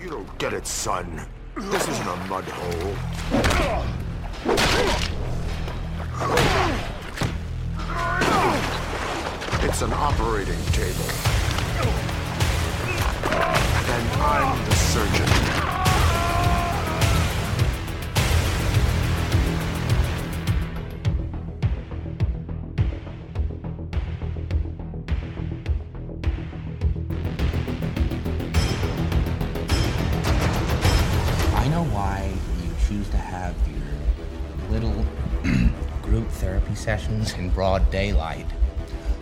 You don't get it, son. This isn't a mud hole. It's an operating table. And I'm the surgeon. Therapy in broad daylight.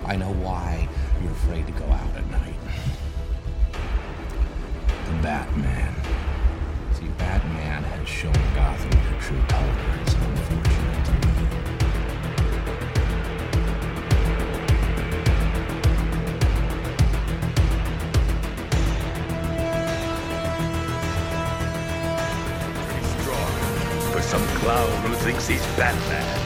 I know why you're afraid to go out at night. The Batman. See, Batman has shown Gotham their true colors, strong for some clown who thinks he's Batman.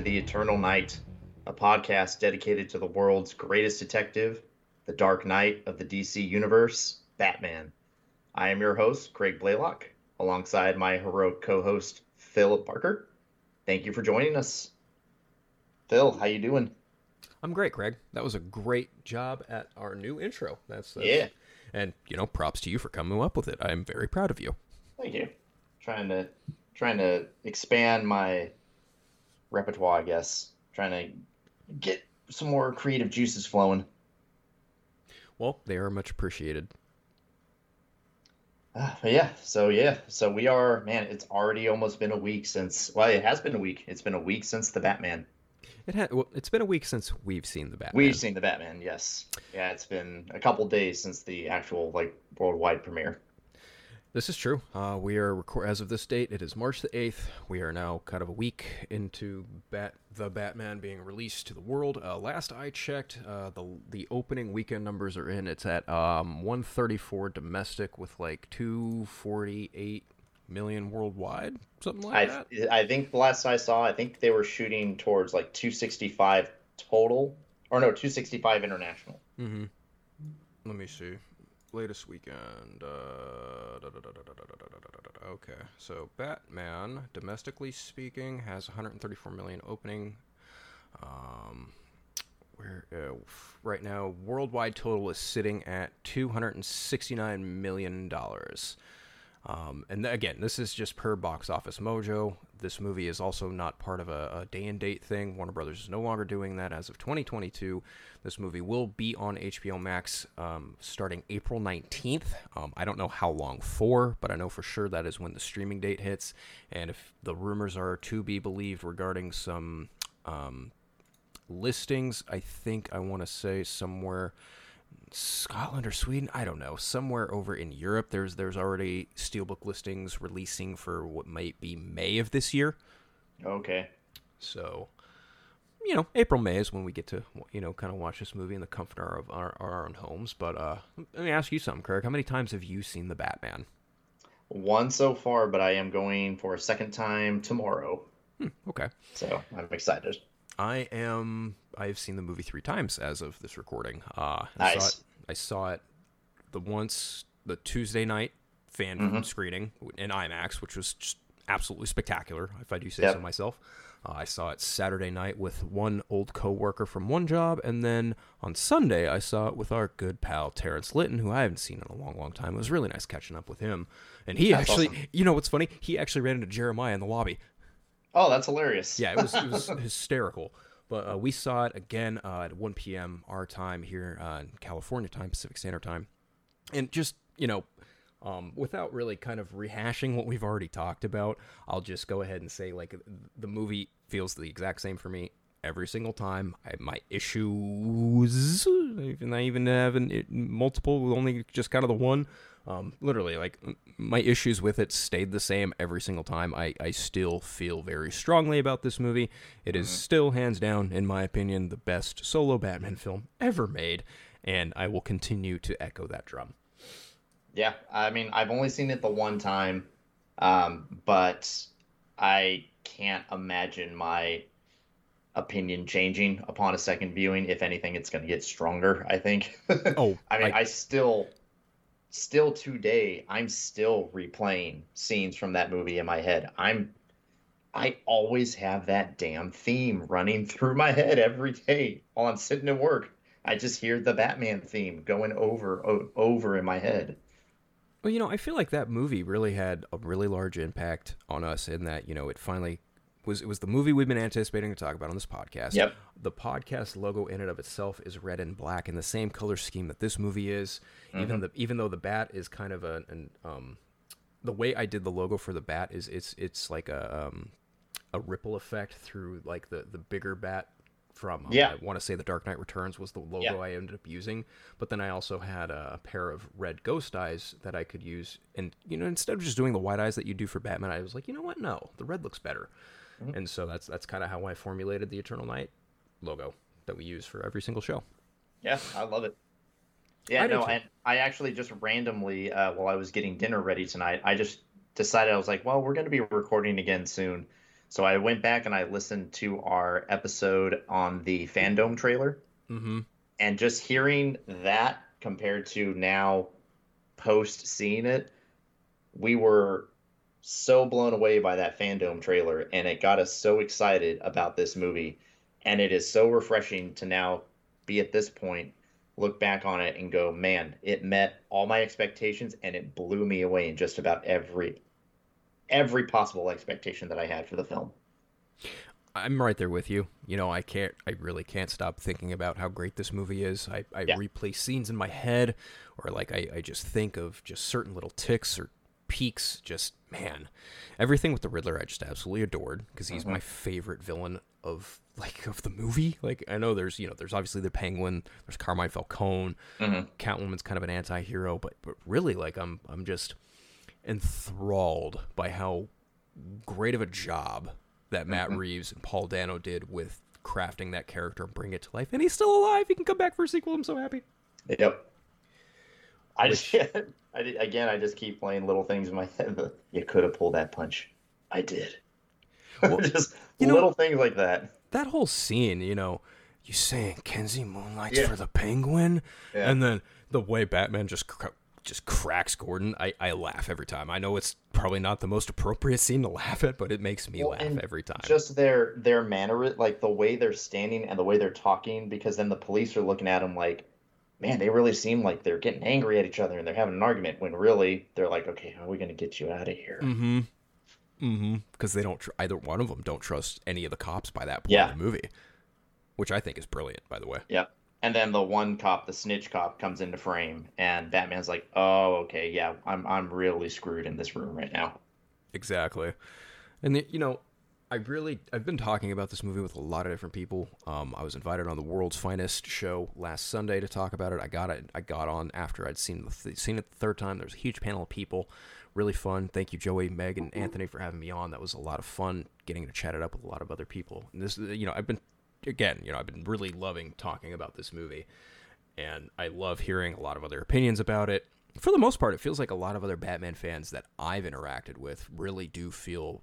to the Eternal Knight, a podcast dedicated to the world's greatest detective, the Dark Knight of the DC Universe, Batman. I am your host, Craig Blaylock, alongside my heroic co-host, Phillip Parker. Thank you for joining us. Phil, how you doing? I'm great, Craig. That was a great job at our new intro. That's, that's Yeah. And you know, props to you for coming up with it. I'm very proud of you. Thank you. Trying to trying to expand my repertoire, I guess. Trying to get some more creative juices flowing. Well, they are much appreciated. Uh, yeah, so yeah, so we are, man, it's already almost been a week since, well, it has been a week. It's been a week since the Batman. It ha- well, it's been a week since we've seen the Batman. We've seen the Batman, yes. Yeah, it's been a couple days since the actual, like, worldwide premiere. This is true. Uh, we are record- as of this date. It is March the eighth. We are now kind of a week into Bat the Batman being released to the world. Uh, last I checked, uh, the the opening weekend numbers are in. It's at um, 134 domestic with like 248 million worldwide, something like I, that. I think the last I saw, I think they were shooting towards, like, 265 total, or no, 265 international. Mm-hmm. Let me see latest weekend. Okay, so Batman, domestically speaking, has 134 million opening. Um, where uh, right now, worldwide total is sitting at 269 million dollars. Um, and again, this is just per Box Office Mojo. This movie is also not part of a, a day and date thing. Warner Brothers is no longer doing that as of 2022. This movie will be on HBO Max um, starting April 19th. Um, I don't know how long for, but I know for sure that is when the streaming date hits. And if the rumors are to be believed regarding some um, listings, I think I want to say somewhere. Scotland or Sweden, I don't know. Somewhere over in Europe, there's there's already steelbook listings releasing for what might be May of this year. Okay. So, you know, April May is when we get to you know kind of watch this movie in the comfort of our, our own homes. But uh, let me ask you something, Kirk. How many times have you seen the Batman? One so far, but I am going for a second time tomorrow. Okay, So I'm excited. I am. I've seen the movie three times as of this recording. Uh, I Saw Nice. it, I saw it the once the Tuesday night fan screening in IMAX, which was just absolutely spectacular, if I do say Yep. so myself. Uh, I saw it Saturday night with one old coworker from one job, and then on Sunday I saw it with our good pal Terrence Litton, who I haven't seen in a long, long time. It was really nice catching up with him. And he That's actually, awesome. you know what's funny? He actually ran into Jeremiah in the lobby. Oh, that's hilarious. Yeah, it was it was hysterical. But uh, we saw it again uh, at 1 p.m. our time here uh, in California time, Pacific Standard Time, and just you know, um, without really kind of rehashing what we've already talked about, I'll just go ahead and say like the movie feels the exact same for me every single time. I, my issues, even I even have an, it, multiple, only just kind of the one. Um, literally, like my issues with it stayed the same every single time. I, I still feel very strongly about this movie. It is still, hands down, in my opinion, the best solo Batman film ever made, and I will continue to echo that drum. Yeah, I mean, I've only seen it the one time, um, but I can't imagine my opinion changing upon a second viewing. If anything, it's going to get stronger. I think. Oh, I mean, I- I still, still today, I'm still replaying scenes from that movie in my head. I'm, I always have that damn theme running through my head every day while I'm sitting at work. I just hear the Batman theme going over o- over in my head. Well, you know, I feel like that movie really had a really large impact on us in that, you know, it finally was it was the movie we've been anticipating to talk about on this podcast. Yep. The podcast logo in and of itself is red and black in the same color scheme that this movie is. Even the even though the bat is kind of a an um the way I did the logo for the bat is it's it's like a um a ripple effect through like the the bigger bat from um, Yeah. I want to say the Dark Knight Returns was the logo Yeah. I ended up using, but then I also had a pair of red ghost eyes that I could use and you know instead of just doing the white eyes that you do for Batman, I was like, you know what? No, the red looks better. Mm-hmm. And so that's that's kind of how I formulated the Eternal Knight logo that we use for every single show. Yeah, I love it. Yeah, I no, and I actually just randomly, uh, while I was getting dinner ready tonight, I just decided I was like, well, we're going to be recording again soon. So I went back and I listened to our episode on the FanDome trailer, Mm-hmm. and just hearing that compared to now post seeing it, we were so blown away by that FanDome trailer, and it got us so excited about this movie. And it is so refreshing to now be at this point, look back on it, and go, man, it met all my expectations, and it blew me away in just about every every possible expectation that I had for the film. I'm right there with you. You know, I can't, I really can't stop thinking about how great this movie is. I, I Yeah. replay scenes in my head, or like I, I just think of just certain little ticks or peaks. Just man, everything with the Riddler, I just absolutely adored because he's uh-huh. my favorite villain of like of the movie. Like I know there's you know there's obviously the Penguin, there's Carmine Falcone, mm-hmm. Catwoman's kind of an anti-hero, but but really like I'm I'm just enthralled by how great of a job that Matt mm-hmm. Reeves and Paul Dano did with crafting that character and bring it to life. And he's still alive. He can come back for a sequel. I'm so happy. Yep. I just, I did, again, I just keep playing little things in my head. That you could have pulled that punch. I did. just you know- little things like that. That whole scene, you know, you saying Kenzie moonlights Yeah. for the Penguin, Yeah. and then the way Batman just cr- just cracks Gordon. I, I laugh every time. I know it's probably not the most appropriate scene to laugh at, but it makes me Well, laugh every time. Just their their manner, like the way they're standing and the way they're talking, because then the police are looking at them like, man, they really seem like they're getting angry at each other and they're having an argument. When really they're like, okay, how are we gonna get you out of here? Mm-hmm. Mm-hmm. Because they don't. Tr- either one of them don't trust any of the cops by that point Yeah. in the movie, which I think is brilliant, by the way. Yep. And then the one cop, the snitch cop, comes into frame, and Batman's like, "Oh, okay, yeah, I'm I'm really screwed in this room right now." Exactly. And the, you know, I really I've been talking about this movie with a lot of different people. Um, I was invited on the World's Finest show last Sunday to talk about it. I got it. I got on after I'd seen the th- seen it the third time. There's a huge panel of people. Really fun. Thank you, Joey, Meg, and Anthony for having me on. That was a lot of fun getting to chat it up with a lot of other people. And this, you know, I've been again, you know, I've been really loving talking about this movie, and I love hearing a lot of other opinions about it. For the most part, it feels like a lot of other Batman fans that I've interacted with really do feel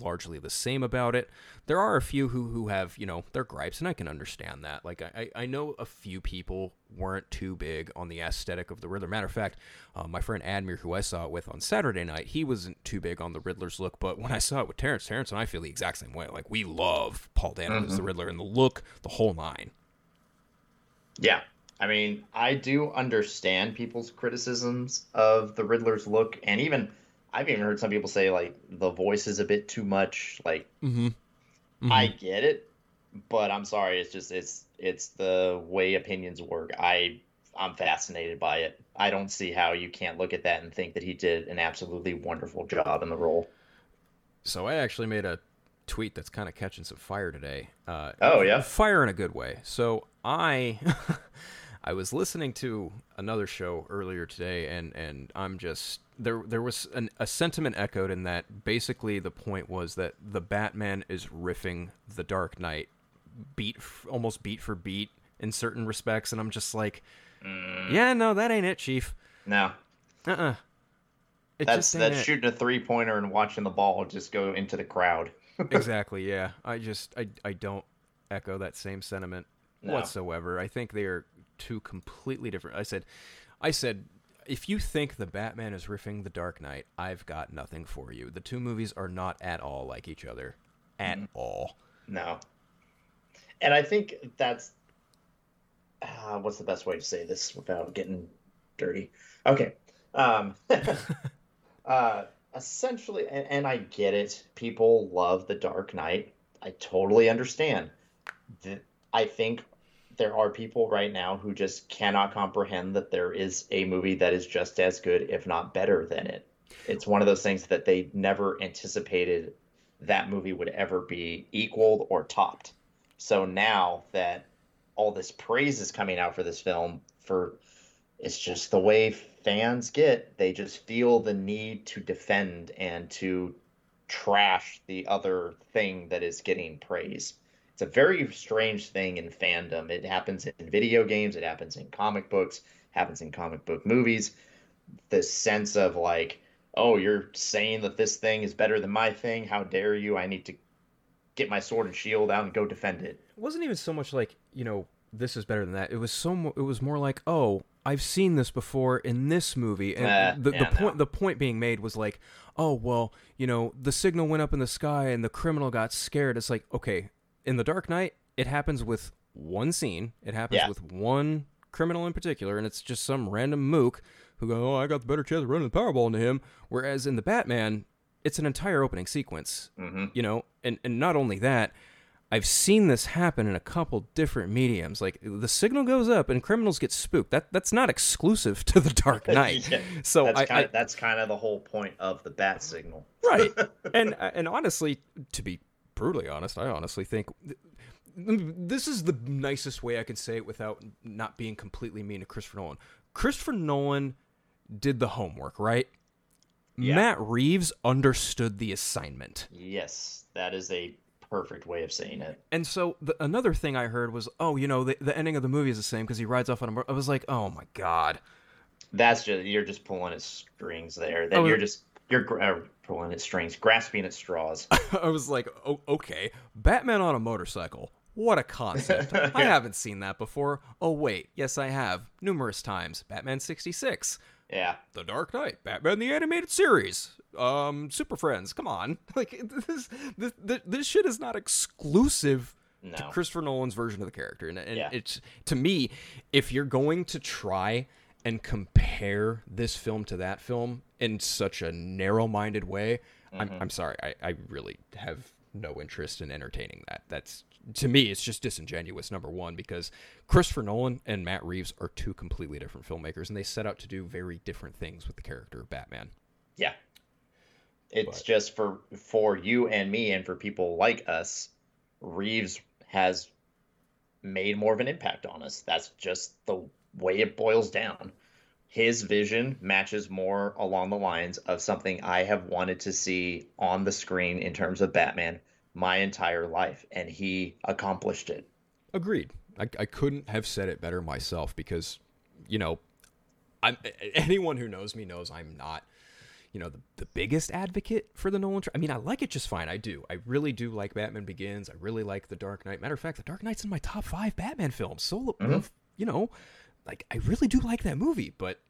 largely the same about it. There are a few who who have you know their gripes, and I can understand that. Like I I know a few people weren't too big on the aesthetic of the Riddler. Matter of fact, uh, my friend Admir, who I saw it with on Saturday night, he wasn't too big on the Riddler's look. But when I saw it with Terrence, Terrence and I feel the exact same way. Like we love Paul Dano as the Riddler and the look, the whole nine. Yeah. I mean, I do understand people's criticisms of the Riddler's look, and even I've even heard some people say like the voice is a bit too much. Like, Mm-hmm. I get it, but I'm sorry, it's just it's it's the way opinions work. I I'm fascinated by it. I don't see how you can't look at that and think that he did an absolutely wonderful job in the role. So I actually made a tweet that's kind of catching some fire today. Uh, Oh, yeah? fire in a good way. So I, I was listening to another show earlier today, and and I'm just there. There was an, a sentiment echoed in that. Basically, the point was that the Batman is riffing the Dark Knight, beat almost beat for beat in certain respects, and I'm just like, Mm. yeah, no, that ain't it, Chief. No, Uh uh It that's that's it. shooting a three pointer and watching the ball just go into the crowd. exactly yeah i just i, I don't echo that same sentiment No. whatsoever i think they are two completely different i said i said if you think the batman is riffing the dark knight i've got nothing for you the two movies are not at all like each other at Mm-hmm. all No. And I think that's uh, what's the best way to say this without getting dirty? Okay. Um, uh, essentially, and, and I get it. People love The Dark Knight. I totally understand. The, I think there are people right now who just cannot comprehend that there is a movie that is just as good, if not better, than it. It's one of those things that they never anticipated that movie would ever be equaled or topped. So now that all this praise is coming out for this film, for it's just the way fans get, they just feel the need to defend and to trash the other thing that is getting praise. It's a very strange thing in fandom. It happens in video games, it happens in comic books, happens in comic book movies. This sense of like, oh, you're saying that this thing is better than my thing. How dare you? I need to get my sword and shield out and go defend it. it wasn't even so much like you know this is better than that it was so mo- it was more like oh i've seen this before in this movie and Uh, the, the point no. the point being made was like oh well you know the signal went up in the sky and the criminal got scared it's like okay in the dark knight it happens with one scene it happens Yeah. with one criminal in particular and it's just some random mook who go oh i got the better chance of running the powerball into him whereas in the batman it's an entire opening sequence Mm-hmm. you know and and not only that I've seen this happen in a couple different mediums. Like the signal goes up and criminals get spooked. That that's not exclusive to the Dark Knight. Yeah, so that's I, kind I of, that's kind of the whole point of the bat signal. right. and and honestly, to be brutally honest, I honestly think this is the nicest way I can say it without not being completely mean to Christopher Nolan. Christopher Nolan did the homework, right? Yeah. Matt Reeves understood the assignment. Yes, that is a perfect way of saying it. And so the, another thing I heard was, oh, you know, the, the ending of the movie is the same because he rides off on a. I was like, oh my god. That's just you're just pulling at strings there. Then Oh, you're just you're uh, pulling at strings, grasping at straws. I was like, oh, okay, Batman on a motorcycle. What a concept. I haven't seen that before. Oh, wait, yes, I have. Numerous times. Batman 66. yeah, The Dark Knight, Batman the Animated Series, um, Super Friends. Come on, like this, this, this, this shit is not exclusive to Christopher Nolan's version of the character, and, and Yeah. it's to me, if you're going to try and compare this film to that film in such a narrow-minded way, I'm, mm-hmm. I'm sorry, I, I really have no interest in entertaining that. That's to me, it's just disingenuous. Number one, because Christopher Nolan and Matt Reeves are two completely different filmmakers, and they set out to do very different things with the character of Batman. yeah. It's But- just for for you and me, and for people like us. Reeves has made more of an impact on us. That's just the way it boils down. His vision matches more along the lines of something I have wanted to see on the screen in terms of Batman my entire life, and he accomplished it. Agreed. I, I couldn't have said it better myself because, you know, I'm anyone who knows me knows I'm not, you know, the, the biggest advocate for the Nolan. Tri- I mean, I like it just fine. I do. I really do like Batman Begins. I really like The Dark Knight. Matter of fact, The Dark Knight's in my top five Batman films. So, mm-hmm. you know, like I really do like that movie, but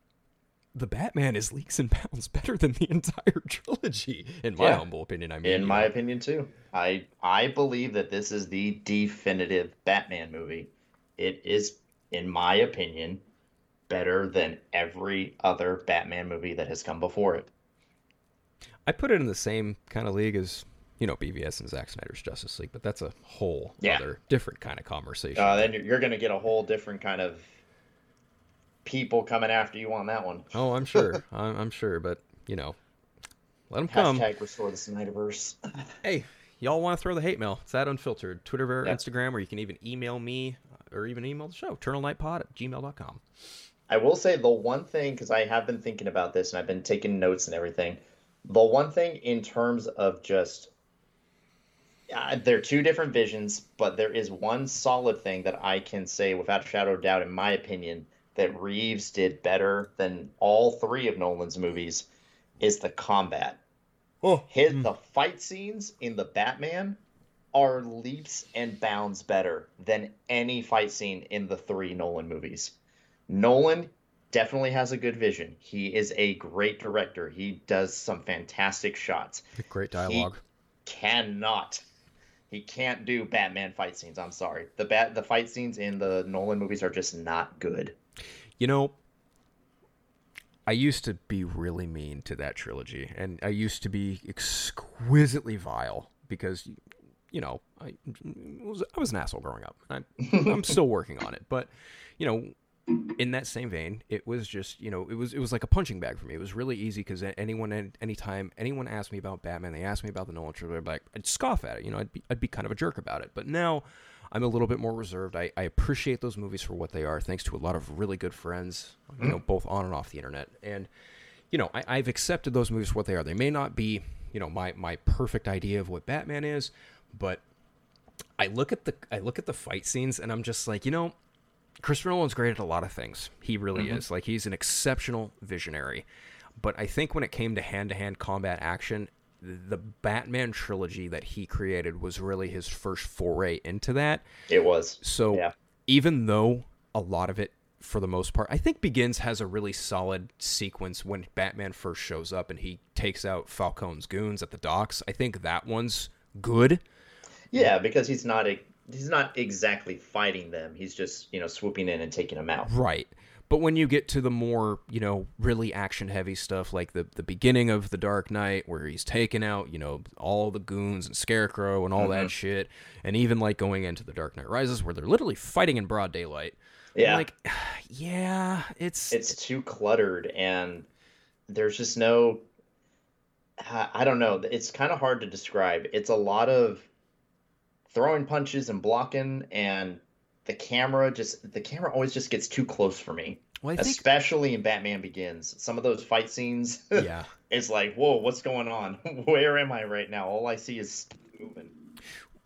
the Batman is leagues and bounds better than the entire trilogy, in my Yeah. humble opinion. I mean, in my opinion too. I I believe that this is the definitive Batman movie. It is, in my opinion, better than every other Batman movie that has come before it. I put it in the same kind of league as you know BVS and Zack Snyder's Justice League, but that's a whole Yeah. other different kind of conversation. Uh, then you're, you're going to get a whole different kind of people coming after you on that one. oh, I'm sure. I'm, I'm sure, but you know, let them come. Hashtag restore the Snyderverse. Hey, y'all want to throw the hate mail, it's that unfiltered Twitter or Yep. Instagram, or you can even email me or even email the show, eternalknightpod at gmail.com. I will say the one thing because I have been thinking about this and I've been taking notes and everything. The one thing in terms of just uh, they're two different visions, but there is one solid thing that I can say without a shadow of doubt, in my opinion, that Reeves did better than all three of Nolan's movies is the combat. Oh, His hmm. the fight scenes in the Batman are leaps and bounds better than any fight scene in the three Nolan movies. Nolan definitely has a good vision. He is a great director. He does some fantastic shots. great dialogue. Cannot. He can't do Batman fight scenes. I'm sorry. The bat the fight scenes in the Nolan movies are just not good. You know, I used to be really mean to that trilogy, and I used to be exquisitely vile because, you know, I was I was an asshole growing up. I'm, I'm still working on it, but you know, in that same vein, it was just you know, it was it was like a punching bag for me. It was really easy because anyone, anytime anyone asked me about Batman, they asked me about the Nolan trilogy, I'd like, I'd scoff at it. You know, I'd be I'd be kind of a jerk about it. But now. I'm a little bit more reserved. I, I appreciate those movies for what they are, thanks to a lot of really good friends, you mm-hmm. know, both on and off the internet. And, you know, I, I've accepted those movies for what they are. They may not be, you know, my, my perfect idea of what Batman is, but I look at the I look at the fight scenes and I'm just like, you know, Christopher Nolan's great at a lot of things. He really mm-hmm. is. Like he's an exceptional visionary. But I think when it came to hand to hand combat action, the Batman trilogy that he created was really his first foray into that. It was. So Yeah. even though a lot of it, for the most part, I think Begins has a really solid sequence when Batman first shows up and he takes out Falcone's goons at the docks. I think that one's good. Yeah, because he's not a he's not exactly fighting them. He's just, you know, swooping in and taking them out. Right. But when you get to the more, you know, really action heavy stuff like the the beginning of The Dark Knight where he's taking out, you know, all the goons and Scarecrow and all that mm-hmm. shit, and even like going into The Dark Knight Rises where they're literally fighting in broad daylight. I'm Yeah. like yeah, it's it's too cluttered and there's just no I don't know. It's kind of hard to describe. It's a lot of throwing punches and blocking and the camera just the camera always just gets too close for me. well, think Especially in Batman Begins. Some of those fight scenes yeah. it's like, "Whoa, what's going on? Where am I right now? All I see is moving."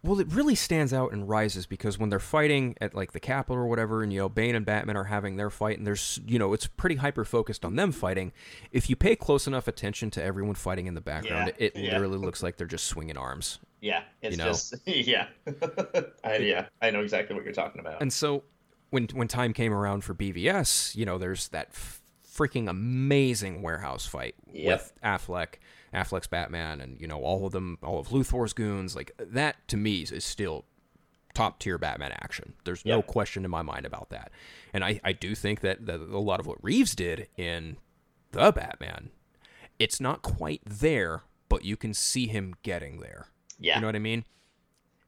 Well, it really stands out and Rises because when they're fighting at like the Capitol or whatever, and you know Bane and Batman are having their fight, and there's you know it's pretty hyper focused on them fighting. If you pay close enough attention to everyone fighting in the background, Yeah, it yeah. literally looks like they're just swinging arms. Yeah, it's know? just yeah. I, yeah, I know exactly what you're talking about. And so when when time came around for BVS, you know, there's that f- freaking amazing warehouse fight Yep. with Affleck, Affleck's Batman, and you know all of them, all of Luthor's goons. Like that to me is still top tier Batman action. There's no question in my mind about that. And I I do think that, that a lot of what Reeves did in the Batman, it's not quite there, but you can see him getting there. Yeah, You know what I mean?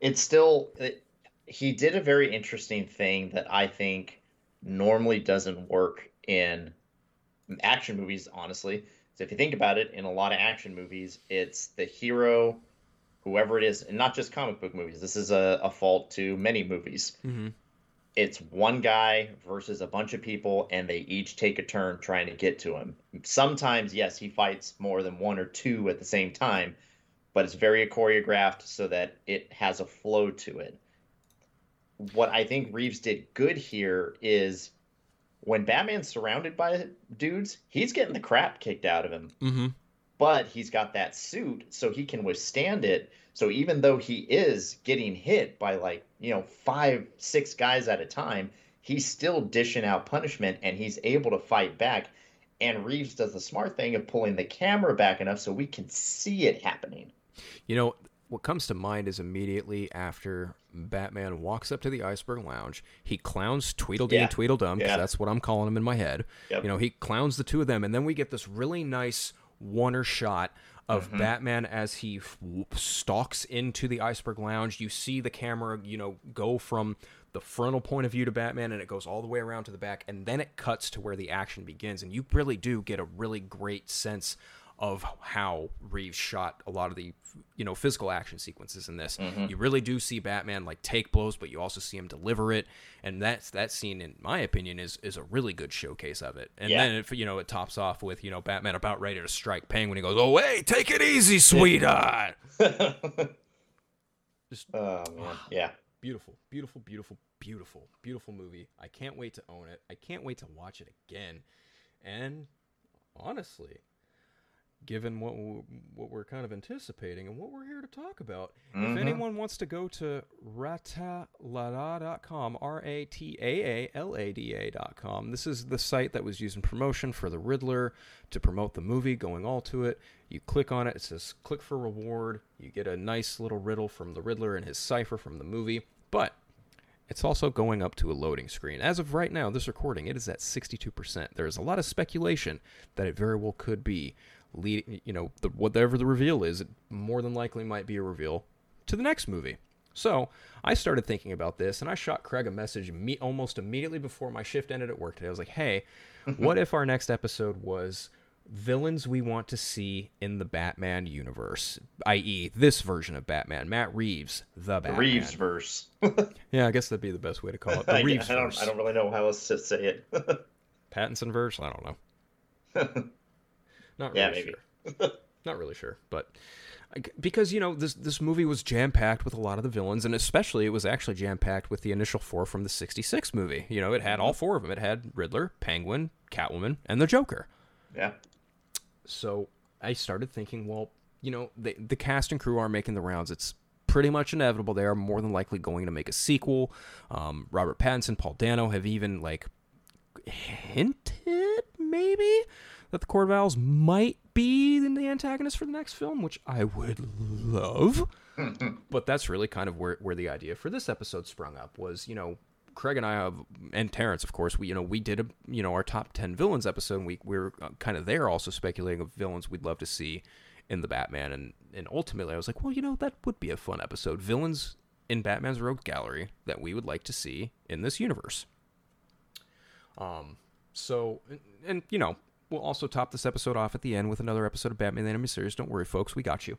it's still it, he did a very interesting thing that I think normally doesn't work in action movies. Honestly, so if you think about it, in a lot of action movies, it's the hero, whoever it is, and not just comic book movies. This is a, a fault to many movies. Mm-hmm. It's one guy versus a bunch of people, and they each take a turn trying to get to him. Sometimes, yes, he fights more than one or two at the same time, but it's very choreographed so that it has a flow to it. What I think Reeves did good here is when Batman's surrounded by dudes, he's getting the crap kicked out of him, Mm-hmm. but he's got that suit so he can withstand it. So even though he is getting hit by like, you know, five, six guys at a time, he's still dishing out punishment and he's able to fight back. And Reeves does the smart thing of pulling the camera back enough so we can see it happening. You know, what comes to mind is immediately after Batman walks up to the Iceberg Lounge, he clowns Tweedledee Yeah. and Tweedledum, because Yeah. that's what I'm calling him in my head. Yep. You know, he clowns the two of them, and then we get this really nice oneer shot of Mm-hmm. Batman as he f- stalks into the Iceberg Lounge. You see the camera, you know, go from the frontal point of view to Batman, and it goes all the way around to the back, and then it cuts to where the action begins, and you really do get a really great sense of how Reeves shot a lot of the you know physical action sequences in this. Mm-hmm. You really do see Batman like take blows, but you also see him deliver it, and that's that scene, in my opinion, is is a really good showcase of it. And Yeah. then if you know it tops off with you know Batman about ready to strike Penguin, he goes, "Oh hey, take it easy, sweetheart." oh man, yeah. beautiful, beautiful, beautiful, beautiful, beautiful movie. I can't wait to own it. I can't wait to watch it again. And honestly, given what w- what we're kind of anticipating and what we're here to talk about, if mm-hmm. anyone wants to go to rataalada.com, R A T A A L A D A.com, this is the site that was used in promotion for the Riddler to promote the movie, going all to it. You click on it, it says click for reward. You get a nice little riddle from the Riddler and his cipher from the movie. But it's also going up to a loading screen. As of right now, this recording, it is at 62%. There is a lot of speculation that it very well could be, lead, you know, the, whatever the reveal is, it more than likely might be a reveal to the next movie. So I started thinking about this, and I shot Craig a message me- almost immediately before my shift ended at work today. I was like, "Hey, what if our next episode was villains we want to see in the Batman universe, i.e., this version of Batman, Matt Reeves, the Batman." Reeves verse. Yeah, I guess that'd be the best way to call it. The Reeves I don't. verse. I don't really know how else to say it. Pattinson verse. I don't know. Not really Yeah, maybe. sure. Not really sure, but because you know this this movie was jam packed with a lot of the villains, and especially it was actually jam packed with the initial four from the '66 movie. You know, it had all four of them. It had Riddler, Penguin, Catwoman, and the Joker. yeah. So I started thinking, well, you know, the the cast and crew are making the rounds. It's pretty much inevitable they are more than likely going to make a sequel. Um, Robert Pattinson, Paul Dano have even like hinted maybe that the Court of might be the antagonist for the next film, which I would love. but that's really kind of where, where the idea for this episode sprung up was, you know, Craig and I have, and Terrence, of course, we, you know, we did a, you know, our top 10 villains episode and we, we were kind of there also speculating of villains we'd love to see in the Batman. And, and ultimately I was like, well, you know, that would be a fun episode. Villains in Batman's Rogue Gallery that we would like to see in this universe. Um, so, and, and you know, we'll also top this episode off at the end with another episode of Batman the Animated Series. Don't worry, folks, we got you.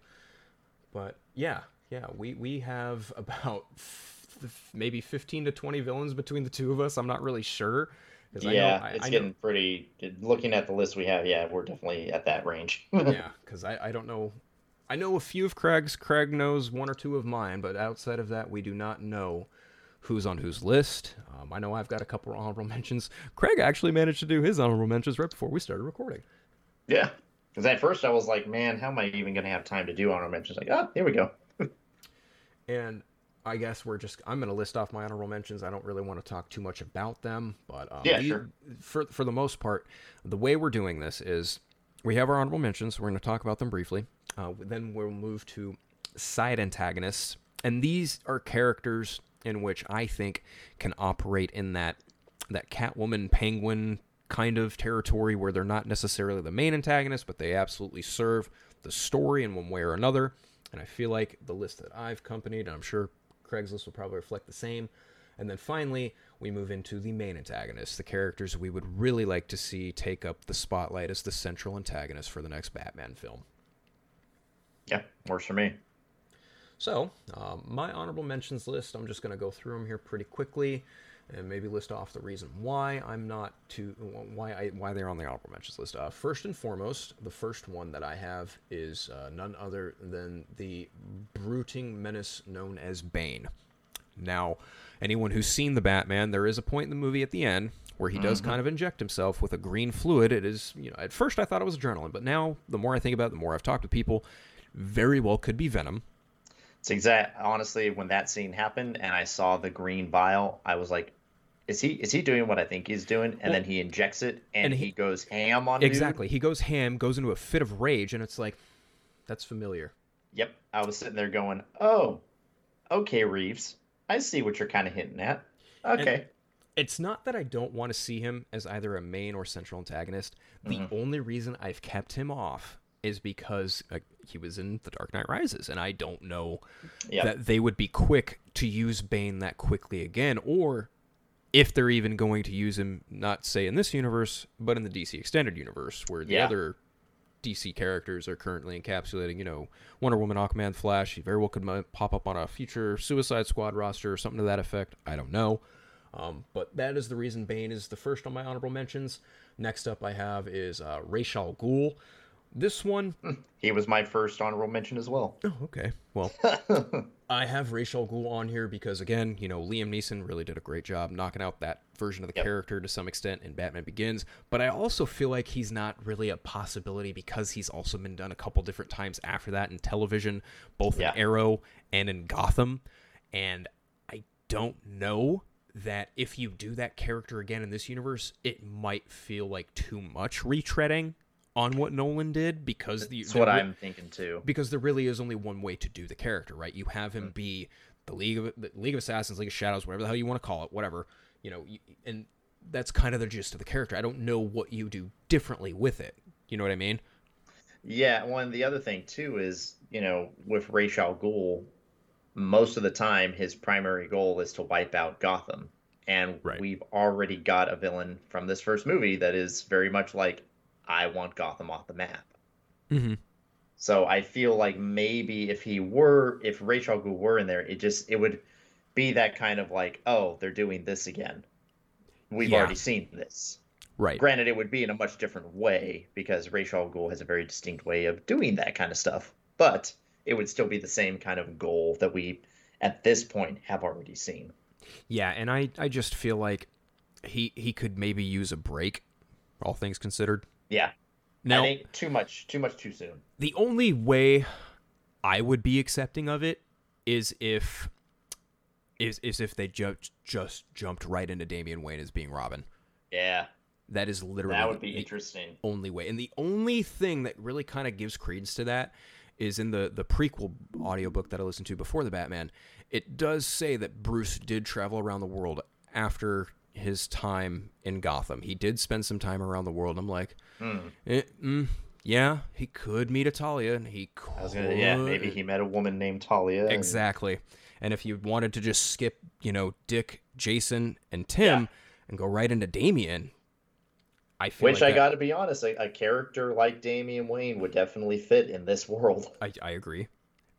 But yeah, yeah, we we have about f- f- maybe fifteen to twenty villains between the two of us. I'm not really sure. 'cause I know- Yeah, I- it's I know- getting pretty. Looking at the list we have, yeah, we're definitely at that range. yeah, because I, I don't know. I know a few of Craig's. Craig knows one or two of mine, but outside of that, we do not know who's on whose list. Um, I know I've got a couple honorable mentions. Craig actually managed to do his honorable mentions right before we started recording. yeah, because at first I was like, man, how am I even going to have time to do honorable mentions? Like, oh, here we go. And I guess we're just I'm going to list off my honorable mentions. I don't really want to talk too much about them, but um, Yeah, sure. For for the most part, the way we're doing this is we have our honorable mentions. We're going to talk about them briefly. Uh, then we'll move to side antagonists, and these are characters in which I think can operate in that that Catwoman Penguin kind of territory where they're not necessarily the main antagonist, but they absolutely serve the story in one way or another. And I feel like the list that I've accompanied, and I'm sure Craig's list will probably reflect the same. And then finally, we move into the main antagonists, the characters we would really like to see take up the spotlight as the central antagonist for the next Batman film. Yeah, works for me. So, um, my honorable mentions list, I'm just going to go through them here pretty quickly and maybe list off the reason why I'm not too why I why they're on the honorable mentions list. Uh, first and foremost, the first one that I have is uh, none other than the brooding menace known as Bane. Now, anyone who's seen the Batman, there is a point in the movie at the end where he does kind of inject himself with a green fluid. It is, you know, at first I thought it was adrenaline, but now the more I think about it, the more I've talked to people, very well could be venom. It's exact. Honestly, when that scene happened and I saw the green vial, I was like, "Is he is he doing what I think he's doing?" And then he injects it, and, and he, he- goes ham on dude. Exactly. He goes ham, goes into a fit of rage, and it's like, that's familiar. Yep. I was sitting there going, "Oh, okay, Reeves. I see what you're kind of hinting at. Okay." It's not that I don't want to see him as either a main or central antagonist. The Mm-hmm. only reason I've kept him off is because uh, he was in The Dark Knight Rises, and I don't know Yep. that they would be quick to use Bane that quickly again, or if they're even going to use him, not say in this universe, but in the DC Extended Universe, where the Yeah. other DC characters are currently encapsulating. You know, Wonder Woman, Aquaman, Flash. He very well could pop up on a future Suicide Squad roster or something to that effect. I don't know. Um, but that is the reason Bane is the first on my honorable mentions. Next up, I have is uh, Ra's al Ghul. This one, He was my first honorable mention as well. Oh, okay. Well, I have Ra's al Ghul on here because, again, you know, Liam Neeson really did a great job knocking out that version of the Yep. character to some extent in Batman Begins. But I also feel like he's not really a possibility because he's also been done a couple different times after that in television, both Yeah. in Arrow and in Gotham. And I don't know that if you do that character again in this universe, it might feel like too much retreading on what Nolan did because the That's what re- I'm thinking too. because there really is only one way to do the character, right? You have him hmm. be the League of the League of Assassins, League of Shadows, whatever the hell you want to call it, whatever. You know, and that's kind of the gist of the character. I don't know what you do differently with it. You know what I mean? Yeah, well, and the other thing too is, you know, with Ra's al Ghul, most of the time his primary goal is to wipe out Gotham, and Right. we've already got a villain from this first movie that is very much like, I want Gotham off the map. Mm-hmm. So I feel like maybe if he were, if al Ghul were in there, it just it would be that kind of like, oh, they're doing this again. We've Yeah. already seen this. Right. Granted, it would be in a much different way because Ra's al Ghul has a very distinct way of doing that kind of stuff. But it would still be the same kind of goal that we, at this point, have already seen. Yeah, and I I just feel like he he could maybe use a break, all things considered. Yeah, Now, I think too much, too much too soon. the only way I would be accepting of it is if is is if they just just jumped right into Damian Wayne as being Robin. Yeah, That is literally that would be the interesting. only way. And the only thing that really kind of gives credence to that is in the the prequel audiobook that I listened to before the Batman. It does say that Bruce did travel around the world after his time in Gotham. He did spend some time around the world. I'm like, eh, mm, yeah, he could meet a Talia, and he could. Gonna, yeah, maybe he met a woman named Talia. Exactly. And if you wanted to just skip, you know, Dick, Jason, and Tim Yeah. and go right into Damian, I feel Which like I got to be honest, a, a character like Damian Wayne would definitely fit in this world. I, I agree.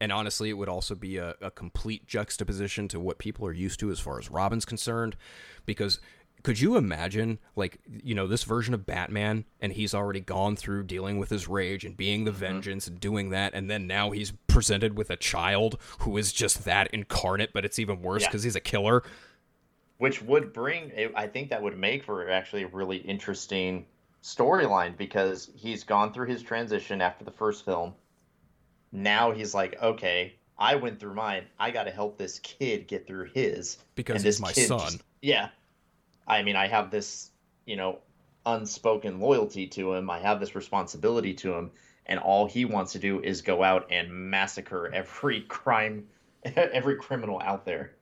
And honestly, it would also be a, a complete juxtaposition to what people are used to as far as Robin's concerned. Because could you imagine, like, you know, this version of Batman, and he's already gone through dealing with his rage and being the Mm-hmm. vengeance and doing that, and then now he's presented with a child who is just that incarnate, but it's even worse Yeah. because he's a killer. which would bring i think that would make for actually a really interesting storyline because he's gone through his transition after the first film now he's like okay i went through mine i got to help this kid get through his Because And he's my son. just- yeah i mean i have this you know unspoken loyalty to him i have this responsibility to him and all he wants to do is go out and massacre every crime every criminal out there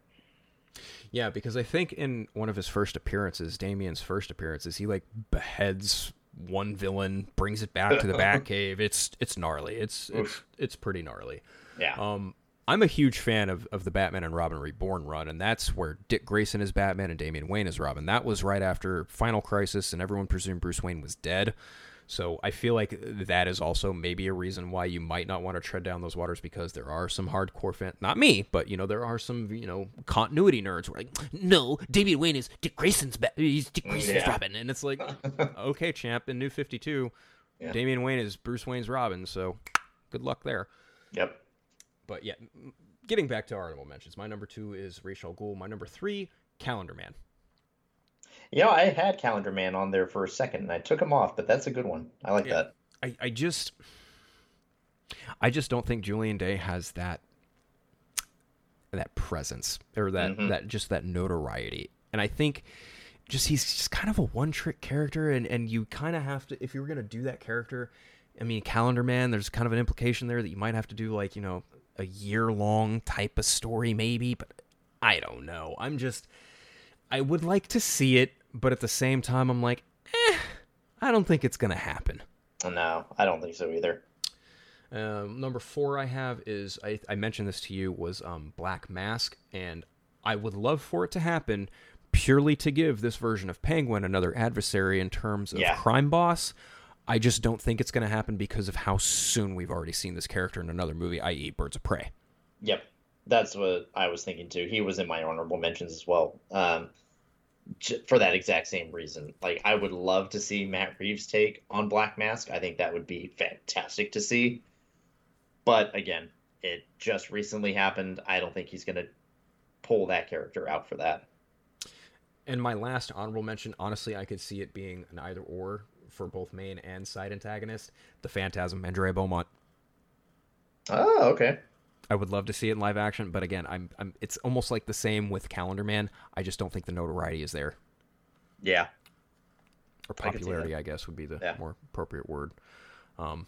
Yeah, because I think in one of his first appearances, Damian's first appearances, he like beheads one villain, brings it back to the Batcave. It's it's gnarly. It's it's it's pretty gnarly. yeah Um, I'm a huge fan of, of the Batman and Robin Reborn run, and that's where Dick Grayson is Batman and Damian Wayne is Robin. That was right after Final Crisis, and everyone presumed Bruce Wayne was dead. So I feel like that is also maybe a reason why you might not want to tread down those waters because there are some hardcore fans, not me, but you know there are some you know continuity nerds who are like, no, Damian Wayne is Dick Grayson's Bat, he's Dick Grayson's Yeah. Robin, and it's like, okay, champ, in New Fifty Two, Yeah. Damian Wayne is Bruce Wayne's Robin, so good luck there. yep But yeah, getting back to our honorable mentions, my number two is Ra's al Ghul. My number three, Calendar Man. You know, I had Calendar Man on there for a second, and I took him off, but that's a good one. I like Yeah. that. I, I just, I just don't think Julian Day has that, that presence or that Mhm. that just that notoriety, and I think. Just he's just kind of a one-trick character, and, and you kind of have to if you were gonna do that character. I mean, Calendar Man. There's kind of an implication there that you might have to do like you know a year-long type of story, maybe. But I don't know. I'm just I would like to see it, but at the same time, I'm like, eh, I don't think it's gonna happen. No, I don't think so either. Um, number four I have is I, I mentioned this to you was um, Black Mask, and I would love for it to happen purely to give this version of Penguin another adversary in terms of Yeah. crime boss. I just don't think it's going to happen because of how soon we've already seen this character in another movie, i.e., Birds of Prey. Yep, that's what I was thinking too. He was in my honorable mentions as well. Um, for that exact same reason. Like I would love to see Matt Reeves take on Black Mask. I think that would be fantastic to see. But again, it just recently happened. I don't think he's going to pull that character out for that. And my last honorable mention, honestly, I could see it being an either or for both main and side antagonist. The Phantasm, Andrea Beaumont. Oh, okay. I would love to see it in live action, but again, I'm, I'm it's almost like the same with Calendar Man. I just don't think the notoriety is there. Yeah. Or popularity, I, I guess, would be the yeah. more appropriate word. Um,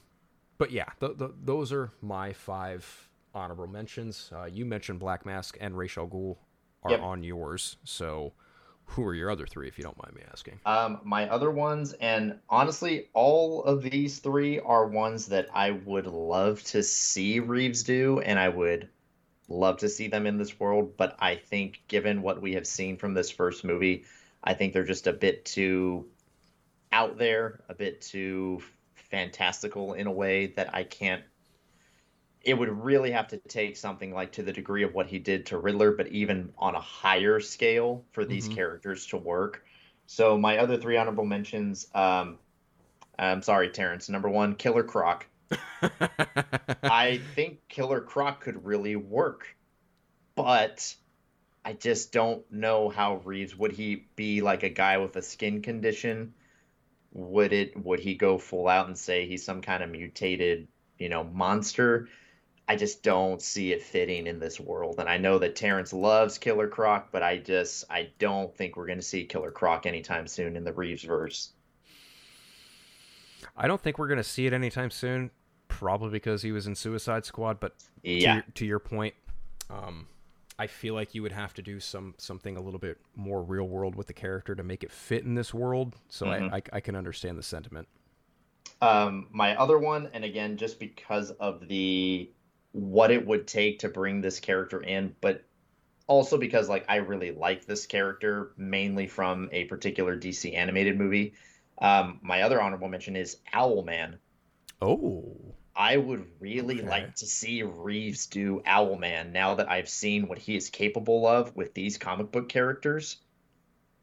but yeah, the, the, those are my five honorable mentions. Uh, you mentioned Black Mask and Ra's al Ghul are Yep. on yours, so who are your other three, if you don't mind me asking? Um, my other ones, and honestly, all of these three are ones that I would love to see Reeves do, and I would love to see them in this world. But I think, given what we have seen from this first movie, I think they're just a bit too out there, a bit too fantastical in a way that I can't. It would really have to take something like to the degree of what he did to Riddler, but even on a higher scale for these Mhm. characters to work. So my other three honorable mentions. Um, I'm sorry, Terrence. Number one, Killer Croc. I think Killer Croc could really work, but I just don't know how Reeves would he be like a guy with a skin condition? Would it would he go full out and say he's some kind of mutated, you know, monster? I just don't see it fitting in this world. And I know that Terrence loves Killer Croc, but I just I don't think we're going to see Killer Croc anytime soon in the Reeves verse. I don't think we're going to see it anytime soon, probably because he was in Suicide Squad. But to, Yeah. your, to your point, um, I feel like you would have to do some something a little bit more real world with the character to make it fit in this world. So Mhm. I, I I can understand the sentiment. Um, my other one, and again, just because of the what it would take to bring this character in, but also because like I really like this character mainly from a particular DC animated movie. Um, my other honorable mention is Owlman. Oh, I would really Okay. like to see Reeves do Owlman now that I've seen what he is capable of with these comic book characters.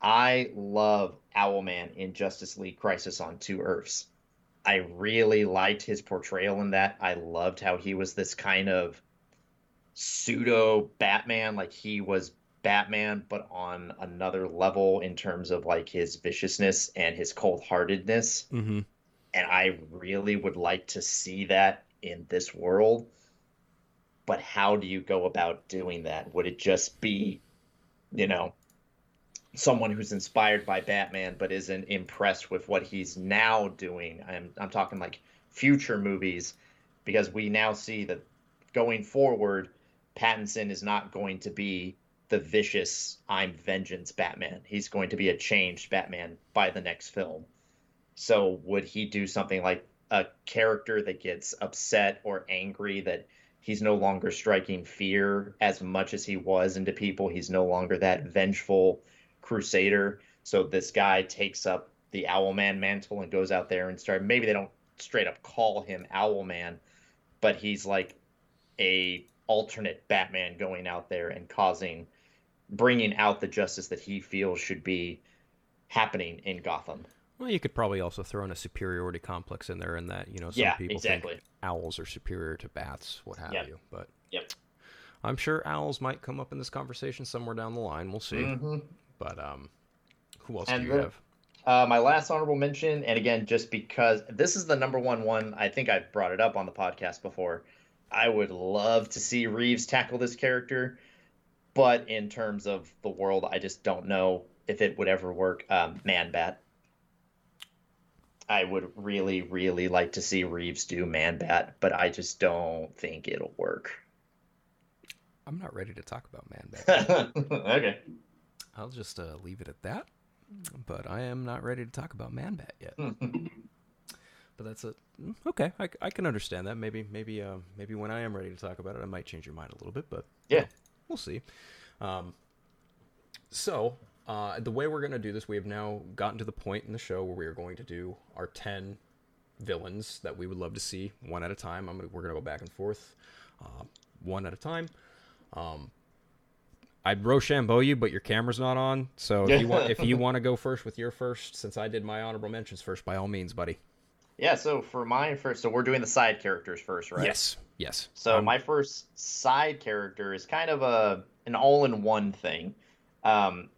I love Owlman in Justice League Crisis on Two Earths. I really liked his portrayal in that. I loved how he was this kind of pseudo Batman, like he was Batman, but on another level in terms of like his viciousness and his cold heartedness mm-hmm. and I really would like to see that in this world. But how do you go about doing that? Would it just be, you know, someone who's inspired by Batman but isn't impressed with what he's now doing? I'm I'm talking like future movies because we now see that going forward, Pattinson is not going to be the vicious I'm vengeance Batman. He's going to be a changed Batman by the next film. So would he do something like a character that gets upset or angry that he's no longer striking fear as much as he was into people? He's no longer that vengeful crusader. So this guy takes up the Owlman mantle and goes out there and start. Maybe they don't straight up call him Owlman, but he's like a alternate Batman going out there and causing, bringing out the justice that he feels should be happening in Gotham. Well, you could probably also throw in a superiority complex in there, in that you know some Yeah, people exactly. think owls are superior to bats, what have Yep. you. But Yep. I'm sure owls might come up in this conversation somewhere down the line. We'll see. Mhm. But um, who else And do you have? Uh, my last honorable mention, and again, just because this is the number one one, I think I've brought it up on the podcast before. I would love to see Reeves tackle this character, but in terms of the world, I just don't know if it would ever work. Um, Man Bat. I would really, really like to see Reeves do Man Bat, but I just don't think it'll work. I'm not ready to talk about Man Bat. okay. I'll just uh, leave it at that. But I am not ready to talk about Man Bat yet. but that's a mm, okay. I, I can understand that. Maybe maybe uh, maybe when I am ready to talk about it, I might change your mind a little bit. But Yeah. we'll see. Um, so uh, the way we're going to do this, we have now gotten to the point in the show where we are going to do our ten villains that we would love to see one at a time. I'm gonna, we're gonna go back and forth, uh, one at a time. Um, I'd Rochambeau you, but your camera's not on. So if you want, if you want to go first with your first, since I did my honorable mentions first, by all means, buddy. Yeah, so for mine first, so we're doing the side characters first, right? Yes, yes. So Um, my first side character is kind of a an all-in-one thing. Um,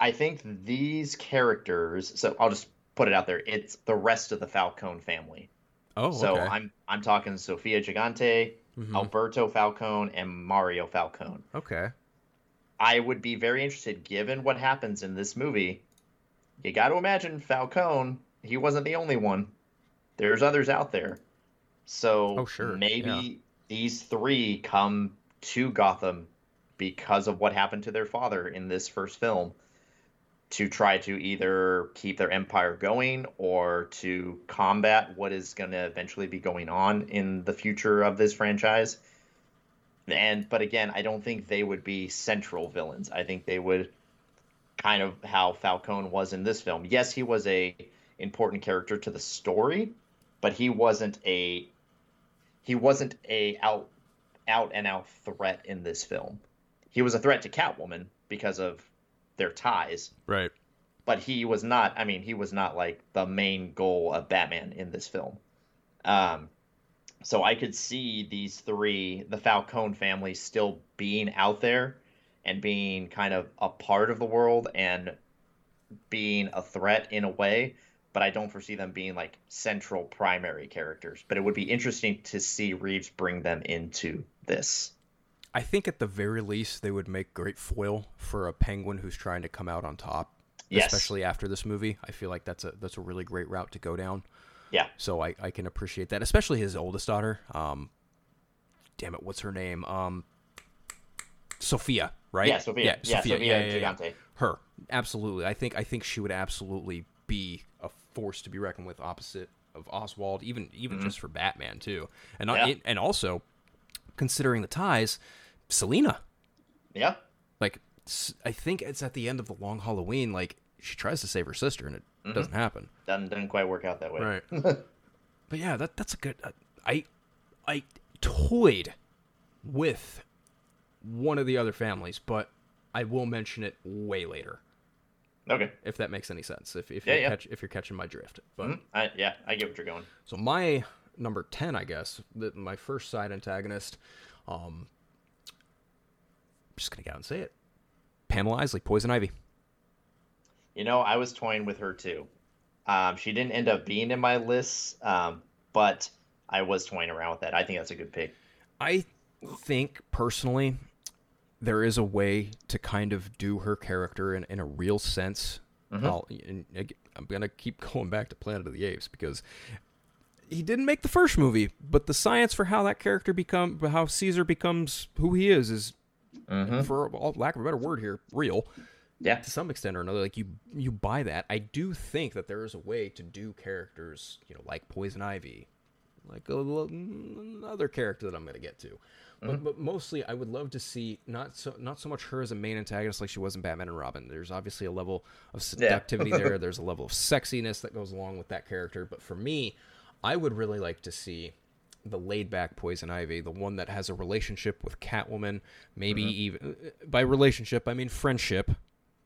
I think these characters. So I'll just put it out there. It's the rest of the Falcone family. oh, so okay. I'm I'm talking Sofia Gigante, Mhm. Alberto Falcone, and Mario Falcone. okay. I would be very interested, given what happens in this movie. You got to imagine Falcone. He wasn't the only one. There's others out there. So Oh, sure, maybe yeah. these three come to Gotham because of what happened to their father in this first film to try to either keep their empire going or to combat what is going to eventually be going on in the future of this franchise and but again i don't think they would be central villains. I think they would kind of how falcone was in this film. Yes he was a important character to the story but he wasn't a he wasn't a out out and out threat in this film. He was a threat to catwoman because of their ties. Right. but he was not i mean he was not like the main goal of batman in this film. Um so i could see these three the falcone family still being out there and being kind of a part of the world and being a threat in a way but i don't foresee them being like central primary characters but it would be interesting to see reeves bring them into this I think at the very least they would make great foil for a penguin who's trying to come out on top. Yes. Especially after this movie. I feel like that's a that's a really great route to go down. Yeah So I, I can appreciate that. Especially his oldest daughter. Um damn it, what's her name? Um Sofia, right? Yeah, Sofia. Yeah, Sofia Gigante. Her. Absolutely. I think I think she would absolutely be a force to be reckoned with opposite of Oswald, even even just for Batman too. And Mm-hmm. Yeah. I, and also considering the ties, Selina. yeah Like I think it's at the end of the Long Halloween. Like she tries to save her sister, and it Mm-hmm. doesn't happen. doesn't, didn't quite work out that way Right. but yeah, that that's a good. Uh, I I toyed with one of the other families, but I will mention it way later okay if that makes any sense. If if Yeah, you yeah. catch if you're catching my drift. But Mhm. I, yeah i get what you're going so my number ten, I guess, the, my first side antagonist. Um, I'm just gonna go out and say it. Pamela Isley, Poison Ivy. You know, I was toying with her too. Um, she didn't end up being in my list, um, but I was toying around with that. I think that's a good pick. I think personally, there is a way to kind of do her character in, in a real sense. I'll, I'm gonna keep going back to Planet of the Apes because he didn't make the first movie, but the science for how that character become, how Caesar becomes who he is, is for all, lack of a better word here, real Yeah, to some extent or another. Like you, you buy that. I do think that there is a way to do characters, you know, like Poison Ivy, like a, another character that I'm gonna get to. But, mm-hmm. but mostly, I would love to see not so not so much her as a main antagonist like she was in Batman and Robin. There's obviously a level of seductivity there. There's a level of sexiness that goes along with that character. But for me, I would really like to see the laid back Poison Ivy, the one that has a relationship with Catwoman, maybe mm-hmm. even uh, uh, by relationship I mean friendship,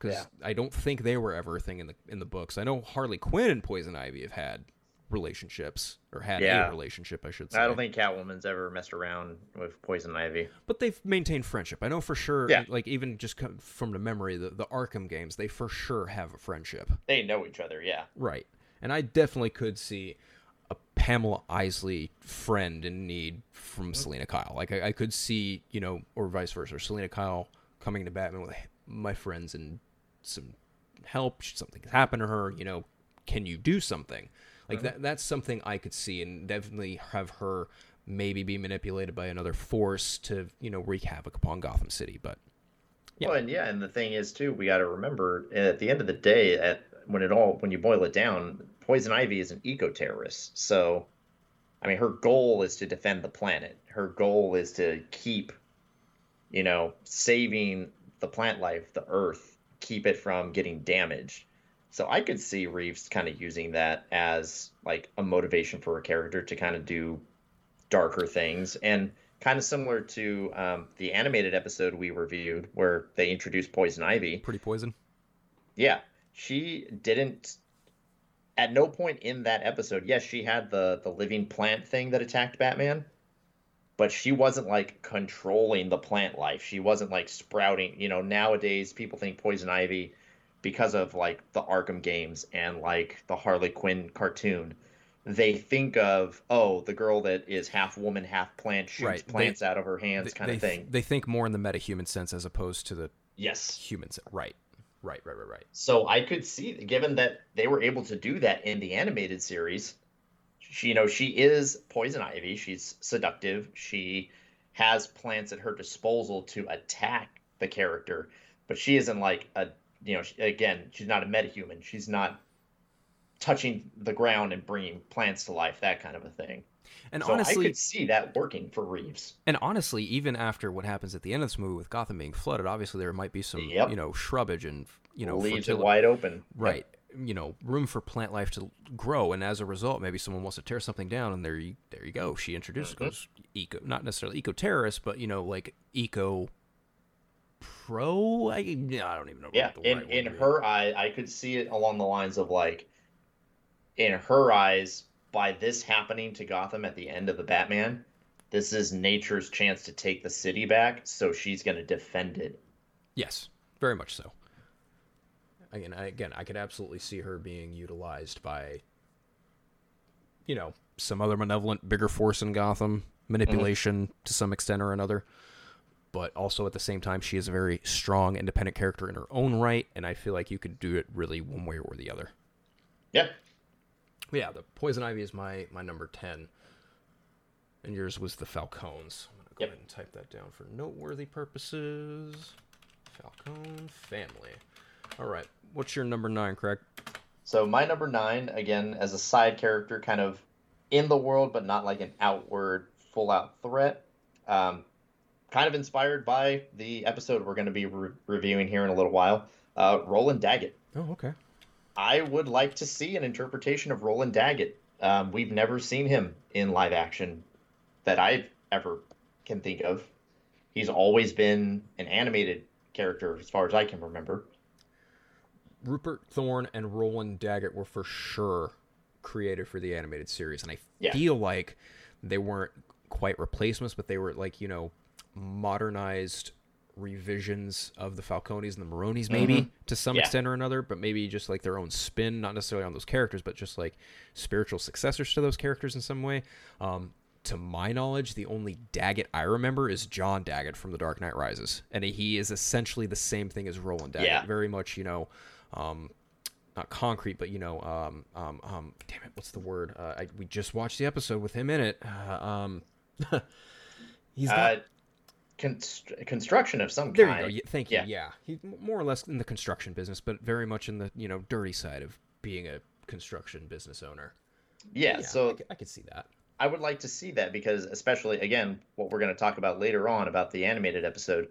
because Yeah. I don't think they were ever a thing in the in the books. I know Harley Quinn and Poison Ivy have had relationships or had Yeah. a relationship, I should say. I don't think Catwoman's ever messed around with Poison Ivy. but they've maintained friendship. I know for sure. Yeah. Like even just from the memory, the the Arkham games, they for sure have a friendship. They know each other. Yeah, Right. And I definitely could see a Pamela Isley friend in need from mm-hmm. Selina Kyle. Like I, I could see, you know, or vice versa. Selina Kyle coming to Batman with my friends and some help. Something happened to her. You know, can you do something? Like uh-huh. that. That's something I could see, and definitely have her maybe be manipulated by another force to, you know, wreak havoc upon Gotham City. But Yeah. Well, and yeah, and the thing is too, we got to remember eh, at the end of the day, at when it all when you boil it down, Poison Ivy is an eco terrorist. So, I mean, her goal is to defend the planet. Her goal is to keep, you know, saving the plant life, the Earth, keep it from getting damaged. So I could see Reeves kind of using that as like a motivation for a character to kind of do darker things and kind of similar to um, the animated episode we reviewed where they introduced Poison Ivy. Pretty poison. Yeah, she didn't. At no point in that episode, yes, she had the the living plant thing that attacked Batman, but she wasn't like controlling the plant life. She wasn't like sprouting. You know, nowadays people think Poison Ivy because of like the Arkham games and like the Harley Quinn cartoon. They think of oh the girl that is half woman half plant shoots Right, they- plants out of her hands They- kind they, of thing. They think more in the metahuman sense as opposed to the yes, human sense. Right. Right, right, right, right. So I could see, given that they were able to do that in the animated series, she, you know, she is poison ivy. She's seductive. She has plants at her disposal to attack the character, but she isn't like a, you know, she, again, she's not a metahuman. She's not touching the ground and bringing plants to life, that kind of a thing. And so honestly, I could see that working for Reeves. And honestly, even after what happens at the end of this movie with Gotham being flooded, obviously there might be some, Yep. you know, shrubbage and you know, leaves it wide open. right? You know, room for plant life to grow, and as a result, maybe someone wants to tear something down, and there you, there you go. She introduces Mm-hmm. goes eco, not necessarily eco terrorist, but you know, like eco pro. I, I don't even know. Yeah, what the in right in is. her eye, I could see it along the lines of like, in her eyes, by this happening to Gotham at the end of the Batman, this is nature's chance to take the city back, so she's going to defend it. Yes, very much so. Again, I, again, I could absolutely see her being utilized by, you know, some other malevolent, bigger force in Gotham, manipulation to some extent or another. But also at the same time, she is a very strong, independent character in her own right, and I feel like you could do it really one way or the other. Yeah, yeah, the Poison Ivy is my my number ten, and yours was the Falcons. I'm gonna go Yep. ahead and type that down for noteworthy purposes. Falcon family. All right, what's your number nine, Craig? So my number nine, again, as a side character, kind of in the world, but not like an outward, full-out threat. Um, kind of inspired by the episode we're going to be re- reviewing here in a little while. Uh, Roland Daggett. Oh, okay. I would like to see an interpretation of Roland Daggett. Um, we've never seen him in live action that I ever can think of. He's always been an animated character, as far as I can remember. Rupert Thorne and Roland Daggett were for sure created for the animated series, and I Yeah. feel like they weren't quite replacements, but they were like you know modernized revisions of the Falcones and the Maronis, maybe to some Yeah. extent or another, but maybe just like their own spin, not necessarily on those characters, but just like spiritual successors to those characters in some way. Um, to my knowledge, the only Daggett I remember is John Daggett from The Dark Knight Rises, and he is essentially the same thing as Roland Daggett. Yeah. Very much, you know, um, not concrete, but you know, um, um, um, damn it, what's the word? Uh, I, we just watched the episode with him in it. Uh, um, he's got. Uh, const- construction of some there you kind. go. Yeah, thank you. Yeah. Yeah. he's more or less in the construction business, but very much in the you know dirty side of being a construction business owner. Yeah, I, so I could see that. I would like to see that because, especially again, what we're going to talk about later on about the animated episode,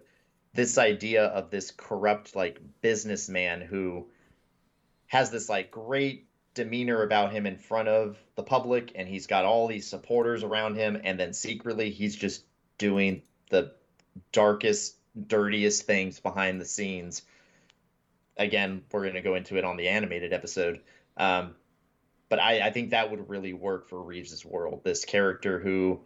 this idea of this corrupt like businessman who has this like great demeanor about him in front of the public, and he's got all these supporters around him, and then secretly he's just doing the darkest, dirtiest things behind the scenes. Again, we're going to go into it on the animated episode. Um, but I, I think that would really work for Reeves's world. This character who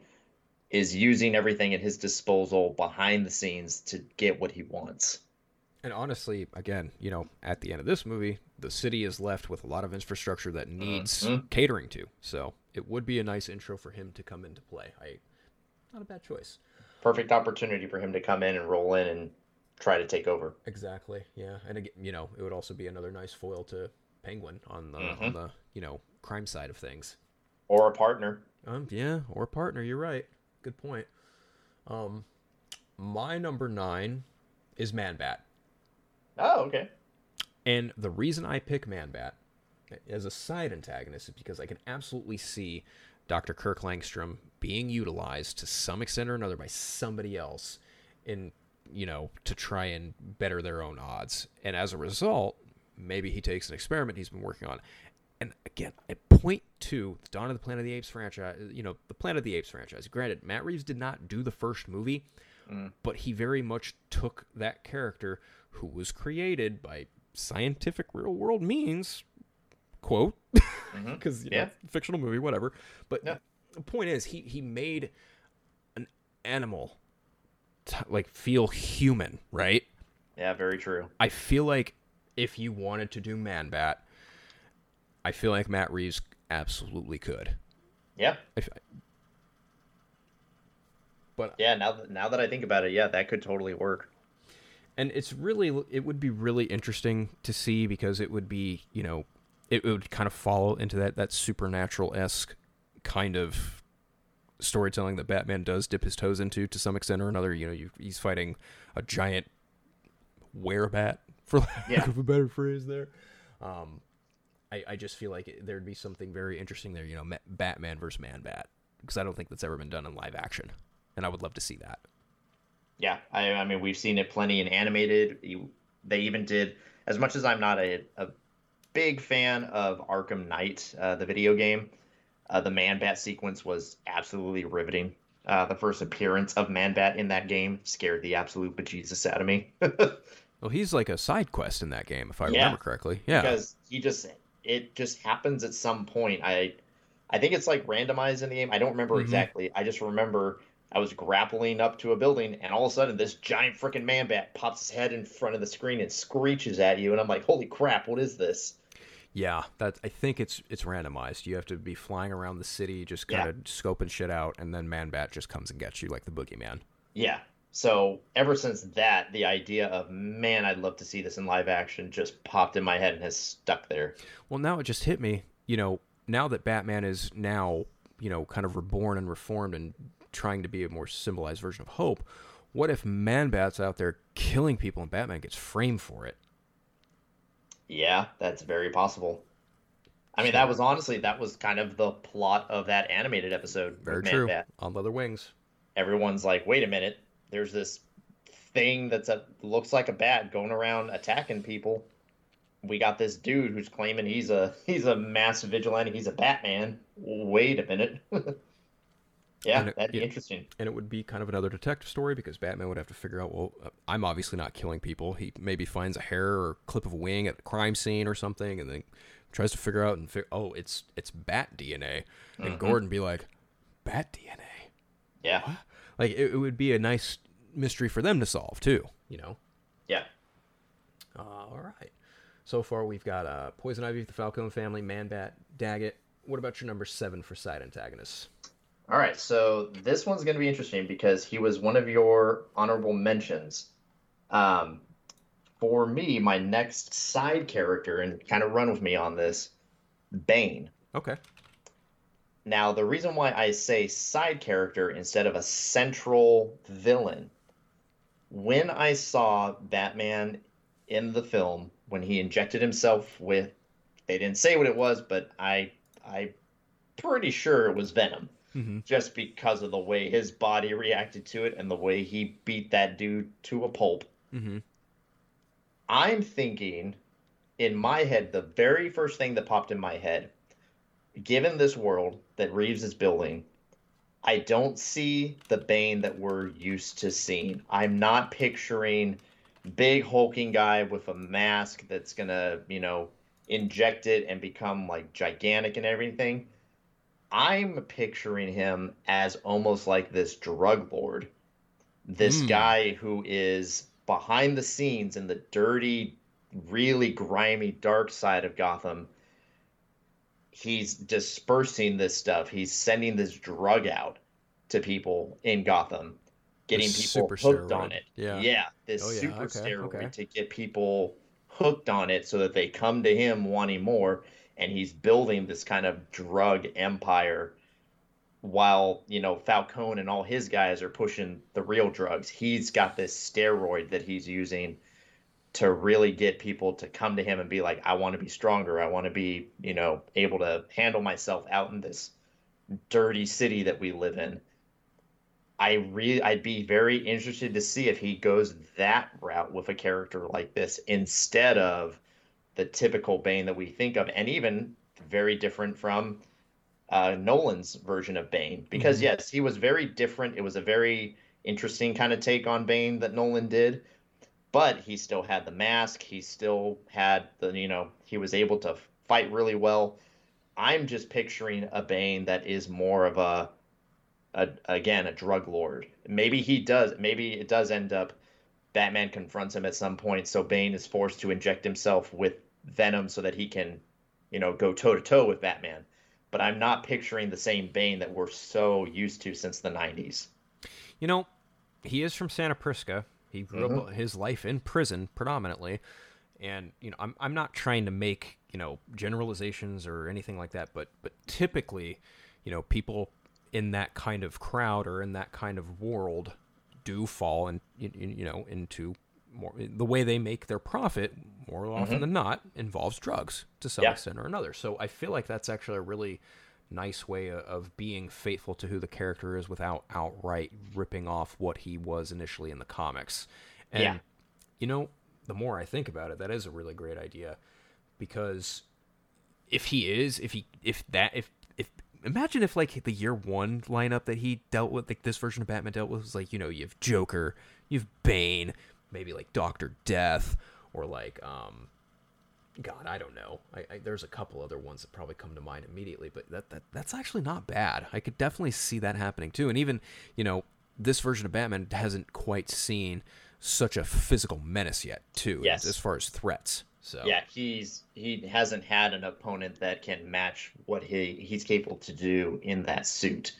is using everything at his disposal behind the scenes to get what he wants. And honestly, again, you know, at the end of this movie, the city is left with a lot of infrastructure that needs Mhm. catering to. So it would be a nice intro for him to come into play. I, not a bad choice. Perfect opportunity for him to come in and roll in and try to take over. Exactly. Yeah, and again, you know, it would also be another nice foil to Penguin on the Mhm. on the you know crime side of things. Or a partner. Um, yeah, or a partner. You're right. Good point. Um, my number nine is Man Bat. Oh, okay. And the reason I pick Man Bat as a side antagonist is because I can absolutely see Dr. Kirk Langstrom being utilized to some extent or another by somebody else in, you know, to try and better their own odds. And as a result, maybe he takes an experiment he's been working on. And again, I point to the Dawn of the Planet of the Apes franchise, you know, the Planet of the Apes franchise. Granted, Matt Reeves did not do the first movie, mm. but he very much took that character who was created by scientific real world means, quote, mm-hmm. because you know, Yeah. fictional movie, whatever. But Yeah. the point is, he he made an animal t- like feel human, right? Yeah, very true. I feel like if you wanted to do Man Bat, I feel like Matt Reeves absolutely could. Yeah, If, but yeah. Now that now that I think about it, yeah, that could totally work. and it's really it would be really interesting to see because it would be you know it would kind of follow into that that supernatural esque kind of storytelling that Batman does dip his toes into to some extent or another. You know, you, he's fighting a giant werebat for lack Yeah. of a better phrase there. Um, I, I just feel like it, there'd be something very interesting there. You know, Ma- Batman versus Man Bat because I don't think that's ever been done in live action, and I would love to see that. Yeah, I, I mean, we've seen it plenty in animated. You, they even did, as much as I'm not a, a big fan of Arkham Knight, uh, the video game, uh, the Man Bat sequence was absolutely riveting. Uh, the first appearance of Man Bat in that game scared the absolute bejesus out of me. Well, he's like a side quest in that game, if I Yeah. remember correctly. Yeah. because he just it just happens at some point. I I think it's like randomized in the game. I don't remember Mhm. exactly. I just remember I was grappling up to a building and all of a sudden this giant freaking man bat pops his head in front of the screen and screeches at you and I'm like, "Holy crap, what is this?" Yeah, that I think it's it's randomized. You have to be flying around the city, just Yeah. kind of scoping shit out, and then Man Bat just comes and gets you like the boogeyman. Yeah. So ever since that, the idea of man, I'd love to see this in live action just popped in my head and has stuck there. Well, now it just hit me. You know, now that Batman is now you know kind of reborn and reformed and trying to be a more symbolized version of hope. What if Man Bat's out there killing people and Batman gets framed for it? Yeah, that's very possible. I mean, that was honestly that was kind of the plot of that animated episode. Very true. Bat. On leather wings. Everyone's like, "Wait a minute! There's this thing that's a looks like a bat going around attacking people. We got this dude who's claiming he's a he's a massive vigilante. He's a Batman. Wait a minute. yeah, it- that'd be it- interesting. and it would be kind of another detective story because Batman would have to figure out, well, I'm obviously not killing people. He maybe finds a hair or clip of a wing at the crime scene or something, and then tries to figure out and figure, oh, it's it's bat DNA, and Mm-hmm. Gordon be like, bat DNA. Yeah, Like it, it would be a nice mystery for them to solve too. You know. yeah. Uh, all right. So far, we've got uh, Poison Ivy, the Falcone family, Man Bat, Daggett. What about your number seven for side antagonists? All right, so this one's going to be interesting because he was one of your honorable mentions. Um, for me, my next side character, and kind of run with me on this, Bane. Okay. Now, the reason why I say side character instead of a central villain, when I saw Batman in the film, when he injected himself with, they didn't say what it was, but I, I, pretty sure it was Venom, Mm-hmm. just because of the way his body reacted to it and the way he beat that dude to a pulp. Mm-hmm. I'm thinking in my head, the very first thing that popped in my head, given this world that Reeves is building, I don't see the Bane that we're used to seeing. I'm not picturing big hulking guy with a mask that's gonna, you know, inject it and become like gigantic and everything. I'm picturing him as almost like this drug lord. This Hmm. guy who is behind the scenes in the dirty, really grimy, dark side of Gotham. He's dispersing this stuff. He's sending this drug out to people in Gotham, getting This people hooked on it. Yeah. Yeah, this Oh, yeah, super okay, steroid okay. to get people hooked on it so that they come to him wanting more. And he's building this kind of drug empire while, you know, Falcone and all his guys are pushing the real drugs. He's got this steroid that he's using to really get people to come to him and be like, I want to be stronger. I want to be, you know, able to handle myself out in this dirty city that we live in. I really, I'd be very interested to see if he goes that route with a character like this instead of the typical Bane that we think of, and even very different from uh, Nolan's version of Bane. Because Mhm. yes, he was very different. It was a very interesting kind of take on Bane that Nolan did, but he still had the mask. He still had the you know he was able to fight really well. I'm just picturing a Bane that is more of a, a again a drug lord. Maybe he does. Maybe it does end up. Batman confronts him at some point, so Bane is forced to inject himself with venom so that he can, you know, go toe to toe with Batman. But I'm not picturing the same Bane that we're so used to since the '90s. You know, he is from Santa Prisca. He grew up mm-hmm. his life in prison predominantly, and you know, I'm I'm not trying to make you know generalizations or anything like that, but but typically, you know, people in that kind of crowd or in that kind of world do fall and you, you know into more the way they make their profit more often mm-hmm. than not involves drugs to some Yeah. extent or another. So I feel like that's actually a really nice way of being faithful to who the character is without outright ripping off what he was initially in the comics. And Yeah. you know, the more I think about it, that is a really great idea because if he is, if he, if that, if, if, imagine if like the year one lineup that he dealt with, like this version of Batman dealt with, was like, you know, you have Joker, you have Bane, maybe like Doctor Death, or like, um, God, I don't know. I, I, there's a couple other ones that probably come to mind immediately, but that, that that's actually not bad. I could definitely see that happening too. And even, you know, this version of Batman hasn't quite seen such a physical menace yet, too, Yes. as far as threats. So Yeah, he's he hasn't had an opponent that can match what he he's capable to do in that suit.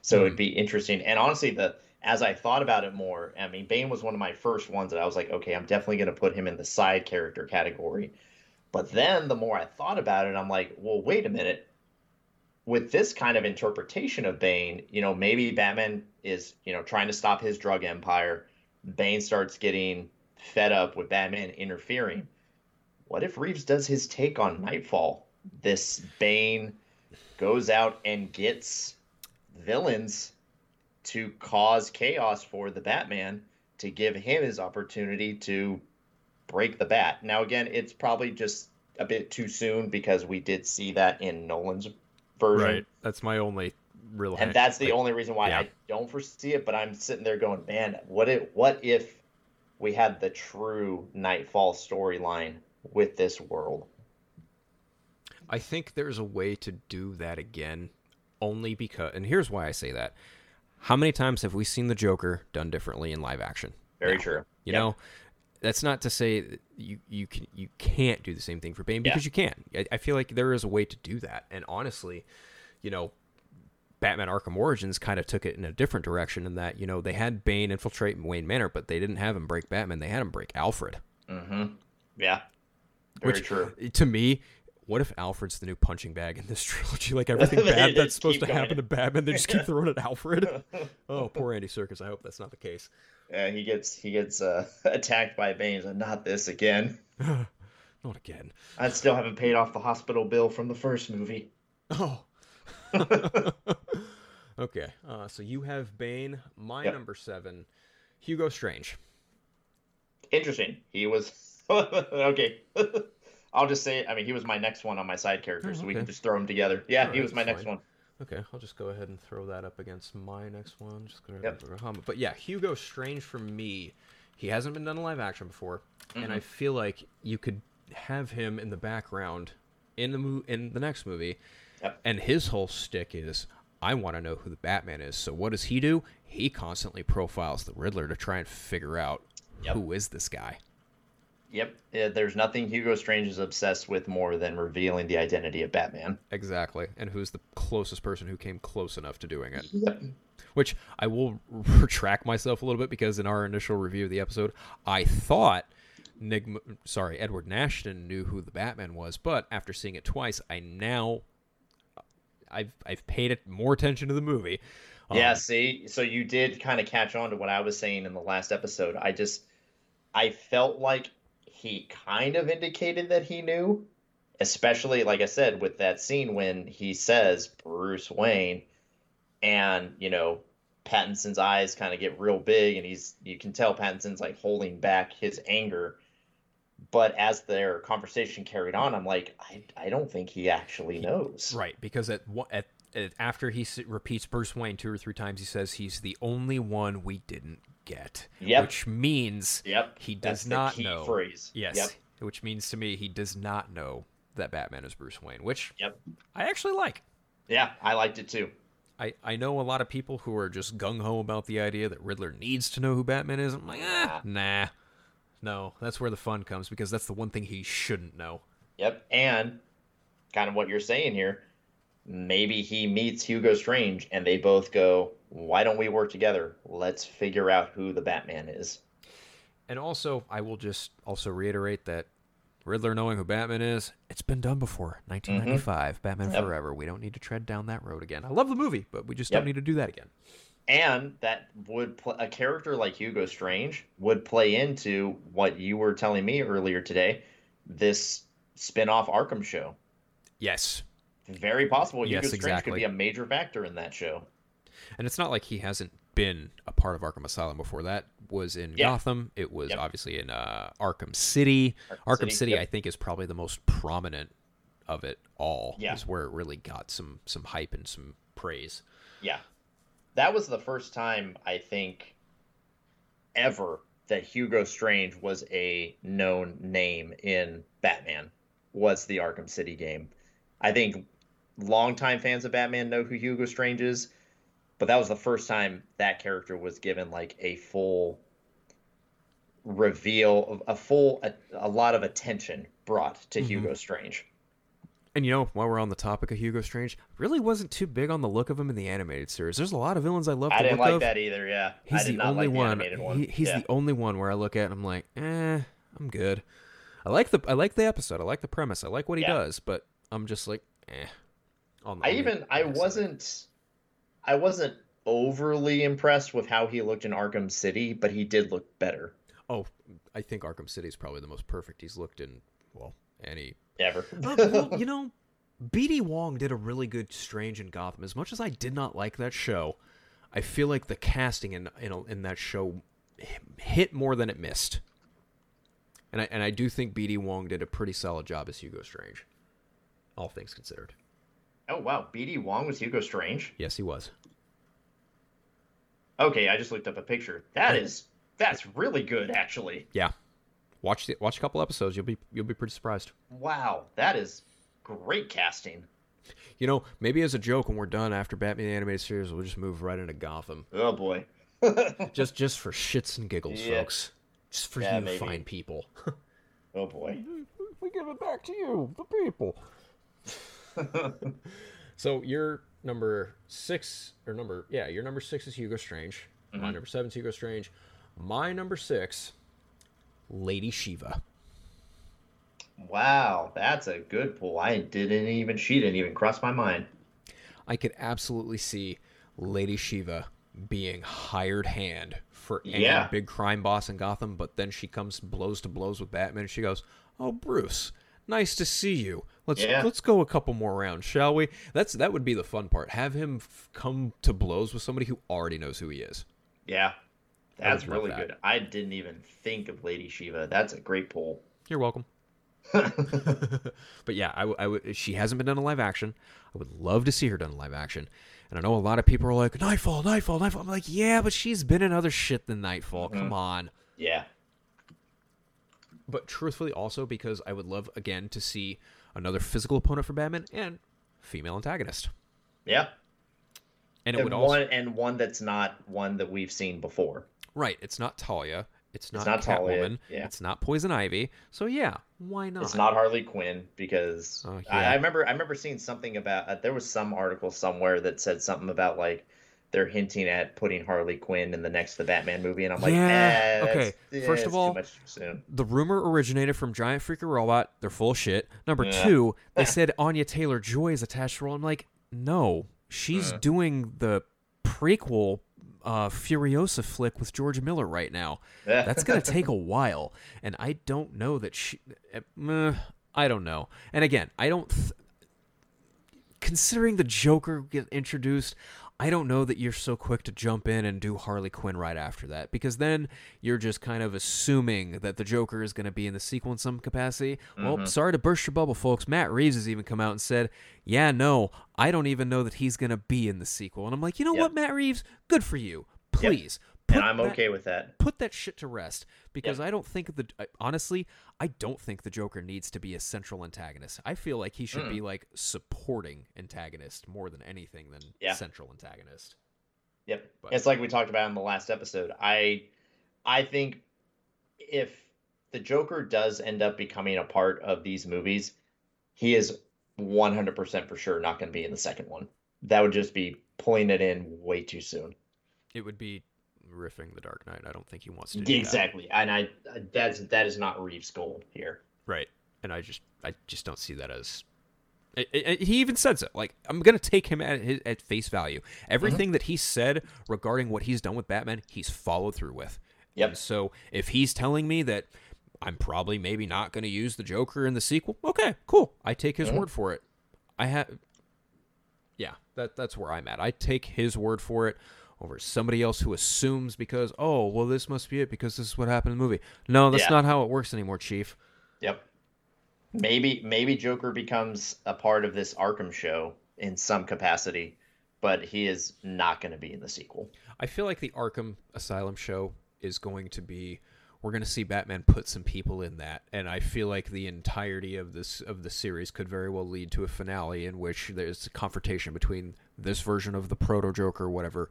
So it'd hmm. be interesting. And honestly, the as I thought about it more, I mean, Bane was one of my first ones that I was like, okay, I'm definitely going to put him in the side character category. But then the more I thought about it, I'm like, well, wait a minute. With this kind of interpretation of Bane, you know, maybe Batman is, you know, trying to stop his drug empire. Bane starts getting fed up with Batman interfering. What if Reeves does his take on Knightfall? This Bane goes out and gets villains to cause chaos for the Batman to give him his opportunity to break the bat. Now, again, it's probably just a bit too soon because we did see that in Nolan's version. right. That's my only real. And that's the like, only reason why yeah. I don't foresee it. But I'm sitting there going, man, what if what if we had the true Knightfall storyline with this world? I think there's a way to do that again, only because. And here's why I say that. How many times have we seen the Joker done differently in live action? Very now? true. You Yep. know, that's not to say you you can you can't do the same thing for Bane Yeah. because you can. I, I feel like there is a way to do that, and honestly, you know, Batman Arkham Origins kind of took it in a different direction in that you know they had Bane infiltrate Wayne Manor, but they didn't have him break Batman. They had him break Alfred. Mm-hmm. Yeah. Very Which true. to me. What if Alfred's the new punching bag in this trilogy? Like everything bad that's supposed to happen to Batman, they just keep throwing at Alfred. Oh, poor Andy Serkis. I hope that's not the case. Yeah, he gets he gets uh, attacked by Bane. He's like, not this again. Not again. I still haven't paid off the hospital bill from the first movie. Oh. okay. Uh, so you have Bane. My Yep. number seven, Hugo Strange. Interesting. He was okay. I'll just say, I mean, he was my next one on my side character, Oh, so we can just throw them together. Yeah, he was my next fine. one. Okay, I'll just go ahead and throw that up against my next one. Just gonna Yep. But yeah, Hugo Strange for me, he hasn't been done in live action before, and Mm-hmm. I feel like you could have him in the background in the mo- in the next movie, Yep. and his whole stick is. I want to know who the Batman is. So what does he do? He constantly profiles the Riddler to try and figure out Yep. who is this guy. Yep. Yeah, there's nothing Hugo Strange is obsessed with more than revealing the identity of Batman. Exactly. And who's the closest person who came close enough to doing it? Yep. Which I will retract myself a little bit because in our initial review of the episode, I thought Nigma, sorry, Edward Nashton knew who the Batman was, but after seeing it twice, I now I've I've paid it more attention to the movie. Um, Yeah, see, so you did kind of catch on to what I was saying in the last episode. I just, I felt like he kind of indicated that he knew, especially, like I said, with that scene when he says Bruce Wayne, and, you know, Pattinson's eyes kind of get real big, and he's, you can tell Pattinson's like holding back his anger. But as their conversation carried on, I'm like, I, I don't think he actually knows. Right, because at, at, after he s- repeats Bruce Wayne two or three times, he says he's the only one we didn't get. Yep. Which means Yep. he That's does the not know. phrase. Yes. Yep. Which means to me he does not know that Batman is Bruce Wayne, which Yep. I actually like. Yeah, I liked it too. I, I know a lot of people who are just gung ho about the idea that Riddler needs to know who Batman is. I'm like, eh, nah. No, that's where the fun comes because that's the one thing he shouldn't know. Yep. And kind of what you're saying here, maybe he meets Hugo Strange and they both go, Why don't we work together? Let's figure out who the Batman is. And also, I will just also reiterate that Riddler knowing who Batman is, it's been done before. 1995, mm-hmm. Batman Yep. Forever. We don't need to tread down that road again. I love the movie, but we just Yep. don't need to do that again. And that would pl- a character like Hugo Strange would play into what you were telling me earlier today, this spin-off Arkham show. Yes. Very possible Yes, Hugo Strange could be a major factor in that show. And it's not like he hasn't been a part of Arkham Asylum before. That was in Yeah. Gotham. It was Yep. obviously in uh, Arkham City. Arkham Arkham City, City, yep. I think, is probably the most prominent of it all. Yeah. Is where it really got some some hype and some praise. Yeah. That was the first time I think ever that Hugo Strange was a known name in Batman was the Arkham City game. I think longtime fans of Batman know who Hugo Strange is, but that was the first time that character was given like a full reveal of a full a, a lot of attention brought to Hugo Strange. And you know, while we're on the topic of Hugo Strange, really wasn't too big on the look of him in the animated series. There's a lot of villains I love I didn't like of. that either, yeah. He's I did the not only like the one. one. He, he's Yeah. the only one where I look at and I'm like, eh, I'm good. I like the I like the episode. I like the premise. I like what he Yeah. does, but I'm just like, eh. On the- I on the even I wasn't I wasn't overly impressed with how he looked in Arkham City, but he did look better Oh, I think Arkham City is probably the most perfect he's looked in. Well, any. ever. Uh, well, you know, B.D. Wong did a really good Strange in Gotham. As much as I did not like that show, I feel like the casting in in, in that show hit more than it missed. And I and I do think B.D. Wong did a pretty solid job as Hugo Strange, all things considered. Oh wow, BD Wong was Hugo Strange. Yes, he was. Okay, I just looked up a picture. That is that's really good actually. Yeah, watch the, watch a couple episodes. You'll be you'll be pretty surprised. Wow, that is great casting. You know, maybe as a joke, when we're done after Batman the animated series, we'll just move right into Gotham. Oh boy. just just for shits and giggles, Yeah. folks. Just for Yeah, you maybe. fine people. Oh boy. we give it back to you, the people. so your number six or number yeah, your number six is Hugo Strange. Mm-hmm. My number seven is Hugo Strange. My number six, Lady Shiva. Wow, that's a good pull. I didn't even she didn't even cross my mind. I could absolutely see Lady Shiva being hired hand for any Yeah. big crime boss in Gotham, but then she comes blows to blows with Batman and she goes, "Oh, Bruce, nice to see you. Let's Yeah. let's go a couple more rounds, shall we?" That's that would be the fun part. Have him f- come to blows with somebody who already knows who he is. Yeah. That's really that. good. I didn't even think of Lady Shiva. That's a great pull. You're welcome. but yeah, I, w- I would. She hasn't been done in live action. I would love to see her done in live action. And I know a lot of people are like, Knightfall, Knightfall, Knightfall. I'm like, yeah, but she's been in other shit than Knightfall. Mm-hmm. Come on. Yeah. But truthfully, also because I would love again to see another physical opponent for Batman and female antagonist. Yeah. And it And would also one and one that's not one that we've seen before. right. It's not Talia. It's not, not Talia, Catwoman. yeah. It's not Poison Ivy. So yeah, why not? It's not Harley Quinn because Oh, I. I remember I remember seeing something about uh, there was some article somewhere that said something about like they're hinting at putting Harley Quinn in the next the Batman movie, and I'm like, Yeah, eh, okay. eh, First of all, too much too soon. the rumor originated from Giant Freakin Robot. They're full shit. Number Yeah. two, they said Anya Taylor Joy is attached to the role. I'm like, no, she's doing the prequel uh, Furiosa flick with George Miller right now. That's gonna take a while, and I don't know that she. meh, I don't know. And again, I don't. Th- considering the Joker get introduced, I don't know that you're so quick to jump in and do Harley Quinn right after that because then you're just kind of assuming that the Joker is going to be in the sequel in some capacity. Well, mm-hmm. sorry to burst your bubble, folks. Matt Reeves has even come out and said, "Yeah, no, I don't even know that he's going to be in the sequel." And I'm like, you know Yep. what, Matt Reeves, good for you. Please, put and I'm that- okay with that. put that shit to rest because I don't think the honestly I don't think the Joker needs to be a central antagonist. I feel like he should be hmm. like supporting antagonist more than anything than Yeah. central antagonist. Yep. But- It's like we talked about in the last episode. I I think if the Joker does end up becoming a part of these movies, he is 100% for sure not going to be in the second one. That would just be pulling it in way too soon. It would be riffing the Dark Knight. I don't think he wants to do that. Exactly. And I that's that is not Reeves' goal here. Right. And I just I just don't see that as I- I- he even said so. Like I'm gonna take him at his, at face value. Everything uh-huh. that he said regarding what he's done with Batman, he's followed through with. Yep. And so if he's telling me that I'm probably maybe not going to use the Joker in the sequel, okay, cool. I take his uh-huh. word for it. I have, yeah, that that's where I'm at. I take his word for it over somebody else who assumes because oh well this must be it because this is what happened in the movie. No, that's Yeah. not how it works anymore, Chief. Yep. Maybe maybe Joker becomes a part of this Arkham show in some capacity, but he is not going to be in the sequel. I feel like the Arkham Asylum show is going to be we're going to see Batman put some people in that and I feel like the entirety of this of the series could very well lead to a finale in which there's a confrontation between this version of the proto Joker whatever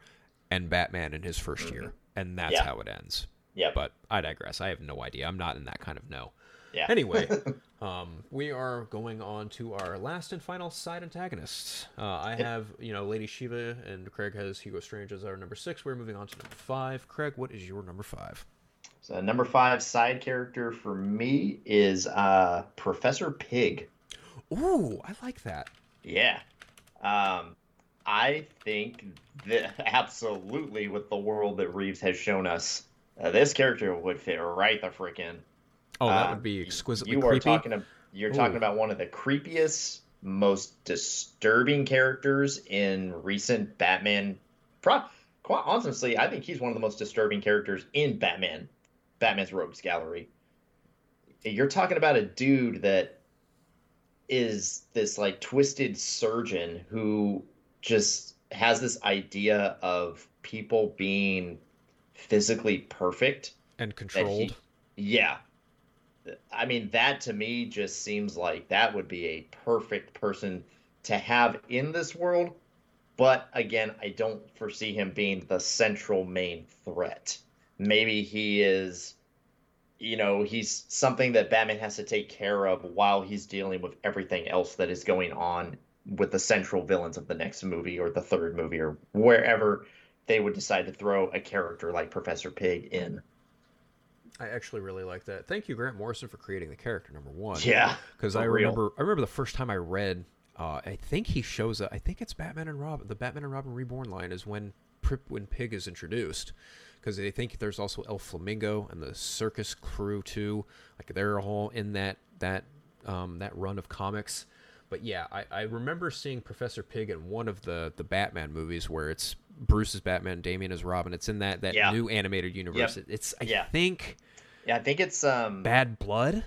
and Batman in his 1st year and that's Yeah. how it ends. Yeah. But I digress. I have no idea. I'm not in that kind of know. Yeah. Anyway, um, we are going on to our last and final side antagonists. Uh, I have, you know, Lady Shiva, and Craig has Hugo Strange as our number six. We're moving on to number five. Craig, what is your number five? So number five side character for me is uh, Professor Pig. Ooh, I like that. Yeah. Um, I think that absolutely with the world that Reeves has shown us, uh, this character would fit right the frickin'. Oh, that Uh, would be exquisitely You creepy. are talking. You're talking about one of the creepiest, most disturbing characters in recent Batman. Pro- quite honestly, I think he's one of the most disturbing characters in Batman. Batman's Rogues Gallery. You're talking about a dude that is this like twisted surgeon who just has this idea of people being physically perfect and controlled. he, yeah. I mean, that to me just seems like that would be a perfect person to have in this world. But again, I don't foresee him being the central main threat. Maybe he is, you know, he's something that Batman has to take care of while he's dealing with everything else that is going on with the central villains of the next movie or the third movie or wherever they would decide to throw a character like Professor Pig in. I actually really like that. Thank you, Grant Morrison, for creating the character number one. Yeah, because I real. remember I remember the first time I read. Uh, I think he shows up. I think it's Batman and Robin. The Batman and Robin Reborn line is when Prip, when Pig is introduced, because they think there's also El Flamingo and the circus crew too. Like they're all in that that um, that run of comics. But yeah, I, I remember seeing Professor Pig in one of the the Batman movies where it's Bruce as Batman, Damian as Robin. It's in that that Yeah. new animated universe. Yep. It's I Yeah. think Yeah, I think it's um Bad Blood.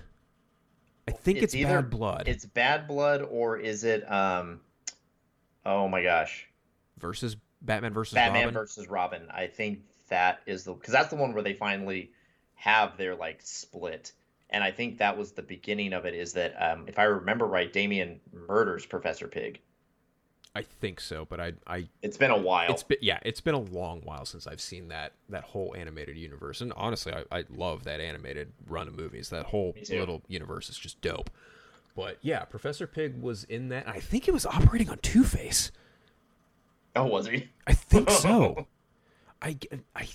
I think it's, either Bad Blood. It's Bad Blood or is it um oh my gosh. versus Batman versus Batman Robin. versus Robin. I think that is the cuz that's the one where they finally have their like split. And I think that was the beginning of it is that um if I remember right Damian murders Professor Pig. I think so, but I, I, It's been a while. it's been, yeah, it's been a long while since I've seen that that whole animated universe, and honestly, I, I love that animated run of movies. That whole little universe is just dope. But yeah, Professor Pig was in that. I think he was operating on Two Face. oh, was he? I think so. I, I,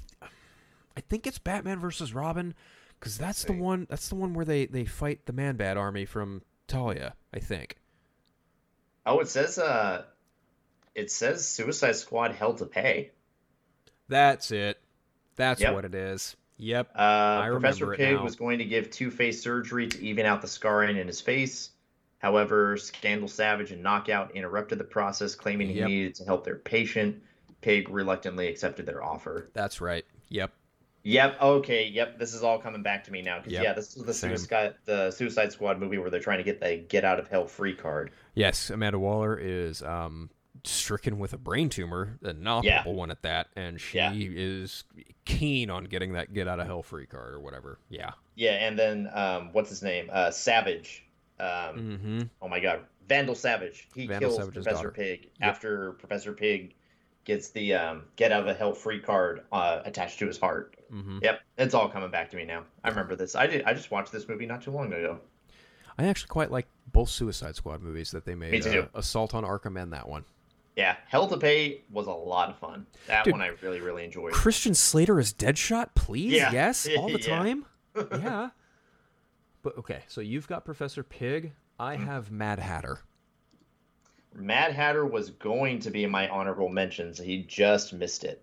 I think it's Batman versus Robin, because that's the one. That's the one where they they fight the Man Bat army from Talia. I think. Oh, it says uh it says Suicide Squad Hell to pay. That's it. That's Yep. what it is. Yep. Uh, Professor Pig was going to give Two Face surgery to even out the scarring in his face. However, Scandal Savage and Knockout interrupted the process, claiming he Yep. needed to help their patient. Pig reluctantly accepted their offer. That's right. Yep. Yep. Okay. Yep. This is all coming back to me now. 'cause, Yep, Yeah, this is the same. Suicide the Suicide Squad movie where they're trying to get the get out of hell free card. Yes, Amanda Waller is um, stricken with a brain tumor, a inoperable Yeah. one at that, and she Yeah. is keen on getting that get out of hell free card or whatever. Yeah. Yeah, and then um, what's his name? Uh, Savage. Um, Mm-hmm. Oh my God, Vandal Savage. He Vandal kills Savage's Professor daughter. Pig Yep. after Professor Pig gets the um, get out of hell free card uh, attached to his heart. Mm-hmm. Yep, it's all coming back to me now. I remember this. I did. I just watched this movie not too long ago. I actually quite like both Suicide Squad movies that they made. Me too. Uh, Assault on Arkham and that one. Yeah, Hell to Pay was a lot of fun. That Dude. one I really really enjoyed. Christian Slater is Deadshot, please. Yeah. Yes, all the Yeah. time. yeah. But okay, so you've got Professor Pig. I Mm. have Mad Hatter. Mad Hatter was going to be in my honorable mentions. He just missed it.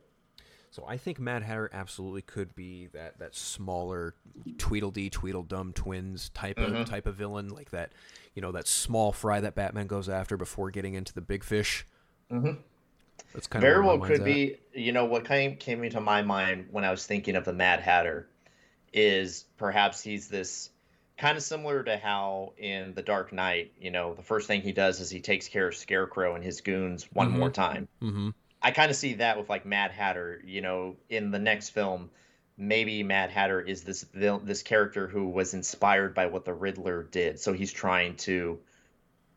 So I think Mad Hatter absolutely could be that that smaller Tweedledee Tweedledum twins type Mm-hmm. of type of villain, like that, you know, that small fry that Batman goes after before getting into the big fish. Mm-hmm. That's kind Very of well could be. You know what came came into my mind when I was thinking of the Mad Hatter is perhaps he's this kind of similar to how in the Dark Knight, you know, the first thing he does is he takes care of Scarecrow and his goons one more time. Mm-hmm. I kind of see that with like Mad Hatter. You know, in the next film, maybe Mad Hatter is this this character who was inspired by what the Riddler did, so he's trying to,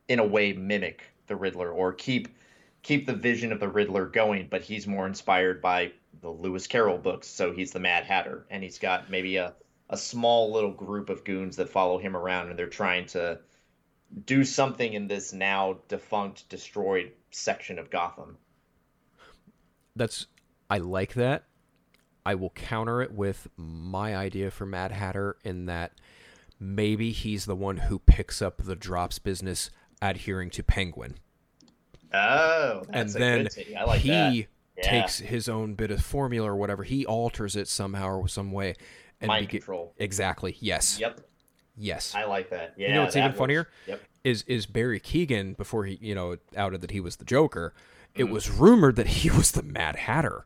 in a way, mimic the Riddler or keep keep the vision of the Riddler going. But he's more inspired by the Lewis Carroll books, so he's the Mad Hatter, and he's got maybe a a small little group of goons that follow him around, and they're trying to do something in this now defunct, destroyed section of Gotham. That's I like that. I will counter it with my idea for Mad Hatter in that maybe he's the one who picks up the drops business adhering to Penguin. Oh, and a then like he that. Yeah. takes his own bit of formula or whatever. He alters it somehow or some way. And Mind begi- control. Exactly. Yes. Yep, Yes. I like that. Yeah, you know what's even works. funnier? Yep. Is is Barry Keoghan before he you know outed that he was the Joker? It Mm-hmm. was rumored that he was the Mad Hatter.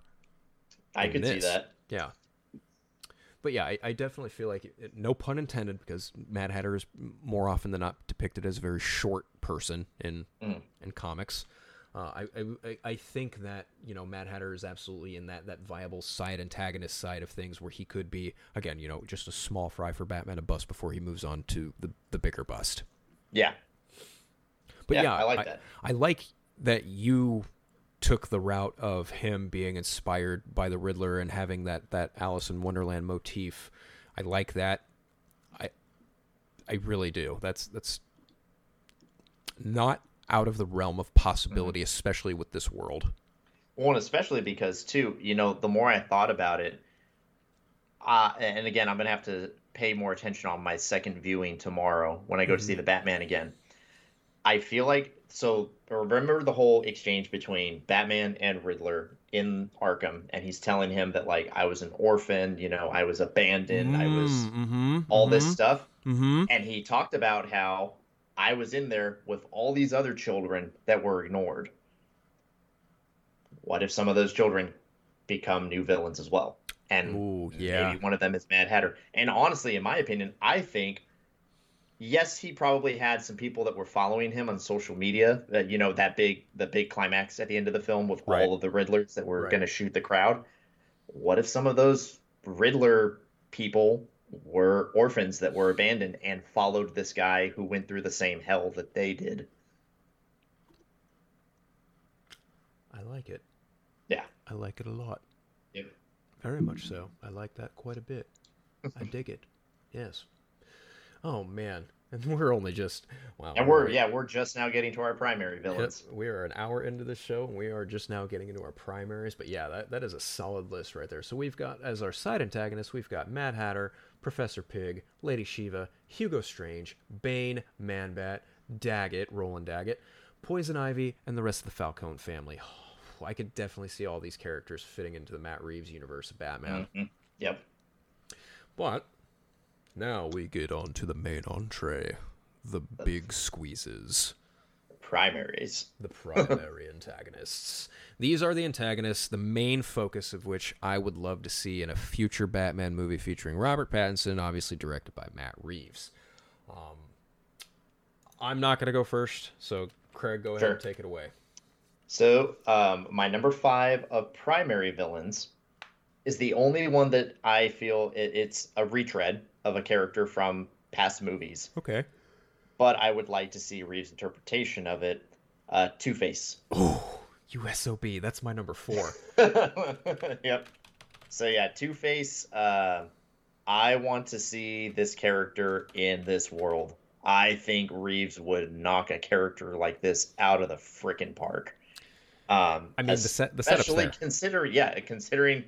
I could see that. Yeah. But yeah, I, I definitely feel like, it, no pun intended, because Mad Hatter is more often than not depicted as a very short person in Mm. in comics. Uh, I, I- I I think that you know Mad Hatter is absolutely in that that viable side antagonist side of things where he could be again you know just a small fry for Batman to bust before he moves on to the the bigger bust. Yeah, But Yeah, yeah, I like that. I like that you took the route of him being inspired by the Riddler and having that that Alice in Wonderland motif. I like that. I I really do. That's that's not out of the realm of possibility, Mm-hmm. especially with this world. well, and especially because too, you know, the more I thought about it, uh, and again, I'm gonna have to pay more attention on my second viewing tomorrow when I go to see the Batman again. I feel like so. Remember the whole exchange between Batman and Riddler in Arkham, and he's telling him that like I was an orphan, you know, I was abandoned, I was mm-hmm, all this stuff. Mm-hmm. and he talked about how I was in there with all these other children that were ignored. What if some of those children become new villains as well? And Ooh, yeah. maybe one of them is Mad Hatter. And honestly, in my opinion, I think yes, he probably had some people that were following him on social media. That you know that big the big climax at the end of the film with Right. all of the Riddlers that were Right. going to shoot the crowd. What if some of those Riddler people were orphans that were abandoned and followed this guy who went through the same hell that they did? I like it. Yeah. I like it a lot. Yep. Very much so. I like that quite a bit. I dig it. Yes. Oh man, and we're only just wow. And we're yeah, we're just now getting to our primary Yep, villains. we are an hour into this show, and we are just now getting into our primaries. But yeah, that, that is a solid list right there. So we've got as our side antagonists, we've got Mad Hatter, Professor Pig, Lady Shiva, Hugo Strange, Bane, Man-Bat, Daggett, Roland Daggett, Poison Ivy, and the rest of the Falcone family. I could definitely see all these characters fitting into the Matt Reeves universe of Batman. Mhm. Yep. But now we get on to the main entree, the big squeezes. Primaries. the primary antagonists. These are the antagonists, the main focus of which I would love to see in a future Batman movie featuring Robert Pattinson, obviously directed by Matt Reeves. Um, I'm not going to go first, so Craig, go ahead Sure. and take it away. So, um, my number five of primary villains is the only one that I feel it, it's a retread of a character from past movies, Okay. But I would like to see Reeves' interpretation of it. Uh, Two Face. Oh, USOB, that's my number four. yep. So yeah, Two Face. Uh, I want to see this character in this world. I think Reeves would knock a character like this out of the frickin' park. Um, I mean, the set- the especially consider yeah, considering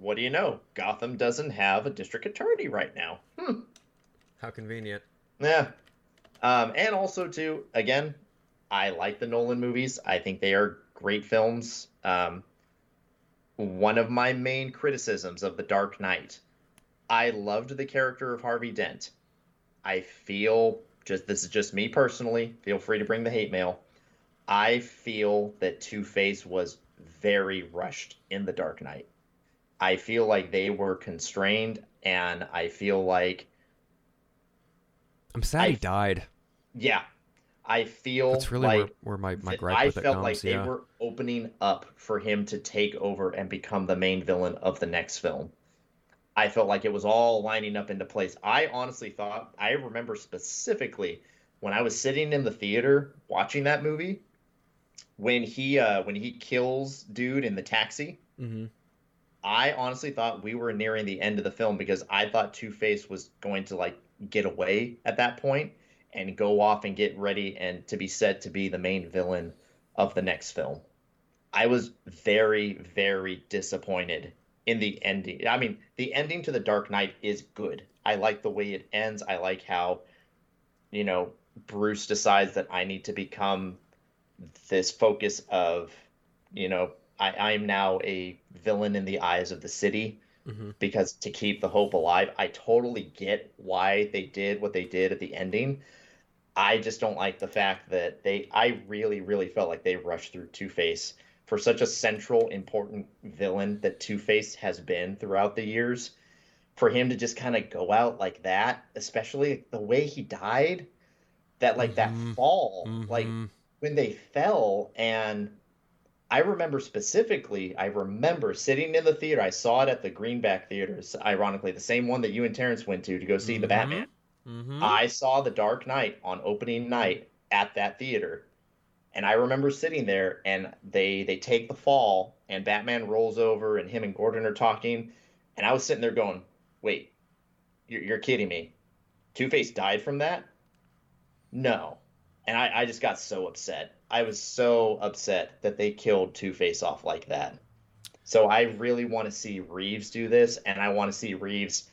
what do you know? Gotham doesn't have a district attorney right now. Hmm. How convenient. Yeah. Um, and also too, again, I like the Nolan movies. I think they are great films. Um, one of my main criticisms of The Dark Knight, I loved the character of Harvey Dent. I feel just this is just me personally. Feel free to bring the hate mail. I feel that Two Face was very rushed in The Dark Knight. I feel like they were constrained, and I feel like I'm sad he died. yeah, I feel That's really like where, where my, my gripe I with it felt comes. like they yeah. were opening up for him to take over and become the main villain of the next film. I felt like it was all lining up into place. I honestly thought I remember specifically when I was sitting in the theater watching that movie when he uh when he kills dude in the taxi. Mm-hmm. I honestly thought we were nearing the end of the film because I thought Two Face was going to like get away at that point and go off and get ready and to be set to be the main villain of the next film. I was very, very disappointed in the ending. I mean, the ending to The Dark Knight is good. I like the way it ends. I like how, you know, Bruce decides that I need to become this focus of, you know, I, I am now a villain in the eyes of the city Mhm. because to keep the hope alive. I totally get why they did what they did at the ending. I just don't like the fact that they I really, really felt like they rushed through Two Face for such a central, important villain that Two Face has been throughout the years. For him to just kind of go out like that, especially the way he died, that like Mhm. that fall, like Mhm. when they fell and I remember specifically, I remember sitting in the theater. I saw it at the Greenback Theaters, ironically, the same one that you and Terrence went to to go see the Mhm. Batman. Mhm. I saw The Dark Knight on opening night at that theater. And I remember sitting there and they they take the fall and Batman rolls over and him and Gordon are talking and I was sitting there going, "Wait. You're, you're kidding me. Two-Face died from that?" No. And I, I just got so upset. I was so upset that they killed Two Face off like that. So I really want to see Reeves do this, and I want to see Reeves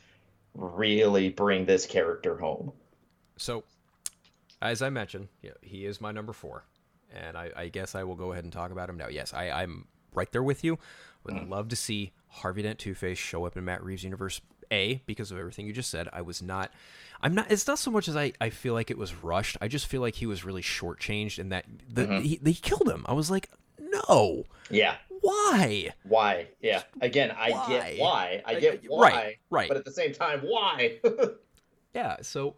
really bring this character home. So, as I mentioned, yeah, he is my number four, and I, I guess I will go ahead and talk about him now. Yes, I, I'm right there with you. Would mm. love to see Harvey Dent Two Face show up in Matt Reeves' universe. A because of everything you just said, I was not. I'm not. It's not so much as I, I feel like it was rushed. I just feel like he was really shortchanged, and that the, mm-hmm. he, they killed him. I was like, no, Yeah. why? Why? Yeah. Again, I Why? get why. I I- get why. right, right. But at the same time, why? Yeah, so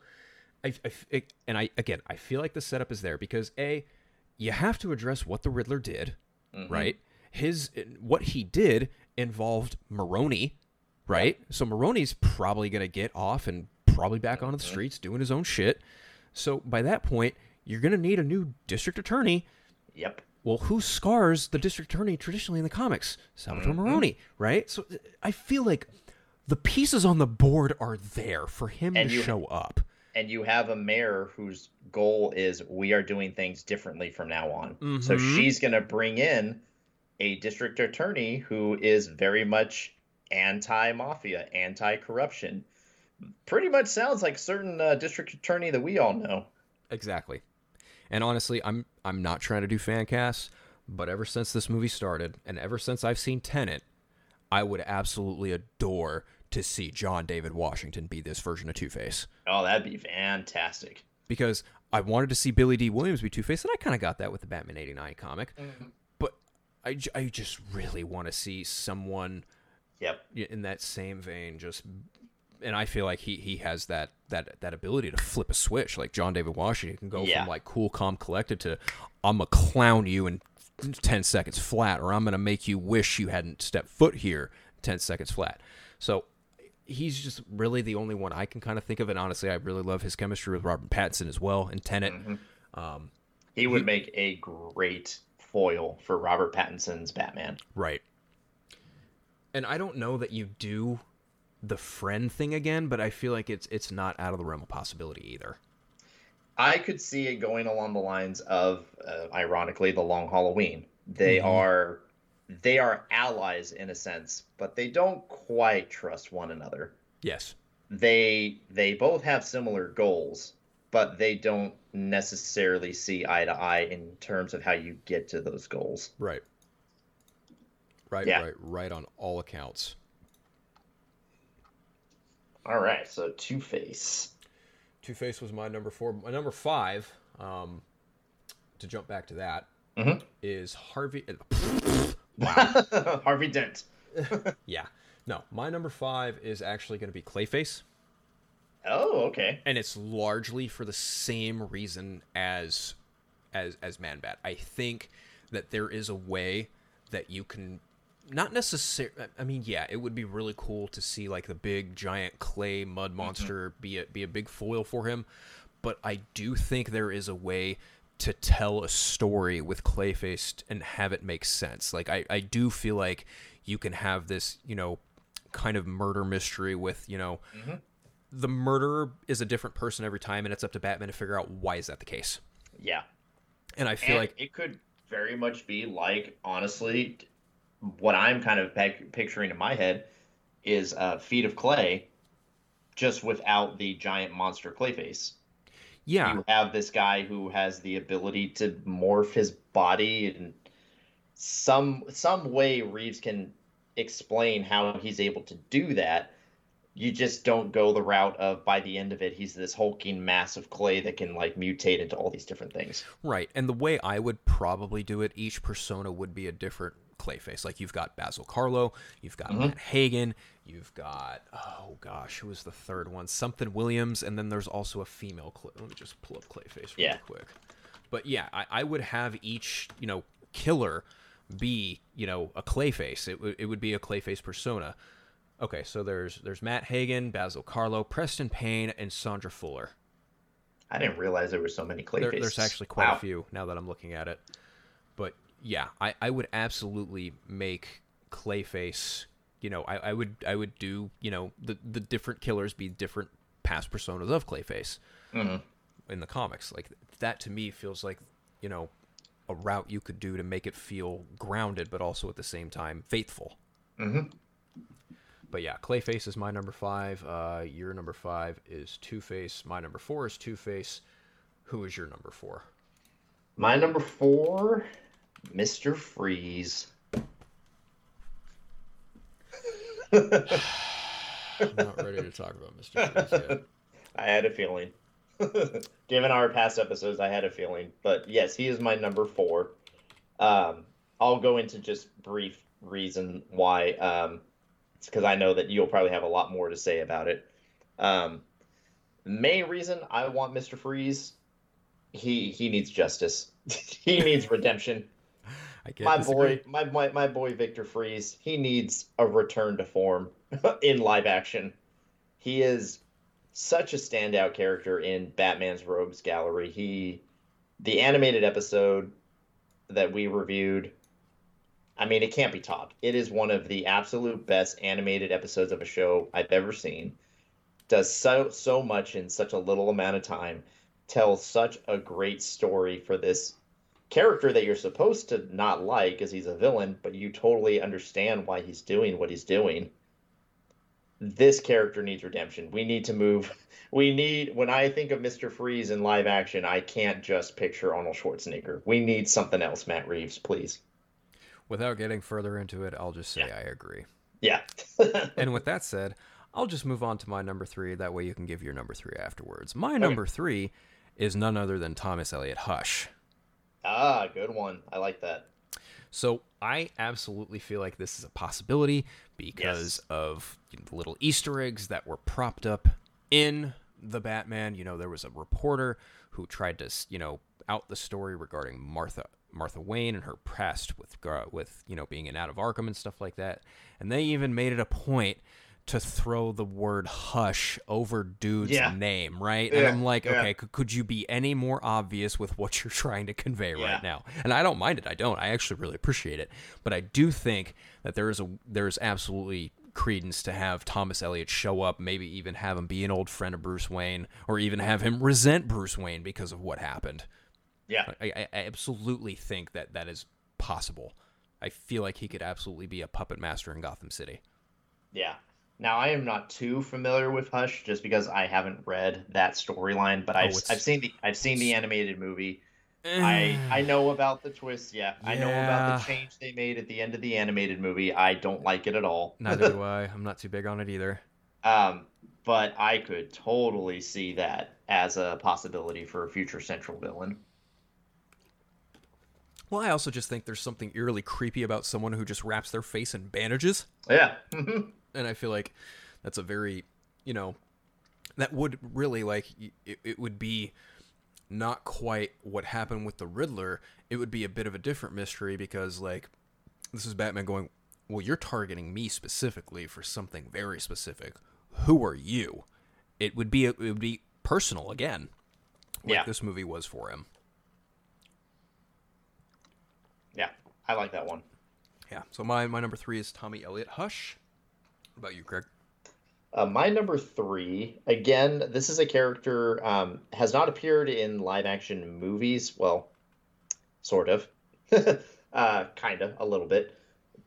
I. it- and I again, I feel like the setup is there because a, you have to address what the Riddler did, mm-hmm. right? His what he did involved Maroni, right? So Maroni's probably gonna get off and probably back onto the streets doing his own shit. So by that point, you're gonna need a new district attorney. yep. Well, who scars the district attorney traditionally in the comics? Salvatore Maroni, right? So I feel like the pieces on the board are there for him And to you- show up. and you have a mayor whose goal is we are doing things differently from now on. So Mhm. she's going to bring in a district attorney who is very much anti-mafia, anti-corruption. Pretty much sounds like certain uh, district attorney that we all know. Exactly. And honestly, I'm I'm not trying to do fan casts, but ever since this movie started, and ever since I've seen Tenet, I would absolutely adore to see John David Washington be this version of Two Face. Oh, that'd be fantastic. Because I wanted to see Billy Dee Williams be Two Face, and I kind of got that with the Batman '89 comic. But I just really want to see someone Yep. in that same vein, just and I feel like he he has that that that ability to flip a switch, like John David Washington can go Yeah. from like cool, calm, collected to I'm gonna clown you in ten seconds flat, or I'm gonna make you wish you hadn't stepped foot here ten seconds flat. So he's just really the only one I can kind of think of, and honestly, I really love his chemistry with Robert Pattinson as well in Tenet. Mm-hmm. Um, he would make a great foil for Robert Pattinson's Batman. Right. And I don't know that you do the friend thing again, but I feel like it's it's not out of the realm of possibility either. I could see it going along the lines of, uh, ironically, the Long Halloween. They are they are allies in a sense, but they don't quite trust one another. Yes. They they both have similar goals, but they don't necessarily see eye to eye in terms of how you get to those goals. Right. Right, Yeah. right, right on all accounts. All right, so Two Face. Two Face was my number four. My number five, um, to jump back to that, is Mhm. Harvey. Wow, Harvey Dent. Yeah. No, my number five is actually going to be Clayface. Oh, okay. and it's largely for the same reason as as as Man Bat. I think that there is a way that you can not necessarily I mean yeah, it would be really cool to see like the big giant clay mud mm-hmm. monster be a be a big foil for him, but I do think there is a way to tell a story with Clayface and have it make sense. Like I I do feel like you can have this, you know, kind of murder mystery with, you know, mm-hmm. the murderer is a different person every time, and it's up to Batman to figure out why is that the case. Yeah. And I feel And like it could very much be like, honestly, what I'm kind of pic- picturing in my head is uh, Feet of Clay, just without the giant monster clay face. yeah, You have this guy who has the ability to morph his body and some some way Reeves can explain how he's able to do that. You just don't go the route of by the end of it he's this hulking mass of clay that can like mutate into all these different things. right. And the way I would probably do it, each persona would be a different Clayface. Like you've got Basil Karlo, you've got mm-hmm. Matt Hagen, you've got oh gosh, who was the third one? Something Williams, and then there's also a female. Clay. Let me just pull up Clayface real Yeah. quick. But yeah, I, I would have each you know killer be you know a Clayface. It would it would be a Clayface persona. Okay, so there's there's Matt Hagen, Basil Karlo, Preston Payne, and Sondra Fuller. I didn't realize there were so many clay There, there's actually quite Wow. a few now that I'm looking at it. But yeah, I, I would absolutely make Clayface. You know, I, I would I would do you know the the different killers be different past personas of Clayface in the comics. Like that to me feels like you know a route you could do to make it feel grounded, but also at the same time faithful. Mhm. But yeah, Clayface is my number five. Uh, your number five is Two Face. My number four is Two Face. Who is your number four? My number four, Mr. Freeze. I'm not ready to talk about Mr. Freeze yet. I had a feeling. Given our past episodes, I had a feeling. But yes, he is my number four. Um, I'll go into just brief reason why. Um, it's because I know that you'll probably have a lot more to say about it. Um, main reason I want Mr. Freeze, he he needs justice. he needs redemption. I can't my disagree. boy, my, my my boy Victor Fries, he needs a return to form in live action. He is such a standout character in Batman's Rogues Gallery. He, the animated episode that we reviewed, I mean, it can't be topped. It is one of the absolute best animated episodes of a show I've ever seen. Does so so much in such a little amount of time. Tells such a great story for this character that you're supposed to not like because he's a villain, but you totally understand why he's doing what he's doing. This character needs redemption. We need to move. We need, when I think of Mr. Freeze in live action, I can't just picture Arnold Schwarzenegger. We need something else, Matt Reeves, please. Without getting further into it, I'll just say I agree. Yeah. And with that said, I'll just move on to my number three. That way you can give your number three afterwards. My number three is none other than Thomas Elliot Hush. Ah, good one. I like that. So I absolutely feel like this is a possibility because Yes. of you know, the little Easter eggs that were propped up in the Batman. You know, there was a reporter who tried to, you know, out the story regarding Martha Martha Wayne and her past with with you know being in Out of Arkham and stuff like that. And they even made it a point to throw the word hush over dude's Yeah. name, right? and I'm like, yeah. okay, could, could you be any more obvious with what you're trying to convey Yeah. right now? And I don't mind it. I don't. I actually really appreciate it. But I do think that there is a there is absolutely credence to have Thomas Elliot show up, maybe even have him be an old friend of Bruce Wayne, or even have him resent Bruce Wayne because of what happened. Yeah. I, I, I absolutely think that that is possible. I feel like he could absolutely be a puppet master in Gotham City. Yeah. Now I am not too familiar with Hush just because I haven't read that storyline, but I've, I've seen the I've seen the animated movie. I I know about the twist. Yeah, I know about the change they made at the end of the animated movie. I don't like it at all. Neither do I. I'm not too big on it either. Um, but I could totally see that as a possibility for a future central villain. Well, I also just think there's something eerily creepy about someone who just wraps their face in bandages. Yeah. and I feel like that's a very, you know, that would really like it, it would be not quite what happened with the Riddler. It would be a bit of a different mystery because like this is Batman going, "Well, you're targeting me specifically for something very specific. Who are you?" It would be it would be personal again. Like Yeah. this movie was for him. yeah, I like that one. Yeah. So my my number 3 is Tommy Elliot Hush. What about you, Craig? Uh, my number three, again, this is a character um, has not appeared in live action movies. Well, sort of, uh, kind of, a little bit,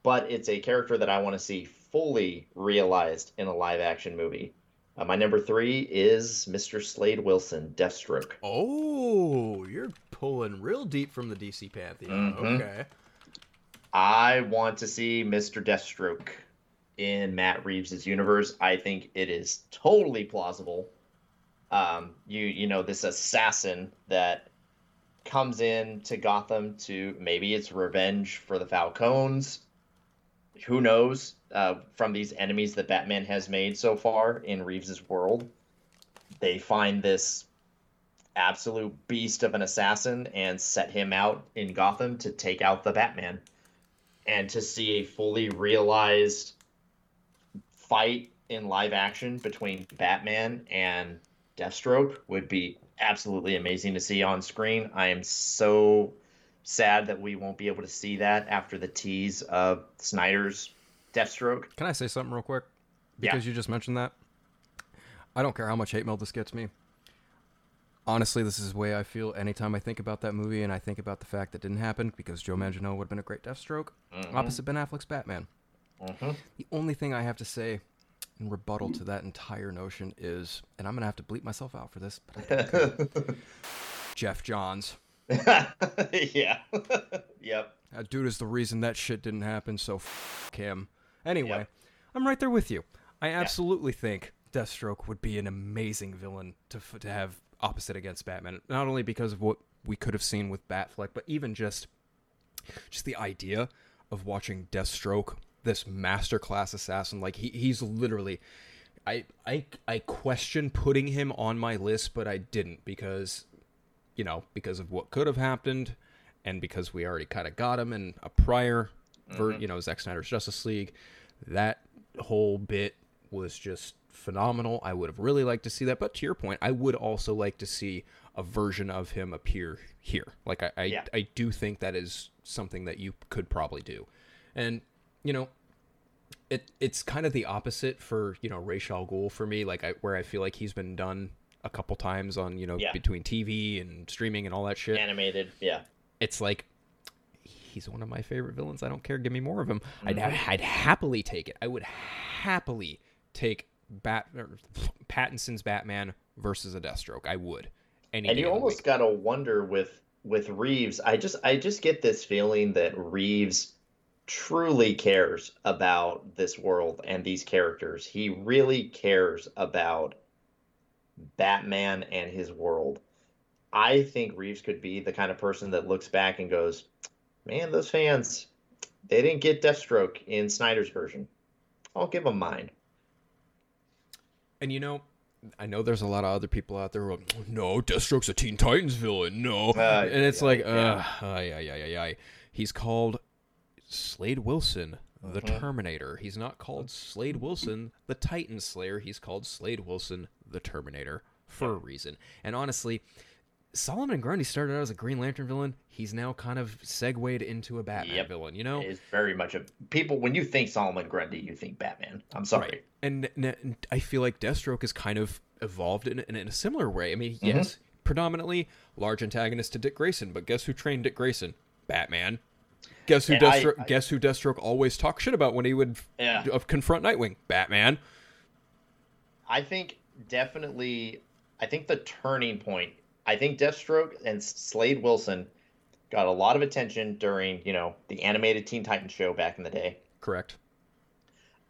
but it's a character that I want to see fully realized in a live action movie. Uh, my number three is Mr. Slade Wilson, Deathstroke. Oh, you're pulling real deep from the DC pantheon. Mhm. Okay. I want to see Mr. Deathstroke in Matt Reeves' universe. I think it is totally plausible. Um, you you know this assassin that comes in to Gotham to maybe it's revenge for the Falcons. Who knows? Uh, from these enemies that Batman has made so far in Reeves' world, they find this absolute beast of an assassin and set him out in Gotham to take out the Batman and to see a fully realized fight in live action between Batman and Deathstroke would be absolutely amazing to see on screen. I am so sad that we won't be able to see that after the tease of Snyder's Deathstroke. Can I say something real quick? Yeah. Because you just mentioned that. I don't care how much hate mail this gets me. Honestly, this is the way I feel anytime I think about that movie and I think about the fact that didn't happen because Joe Manganiello would have been a great Deathstroke mm-hmm. opposite Ben Affleck's Batman. Mm-hmm. The only thing I have to say in rebuttal to that entire notion is, and I'm going to have to bleep myself out for this, but I don't care. Geoff Johns. yeah. yep. That dude is the reason that shit didn't happen, so f him. Anyway, Yep. I'm right there with you. I absolutely think Deathstroke would be an amazing villain to f- to have opposite against Batman. Not only because of what we could have seen with Batfleck, but even just just the idea of watching Deathstroke, this masterclass assassin, like he, he's literally I I I question putting him on my list, but I didn't because you know, because of what could have happened and because we already kind of got him in a prior ver- mm-hmm. you know, Zack Snyder's Justice League, that whole bit was just phenomenal. I would have really liked to see that, but to your point, I would also like to see a version of him appear here. Like I I, Yeah. I do think that is something that you could probably do. And you know, it it's kind of the opposite for you know Ra's al Ghul for me, like I, where I feel like he's been done a couple times on you know Yeah. between TV and streaming and all that shit. Animated. Yeah. It's like he's one of my favorite villains. I don't care. Give me more of him. I'd mm-hmm. I'd happily take it. I would happily take Bat or Pattinson's Batman versus a Deathstroke. I would. Any and you almost gotta wonder with with Reeves. I just I just get this feeling that Reeves truly cares about this world and these characters. He really cares about Batman and his world. I think Reeves could be the kind of person that looks back and goes, "Man, those fans, they didn't get Deathstroke in Snyder's version. I'll give them mine." And you know, I know there's a lot of other people out there who are like, no, Deathstroke's a Teen Titans villain. No. Uh, and it's yeah, like, yeah. uh, ay, ay, ay, ay. He's called Slade Wilson, the Uh-huh. Terminator. He's not called Slade Wilson, the Titan Slayer. He's called Slade Wilson, the Terminator, for a reason. And honestly, Solomon Grundy started out as a Green Lantern villain. He's now kind of segued into a Batman Yep. villain, you know? Is very much a people when you think Solomon Grundy, you think Batman. I'm sorry. Right. And, I feel like Deathstroke has kind of evolved in, in, in a similar way. I mean, Mm-hmm. yes, predominantly large antagonist to Dick Grayson, but guess who trained Dick Grayson? Batman. Guess who And Deathstroke? I- guess who Deathstroke always talked shit about when he would Yeah. confront Nightwing? Batman. I think definitely. I think the turning point. I think Deathstroke and Slade Wilson got a lot of attention during you know the animated Teen Titans show back in the day. Correct.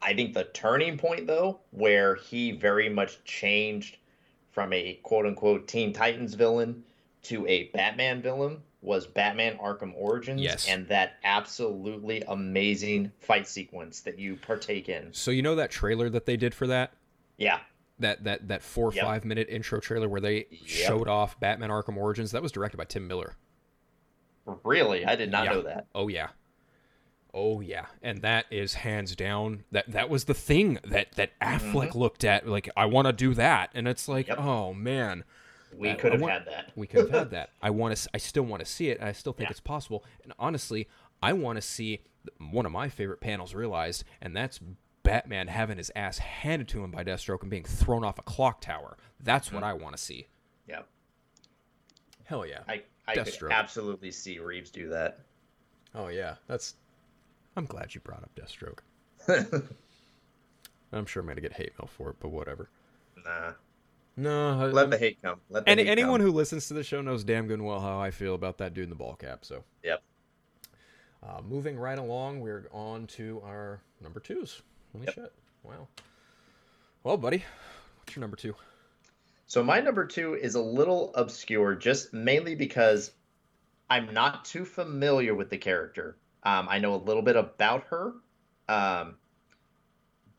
I think the turning point though, where he very much changed from a quote unquote Teen Titans villain to a Batman villain was Batman Arkham Origins Yes. and that absolutely amazing fight sequence that you partake in. So you know that trailer that they did for that? Yeah. That that that four or Yep. five minute intro trailer where they showed off Batman Arkham Origins. That was directed by Tim Miller. Really? I did not Yeah. know that. Oh yeah. Oh yeah. And that is hands down that that was the thing that that Affleck looked at like I want to do that and it's like, Mm-hmm. Yep. "Oh man, We could have had that. we could have had that. I want to I still want to see it. and I still think Yeah. it's possible. And honestly, I want to see one of my favorite panels realized and that's Batman having his ass handed to him by Deathstroke and being thrown off a clock tower. That's what mm-hmm. I want to see. Yeah. Hell yeah. I, I could Deathstroke. absolutely see Reeves do that. Oh yeah, that's. I'm glad you brought up Deathstroke. I'm sure I'm gonna get hate mail for it, but whatever. Nah. No, I, Let the hate come. Let the any, hate anyone come. who listens to the show knows damn good and well how I feel about that dude in the ball cap. So, Yep. uh, moving right along, we're on to our number twos. Holy Yep. shit! Wow. Well, buddy, what's your number two? So my number two is a little obscure, just mainly because I'm not too familiar with the character. Um, I know a little bit about her, um,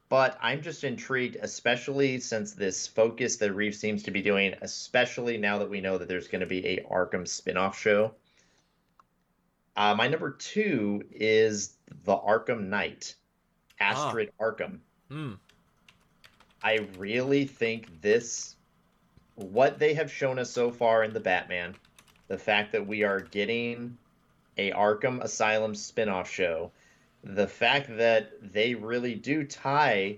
but I'm just intrigued, especially since this focus that Reeves seems to be doing, especially now that we know that there's going to be a Arkham spin-off show. Uh, my number two is the Arkham Knight, Astrid Arkham. Hmm. I really think this, what they have shown us so far in the Batman, the fact that we are getting a Arkham Asylum spin-off show, the fact that they really do tie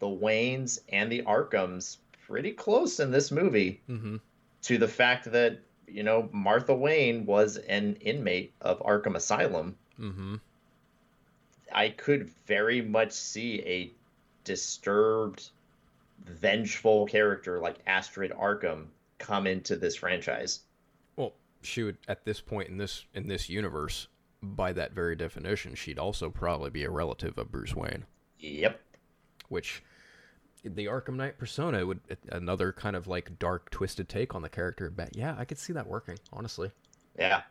the Waynes and the Arkhams pretty close in this movie Mm-hmm. to the fact that you know Martha Wayne was an inmate of Arkham Asylum. Mm-hmm. I could very much see a disturbed, vengeful character like Astrid Arkham come into this franchise. Well, she would at this point in this in this universe, by that very definition, she'd also probably be a relative of Bruce Wayne. Yep. which the Arkham Knight persona would another kind of like dark twisted take on the character but yeah I could see that working honestly Yeah.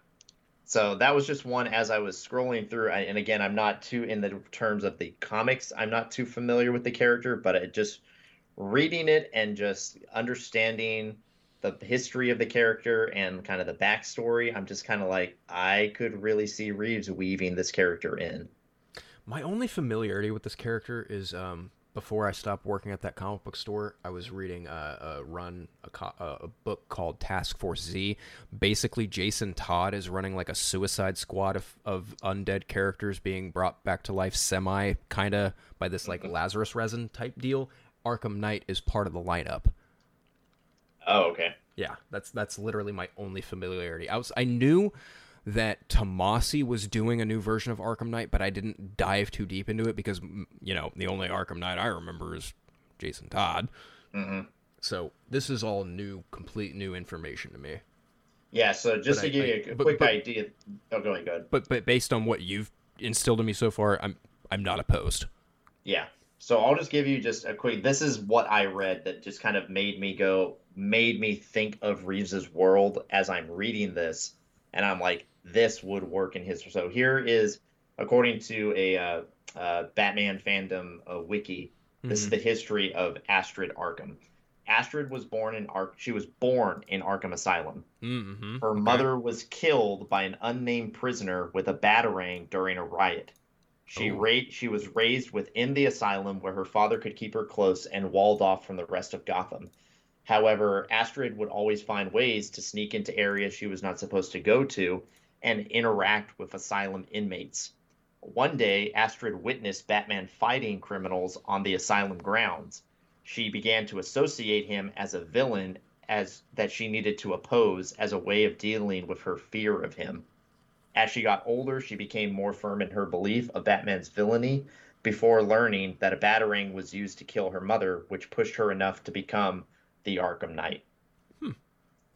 So that was just one as I was scrolling through, and again, I'm not too in the terms of the comics. I'm not too familiar with the character, but it just reading it and just understanding the history of the character and kind of the backstory. I'm just kind of like, I could really see Reeves weaving this character in. my only familiarity with this character is um before I stopped working at that comic book store, I was reading a, a run a, co- a a book called Task Force Z. Basically, Jason Todd is running like a Suicide Squad of, of undead characters being brought back to life, semi kind of by this like Lazarus resin type deal. Arkham Knight is part of the lineup. Oh, okay. Yeah, that's that's literally my only familiarity. I was I knew that Tomasi was doing a new version of Arkham Knight, but I didn't dive too deep into it because you know the only Arkham Knight I remember is Jason Todd. hmm So this is all new, complete new information to me. Yeah. So just But to I- give I- you a but- quick but- idea. Oh, go ahead. Go ahead. But but based on what you've instilled in me so far, I'm I'm not opposed. Yeah. So I'll just give you just a quick. This is what I read that just kind of made me go, made me think of Reeves's world as I'm reading this, and I'm like, this would work in his. So here is, according to a uh, uh, Batman fandom uh, wiki, this is the history of Astrid Arkham. Astrid was born in Ark. She was born in Arkham Asylum. Mm-hmm. Her mother was killed by an unnamed prisoner with a batarang during a riot. She Oh. ra- she was raised within the asylum where her father could keep her close and walled off from the rest of Gotham. However, Astrid would always find ways to sneak into areas she was not supposed to go to and interact with asylum inmates. One day, Astrid witnessed Batman fighting criminals on the asylum grounds. She began to associate him as a villain as that she needed to oppose as a way of dealing with her fear of him. As she got older, she became more firm in her belief of Batman's villainy before learning that a batarang was used to kill her mother, which pushed her enough to become the Arkham Knight.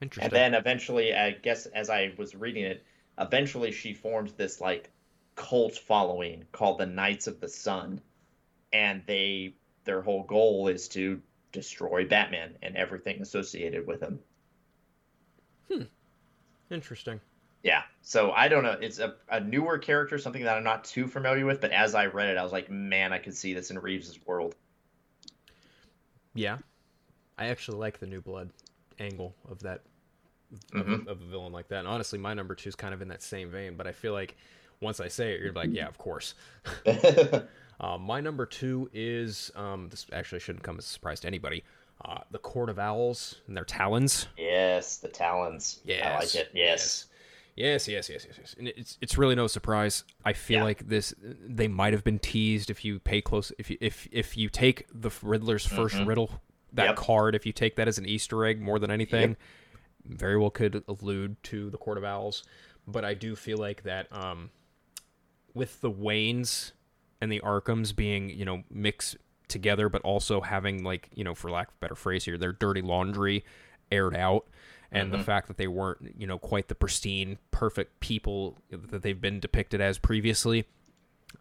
Interesting. And then eventually, I guess as I was reading it, eventually she formed this like cult following called the Knights of the Sun, and they their whole goal is to destroy Batman and everything associated with him. Hmm. Interesting. Yeah, so I don't know. It's a, a newer character, something that I'm not too familiar with, but as I read it, I was like, man, I could see this in Reeves' world. Yeah, I actually like the new blood angle of that of, Mhm. a, of a villain like that. And honestly, my number two is kind of in that same vein. But I feel like once I say it, you're like, yeah, of course. Uh, my number two is um, this actually shouldn't come as a surprise to anybody. Uh, the Court of Owls and their talons. yes, the Talons. Yes. I like it. Yes. Yes, yes, yes, yes, yes. And it's it's really no surprise. I feel Yeah. like this they might have been teased if you pay close if you if if you take the Riddler's 1st riddle that Mm-hmm. Yep. card if you take that as an Easter egg more than anything, very well could allude to the Court of Owls. But I do feel like that um, with the Waynes and the Arkhams being you know mixed together, but also having like you know for lack of a better phrase here, their dirty laundry aired out, and the mm-hmm. fact that they weren't you know quite the pristine, perfect people that they've been depicted as previously.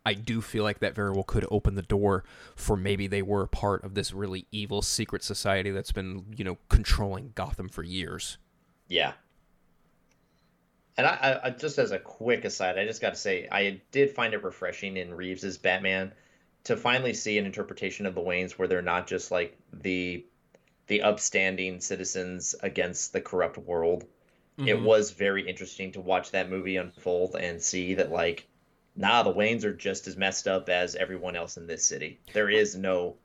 I do feel like that very well could open the door for maybe they were a part of this really evil secret society that's been, you know, controlling Gotham for years. Yeah. And I, I, I just as a quick aside, I just got to say I did find it refreshing in Reeves's Batman to finally see an interpretation of the Waynes where they're not just like the the upstanding citizens against the corrupt world. It mm-hmm. was very interesting to watch that movie unfold and see that like nah, the Waynes are just as messed up as everyone else in this city. There is no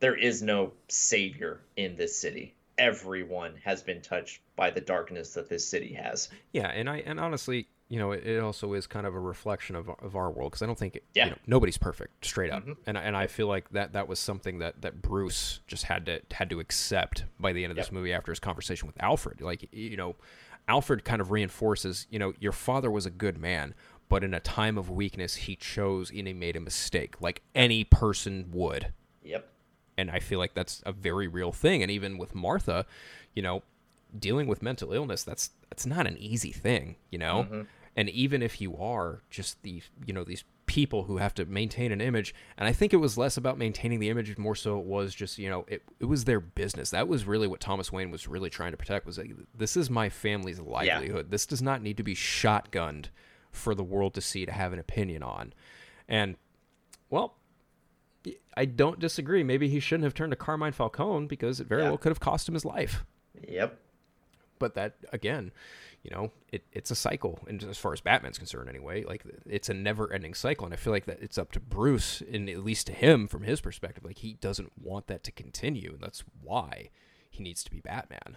there is no savior in this city. Everyone has been touched by the darkness that this city has. Yeah, and I and honestly, you know, it, it also is kind of a reflection of of our world because I don't think it, Yeah. you know, nobody's perfect, straight up, mm-hmm. and I- and I feel like that that was something that that Bruce just had to had to accept by the end of this movie after his conversation with Alfred. Like you know, Alfred kind of reinforces, you know, your father was a good man. But in a time of weakness, he chose and he made a mistake, like any person would Yep. and I feel like that's a very real thing. And even with Martha, you know, dealing with mental illness, that's that's not an easy thing, you know. Mm-hmm. And even if you are just the you know these people who have to maintain an image, and I think it was less about maintaining the image, more so it was just you know it it was their business. That was really what Thomas Wayne was really trying to protect. Was like, this is my family's livelihood. This does not need to be shotgunned for the world to see to have an opinion on. And well, I don't disagree. Maybe he shouldn't have turned to Carmine Falcone because it very Yeah. well could have cost him his life. Yep. But that again, you know, it, it's a cycle, and as far as Batman's concerned, anyway, like it's a never-ending cycle. And I feel like that it's up to Bruce, and at least to him, from his perspective, like he doesn't want that to continue, and that's why he needs to be Batman.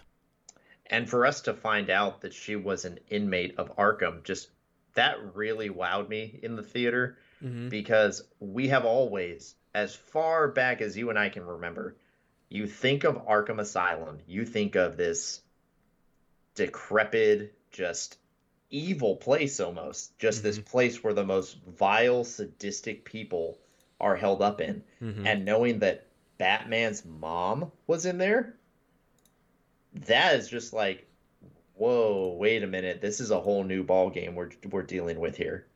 And for us to find out that she was an inmate of Arkham, just that really wowed me in the theater mm-hmm. because we have always, as far back as you and I can remember, you think of Arkham Asylum, you think of this decrepit, just evil place almost, just this mm-hmm. place where the most vile, sadistic people are held up in. Mm-hmm. And knowing that Batman's mom was in there, that is just like, whoa, wait a minute, this is a whole new ball game we're we're dealing with here.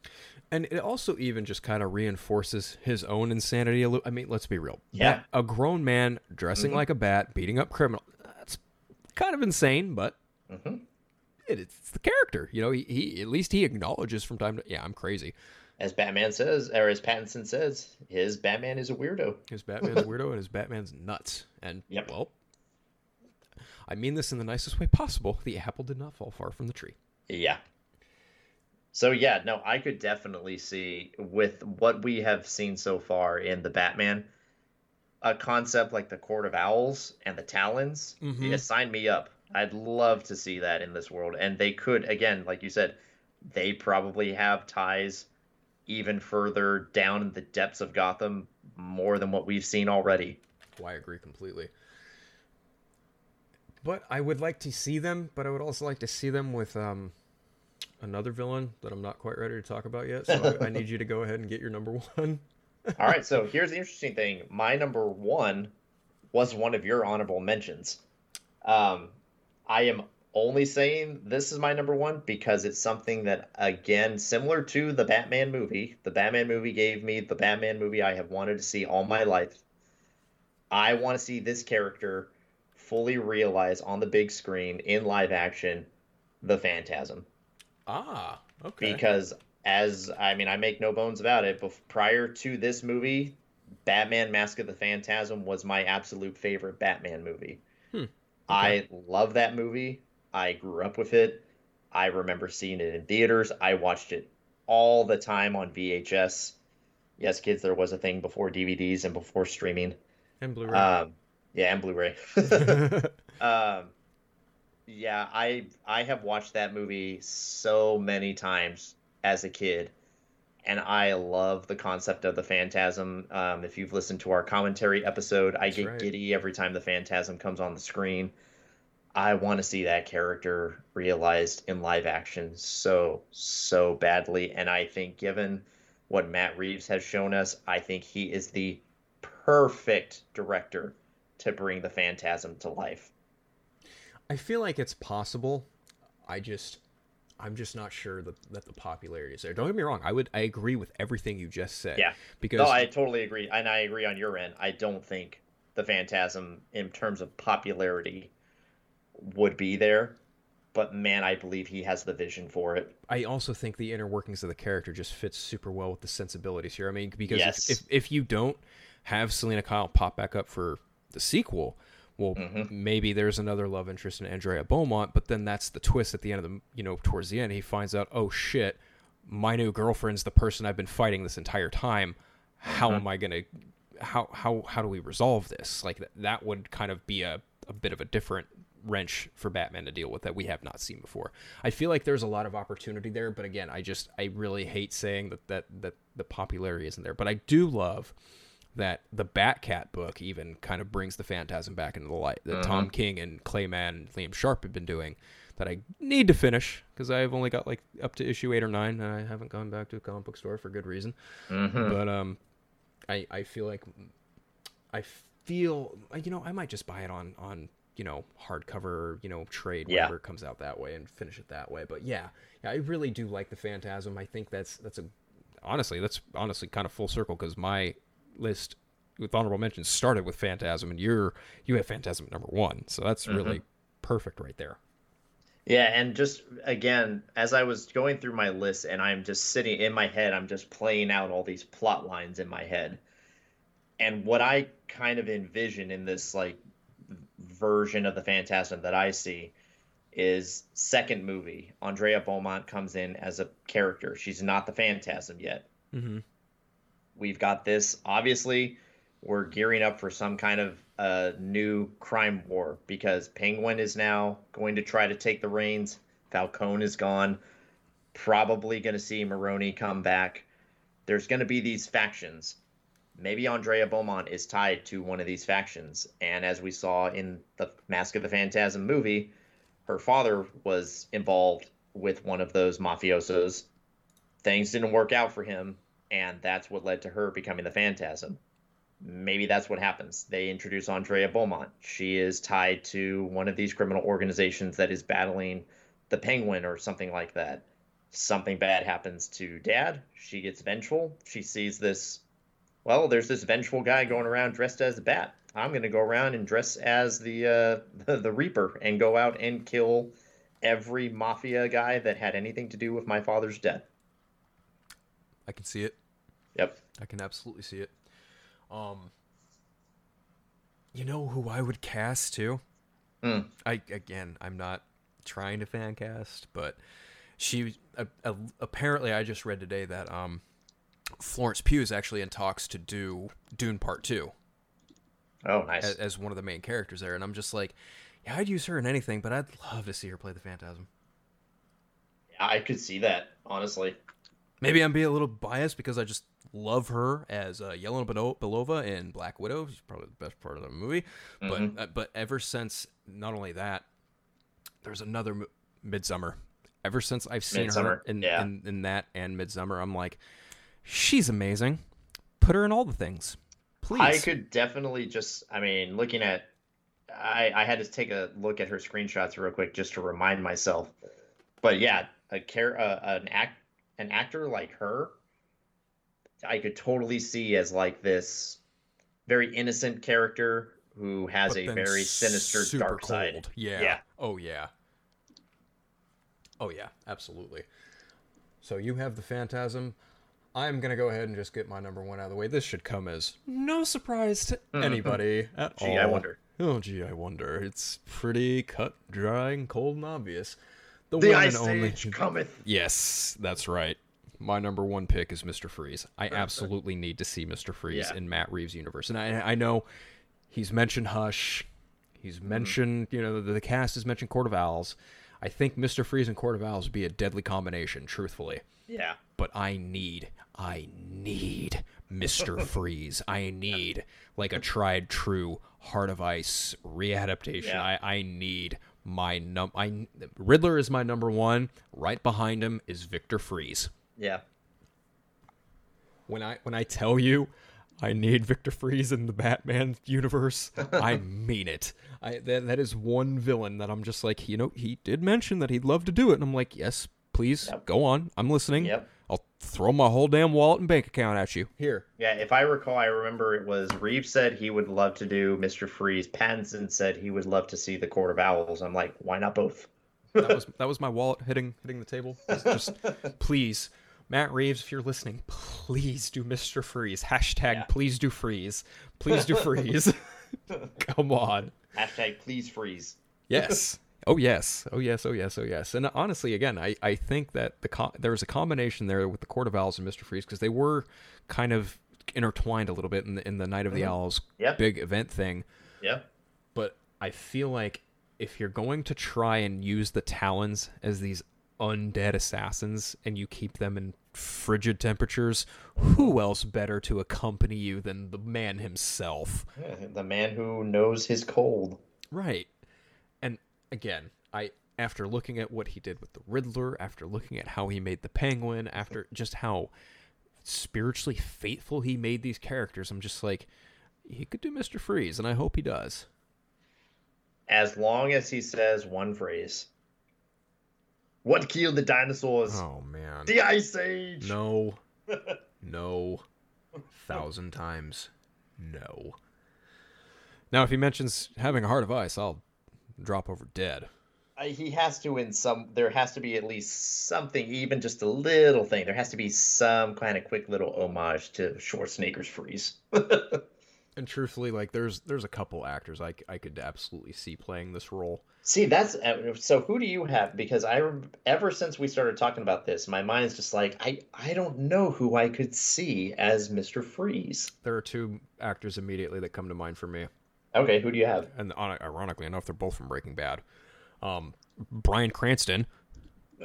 And it also even just kind of reinforces his own insanity. I mean, let's be real. Yeah. Bat- a grown man dressing mm-hmm. like a bat, beating up criminal. That's kind of insane, but Mm-hmm. it, it's the character. You know, he, he at least he acknowledges from time to yeah, I'm crazy. As Batman says, or as Pattinson says, his Batman is a weirdo. His Batman's a weirdo and his Batman's nuts. And Yep. well, I mean this in the nicest way possible. The apple did not fall far from the tree. Yeah. So yeah, no, I could definitely see with what we have seen so far in the Batman, a concept like the Court of Owls and the Talons. Mm-hmm. Yeah, sign me up. I'd love to see that in this world. And they could, again, like you said, they probably have ties even further down in the depths of Gotham, more than what we've seen already. Oh, I agree completely. But I would like to see them, but I would also like to see them with um, another villain that I'm not quite ready to talk about yet. So I, I need you to go ahead and get your number one. All right, so here's the interesting thing. My number one was one of your honorable mentions. Um, I am only saying this is my number one because it's something that, again, similar to the Batman movie. The Batman movie gave me the Batman movie I have wanted to see all my life. I want to see this character fully realize on the big screen in live action the Phantasm Ah, okay. because as I mean, I make no bones about it. But prior to this movie, Batman: Mask of the Phantasm was my absolute favorite Batman movie. I love that movie. I grew up with it. I remember seeing it in theaters. I watched it all the time on VHS. Yes, kids, there was a thing before DVDs and before streaming. and Blu-ray. Um, yeah, and Blu-ray. um, yeah, I I have watched that movie so many times as a kid, and I love the concept of the Phantasm. Um, if you've listened to our commentary episode, I get right. giddy every time the Phantasm comes on the screen. I want to see that character realized in live action so so badly, and I think given what Matt Reeves has shown us, I think he is the perfect director to bring the Phantasm to life. I feel like it's possible. I just, I'm just not sure that, that the popularity is there. Don't get me wrong. I would, I agree with everything you just said. Yeah. Because No, I totally agree, and I agree on your end. I don't think the Phantasm, in terms of popularity, would be there, but man, I believe he has the vision for it. I also think the inner workings of the character just fits super well with the sensibilities here. I mean, because Yes. if, if if you don't have Selina Kyle pop back up for the sequel, well, mm-hmm. maybe there's another love interest in Andrea Beaumont, but then that's the twist at the end of the you know towards the end. He finds out, oh shit, my new girlfriend's the person I've been fighting this entire time. How mm-hmm. am I gonna? How how how do we resolve this? Like that that would kind of be a a bit of a different wrench for Batman to deal with that we have not seen before. I feel like there's a lot of opportunity there, but again, I just I really hate saying that that that the popularity isn't there. But I do love that the Batcat book even kind of brings the Phantasm back into the light that Tom King and Clay Mann and Liam Sharp have been doing that I need to finish because I've only got like up to issue eight or nine and I haven't gone back to a comic book store for good reason. But um, I I feel like I feel you know I might just buy it on on you know hardcover you know trade Yeah. whenever it comes out that way and finish it that way. But yeah, yeah, I really do like the Phantasm. I think that's that's a honestly that's honestly kind of full circle because my list with honorable mentions started with Phantasm and you're you have Phantasm at number one, so that's really perfect right there. Yeah, and just again, as I was going through my list and I'm just sitting in my head, I'm just playing out all these plot lines in my head. And what I kind of envision in this like version of the Phantasm that I see is second movie. Andrea Beaumont comes in as a character. She's not the Phantasm yet. Mm-hmm. We've got this. Obviously, we're gearing up for some kind of uh, new crime war because Penguin is now going to try to take the reins. Falcone is gone. Probably going to see Maroni come back. There's going to be these factions. Maybe Andrea Beaumont is tied to one of these factions. And as we saw in the Mask of the Phantasm movie, her father was involved with one of those mafiosos. Things didn't work out for him, and that's what led to her becoming the Phantasm. Maybe that's what happens. They introduce Andrea Beaumont. She is tied to one of these criminal organizations that is battling the Penguin or something like that. something bad happens to dad. She gets vengeful. She sees this. Well, there's this vengeful guy going around dressed as a bat. I'm gonna go around and dress as the uh, the, the Reaper and go out and kill every mafia guy that had anything to do with my father's death. I can see it. Yep. I can absolutely see it. Um, you know who I would cast too? Hmm. I again, I'm not trying to fan cast, but she uh, uh, apparently I just read today that um Florence Pugh is actually in talks to do Dune Part Two Oh, nice. as, as one of the main characters there, and I'm just like, yeah, I'd use her in anything, but I'd love to see her play the Phantasm. I could see that honestly. Maybe I'm being a little biased because I just love her as uh, Yelena Belo- Belova in Black Widow. She's probably the best part of the movie. Mhm. But uh, but ever since not only that, there's another mo- Midsommar. Ever since I've seen her in, yeah. in in that and Midsommar, I'm like, she's amazing. Put her in all the things, please. I could definitely just, I mean, looking at, I, I had to take a look at her screenshots real quick just to remind myself. But yeah, a care, uh, an act, an actor like her, I could totally see as like this very innocent character who has but a very sinister dark side. Yeah. Yeah. Oh yeah. Oh yeah, absolutely. So you have the Phantasm. I'm gonna go ahead and just get my number one out of the way. This should come as no surprise to hmm. anybody at Gee, all. I wonder. Oh gee, I wonder. It's pretty cut, dry, and cold and obvious. The one ice and only- age cometh. Yes, that's right. My number one pick is Mr. Freeze. I absolutely need to see Mr. Freeze Yeah. in Matt Reeves' universe. And I, I know he's mentioned Hush. He's mm-hmm. mentioned, you know, the, the cast has mentioned Court of Owls. I think Mr. Freeze and Court of Owls would be a deadly combination, truthfully. Yeah. But I need, I need Mr. Freeze. I need like a tried true Heart of Ice readaptation. Yeah. I, I need my num. I Riddler is my number one. Right behind him is Victor Fries. Yeah. When I when I tell you I need Victor Fries in the Batman universe, I mean it. I that, that is one villain that I'm just like, you know, he did mention that he'd love to do it, and I'm like, yes, please, Yep. go on. I'm listening. Yep. I'll throw my whole damn wallet and bank account at you. Here. Yeah, if I recall, I remember it was Reeves said he would love to do Mr. Freeze. Pattinson said he would love to see the Court of Owls. I'm like, why not both? That was that was my wallet hitting hitting the table. Just please, Matt Reeves, if you're listening, please do Mr. Freeze. Hashtag Yeah. please do freeze. Please do freeze. Come on. Hashtag please freeze. Yes. Oh yes. Oh yes. Oh yes. Oh yes. And honestly, again, I, I think that the co- there was a combination there with the Court of Owls and Mister Freeze because they were kind of intertwined a little bit in the in the Night of the mm-hmm. Owls Yep. big event thing. Yeah. But I feel like if you're going to try and use the Talons as these undead assassins and you keep them in frigid temperatures, who else better to accompany you than the man himself? Yeah, The man who knows his cold. Right. And again, I after looking at what he did with the Riddler, after looking at how he made the Penguin, after just how spiritually faithful he made these characters, I'm just like he could do Mr. Freeze, and I hope he does. As long as he says one phrase. What killed the dinosaurs? Oh man. The Ice Age. No. no. Thousand times. No. Now, if he mentions having a heart of ice, I'll drop over dead. Uh, he has to in some. There has to be at least something, even just a little thing. There has to be some kind of quick little homage to Schwarzenegger's freeze. And truthfully, like there's there's a couple actors I, I could absolutely see playing this role. See, that's uh, so. Who do you have? Because I, ever since we started talking about this, my mind's just like I, I don't know who I could see as Mister Freeze. There are two actors immediately that come to mind for me, Okay, who do you have? and ironically enough, they're both from Breaking Bad. Um, Bryan Cranston,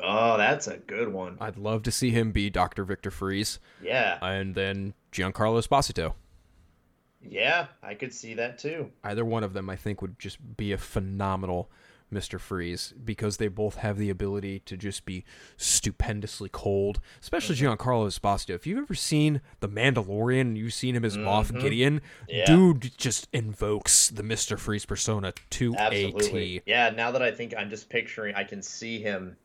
Oh, that's a good one. I'd love to see him be Doctor Victor Fries, Yeah, and then Giancarlo Esposito. Yeah, I could see that too. Either one of them, I think, would just be a phenomenal Mr. Freeze because they both have the ability to just be stupendously cold. Especially mm-hmm. Giancarlo Esposito. If you've ever seen The Mandalorian and you've seen him as Moff mm-hmm. Gideon, Yeah. dude just invokes the Mr. Freeze persona to a Absolutely. T. Yeah, now that I think I'm just picturing, I can see him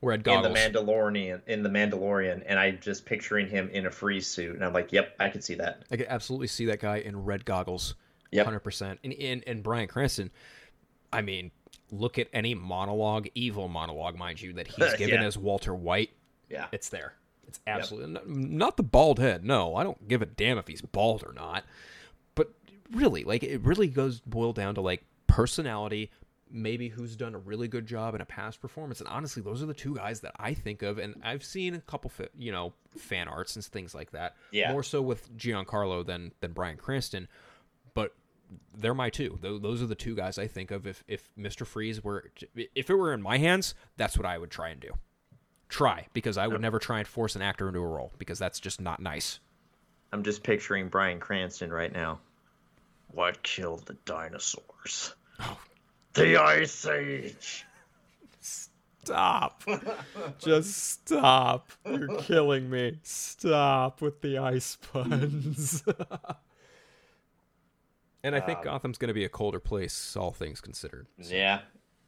Red in goggles. the Mandalorian in the Mandalorian, and I'm just picturing him in a freeze suit, and I'm like, yep, I could see that. I could absolutely see that guy in red goggles. Yep. Hundred percent. And, and and Bryan Cranston, I mean, look at any monologue, evil monologue, mind you, that he's given Yeah. as Walter White. Yeah, It's there. It's absolutely not, not the bald head. No, I don't give a damn if he's bald or not. But really, like it really goes boil down to like personality, maybe who's done a really good job in a past performance. And honestly, those are the two guys that I think of. And I've seen a couple, fi- you know, fan arts and things like that. Yeah. More so with Giancarlo than than Bryan Cranston. But they're my two. Tho- Those are the two guys I think of. If if Mr. Freeze were, if it were in my hands, that's what I would try and do. Try because I would never try and force an actor into a role because that's just not nice. I'm just picturing Bryan Cranston right now. What killed the dinosaurs? Oh, The Ice Age. Stop. Just stop. You're killing me. Stop with the ice puns. and I think Gotham's going to be a colder place, all things considered. Yeah,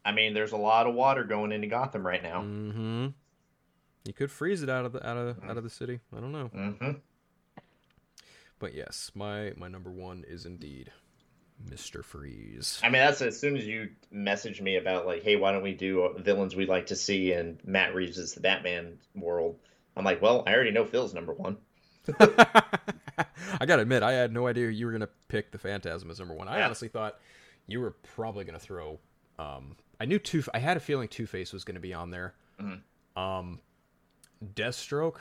I mean, there's a lot of water going into Gotham right now. Mm-hmm. You could freeze it out of the out of out of the city. I don't know. Mm-hmm. But yes, my my number one is indeed Mr. Freeze. I mean, that's as soon as you messaged me about like, hey, why don't we do villains we'd like to see in Matt Reeves' the Batman world? I'm like, well, I already know Phil's number one. I gotta admit, I had no idea you were gonna pick the Phantasm as number one. I Yeah. honestly thought you were probably gonna throw. Um, I knew two. I had a feeling Two Face was gonna be on there. Um, Deathstroke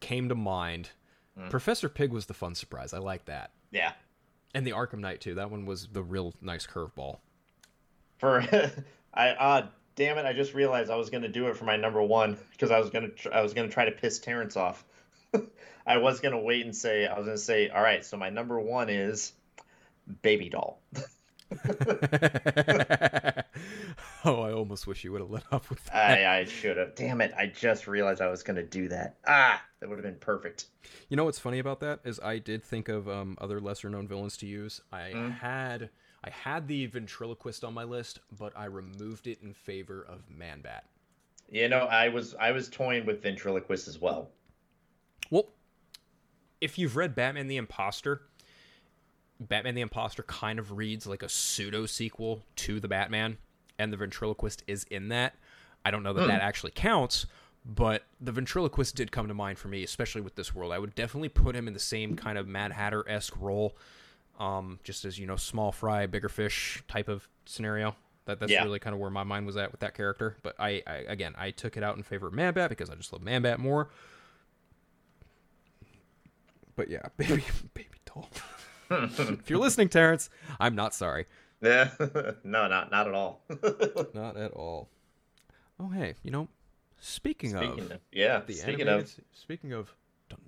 came to mind. Professor Pig was the fun surprise. I like that, Yeah. And the Arkham Knight too. That one was the real nice curveball. For I uh damn it, I just realized I was gonna do it for my number one because I was gonna tr- I was gonna try to piss Terrence off. I was gonna wait and say I was gonna say, all right, so my number one is Baby Doll. oh, I almost wish you would have let off with that. I I should have. Damn it! I just realized I was gonna do that. Ah, that would have been perfect. You know what's funny about that is I did think of um, other lesser known villains to use. I had I had the ventriloquist on my list, but I removed it in favor of Manbat. You know, I was I was toying with ventriloquist as well. Well, if you've read Batman the Imposter, Batman the Imposter kind of reads like a pseudo sequel to the Batman, and the ventriloquist is in that. I don't know that that actually counts, but the ventriloquist did come to mind for me, especially with this world. I would definitely put him in the same kind of Mad Hatter esque role, um, just as you know, small fry, bigger fish type of scenario. That that's Yeah. really kind of where my mind was at with that character. But I, I again, I took it out in favor of Man-Bat because I just love Man-Bat more. But yeah, baby, baby doll. If you're listening, Terrence, I'm not sorry. Yeah, no, not not at all. Not at all. Oh, hey, you know, speaking, Speaking of of, yeah, the speaking animated, of, speaking of, dun,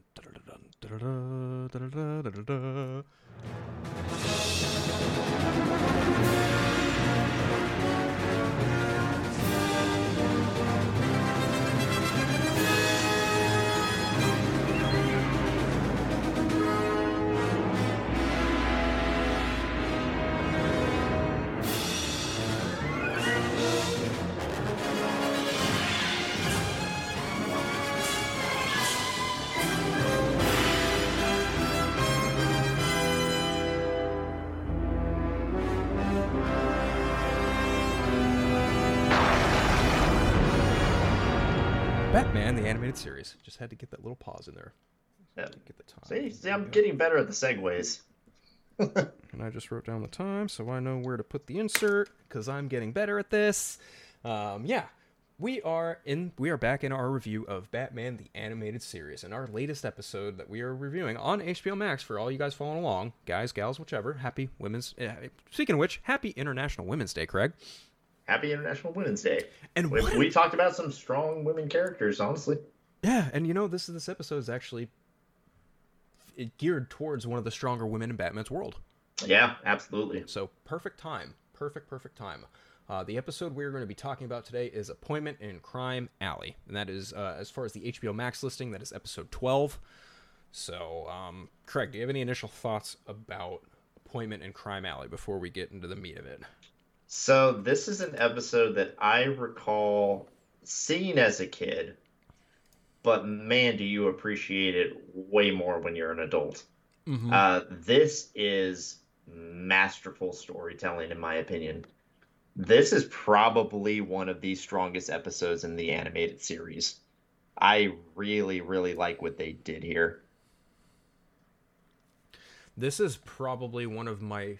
Just had to get that little pause in there. yeah. Get the time. see, see, I'm getting better at the segues. And I just wrote down the time so I know where to put the insert because I'm getting better at this. Um, yeah, we are in. We are back in our review of Batman the animated series, and our latest episode that we are reviewing on HBO Max for all you guys following along, guys, gals, whichever. Happy Women's. Uh, speaking of which, Happy International Women's Day, Craig. Happy International Women's Day. And We, what? we talked about some strong women characters, honestly. Yeah, and you know this this episode is actually geared towards one of the stronger women in Batman's world. Yeah, absolutely. So perfect time, perfect, perfect time. Uh, the episode we're going to be talking about today is Appointment in Crime Alley, and that is uh, as far as the HBO Max listing, that is episode twelve. So, um, Craig, do you have any initial thoughts about Appointment in Crime Alley before we get into the meat of it? So this is an episode that I recall seeing as a kid, but man, do you appreciate it way more when you're an adult. Mm-hmm. Uh, this is masterful storytelling, in my opinion. This is probably one of the strongest episodes in the animated series. I really, really like what they did here. This is probably one of my,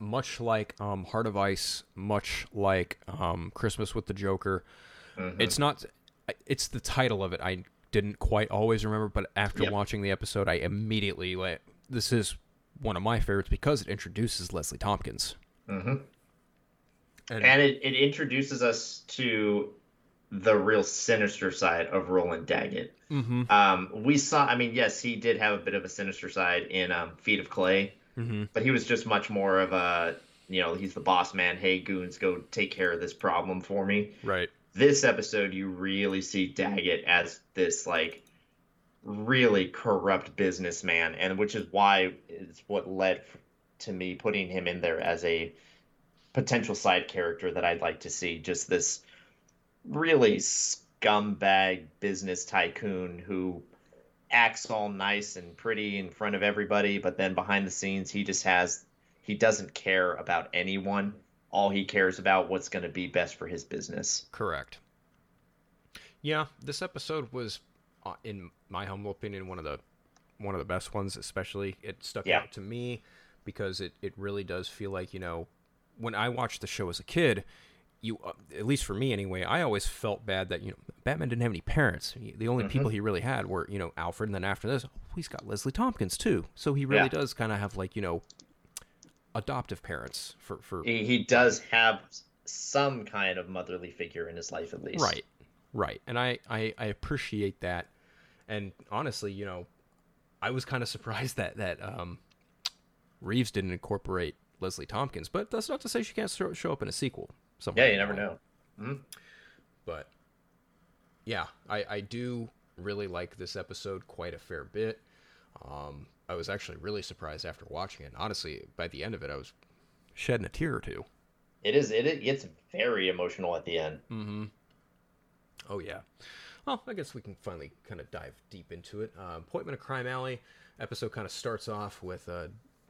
much like um, Heart of Ice, much like um, Christmas with the Joker. It's not. It's the title of it. I didn't quite always remember, but after Yep. watching the episode, I immediately like this is one of my favorites because it introduces Leslie Tompkins. Mm-hmm. And, And it, it introduces us to the real sinister side of Roland Daggett. Mhm. Um, we saw, I mean, yes, he did have a bit of a sinister side in um, Feet of Clay, Mhm. but he was just much more of a, you know, he's the boss man. Hey, goons, go take care of this problem for me. right. This episode, you really see Daggett as this, like, really corrupt businessman, and which is why it's what led to me putting him in there as a potential side character that I'd like to see. Just this really scumbag business tycoon who acts all nice and pretty in front of everybody, but then behind the scenes, he just has he doesn't care about anyone. All he cares about what's going to be best for his business. Correct. Yeah, this episode was, uh, in my humble opinion, one of the one of the best ones. Especially, it stuck Yeah. out to me because it it really does feel like you know, when I watched the show as a kid, you uh, at least for me anyway, I always felt bad that you know Batman didn't have any parents. He- The only people he really had were you know Alfred, and then after this, oh, he's got Leslie Tompkins too. So he really Yeah. does kind of have like you know adoptive parents for for He, he does have some kind of motherly figure in his life, at least. Right, right, and I, I I appreciate that, and honestly, you know, I was kind of surprised that that um, Reeves didn't incorporate Leslie Tompkins, but that's not to say she can't show, show up in a sequel. somewhere Yeah, you never know. But yeah, I I do really like this episode quite a fair bit. Um, I was actually really surprised after watching it. Honestly, by the end of it, I was shedding a tear or two. It is. It, it gets very emotional at the end. Mm-hmm. Oh yeah. Well, I guess we can finally kind of dive deep into it. Uh, Appointment of Crime Alley episode kind of starts off with uh,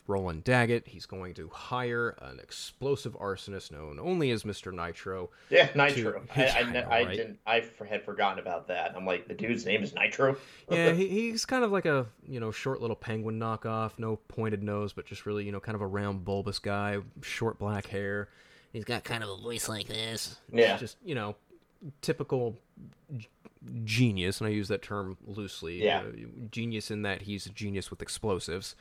Roland Daggett. He's going to hire an explosive arsonist known only as Mr. Nitro. Yeah, Nitro. I, I, I know, I right? didn't. I had forgotten about that. I'm like, the dude's name is Nitro. Yeah, he, he's kind of like a you know short little penguin knockoff, no pointed nose, but just really you know kind of a round bulbous guy, short black hair. He's got kind of a voice like this. Yeah. just you know typical genius, and I use that term loosely. Yeah. uh, genius in that he's a genius with explosives.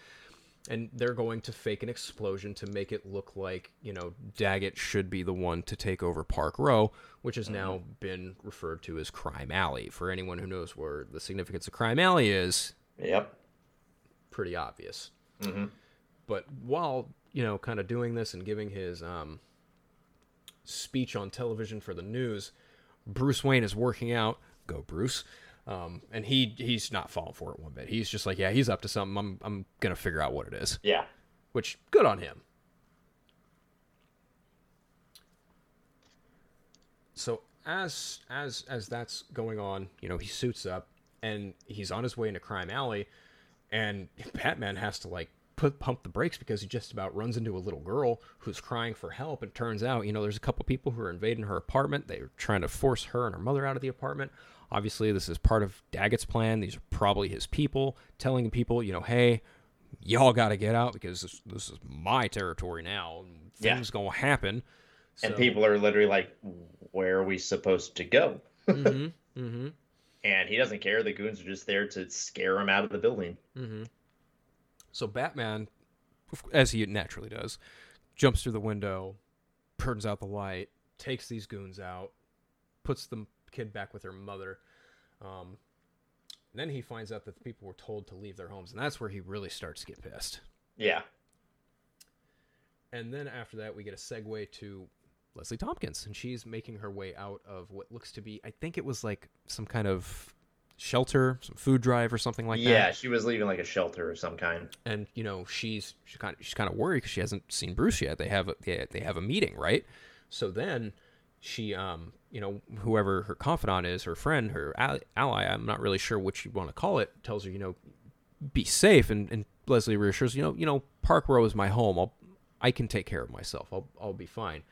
And they're going to fake an explosion to make it look like, you know, Daggett should be the one to take over Park Row, which has now been referred to as Crime Alley. For anyone who knows where the significance of Crime Alley is, Yep. pretty obvious. Mhm. But while you know, kind of doing this and giving his um, speech on television for the news, Bruce Wayne is working out. Go Bruce. Um, and he he's not falling for it one bit. He's just like, yeah, he's up to something. I'm I'm gonna figure out what it is. Yeah. Which good on him. So as as as that's going on, you know, he suits up and he's on his way into Crime Alley, and Batman has to like put pump the brakes because he just about runs into a little girl who's crying for help. And turns out, you know, there's a couple people who are invading her apartment. They're trying to force her and her mother out of the apartment. Obviously, this is part of Daggett's plan. These are probably his people telling people, you know, hey, y'all got to get out because this, this is my territory now. and Yeah. Things gonna happen. And people are literally like, "Where are we supposed to go?" Mhm, mhm. And he doesn't care. The goons are just there to scare him out of the building. Mm-hmm. So Batman, as he naturally does, jumps through the window, turns out the light, takes these goons out, puts the kid back with her mother. Um, then he finds out that the people were told to leave their homes, and that's where he really starts to get pissed. Yeah. And then after that, we get a segue to Leslie Tompkins, and she's making her way out of what looks to be, I think it was like some kind of shelter, some food drive or something like that. yeah, she was leaving like a shelter of some kind. and you know she's she kind of, she's kind of worried because she hasn't seen Bruce yet. They have a, they, they have a meeting, right? So then she um you know, whoever her confidant is, her friend, her ally, I'm not really sure what you want to call it, tells her, you know, be safe. And, and Leslie reassures, you know, you know, Park Row is my home. I'll, I can take care of myself. I'll, I'll be fine.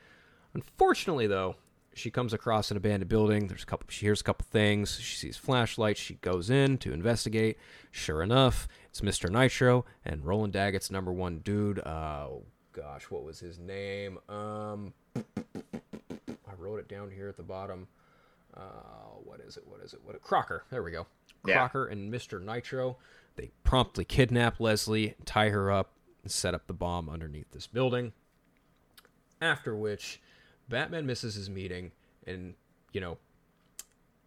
Unfortunately, though, she comes across an abandoned building. There's a couple. She hears a couple things. She sees flashlights. She goes in to investigate. Sure enough, it's Mr. Nitro and Roland Daggett's number one dude. Uh, oh gosh, what was his name? Um, wrote it down here at the bottom. Uh, what is it? What is it? What? Crocker. There we go. Yeah. Crocker and Mr. Nitro. They promptly kidnap Leslie, tie her up, and set up the bomb underneath this building. After which, Batman misses his meeting, and you know,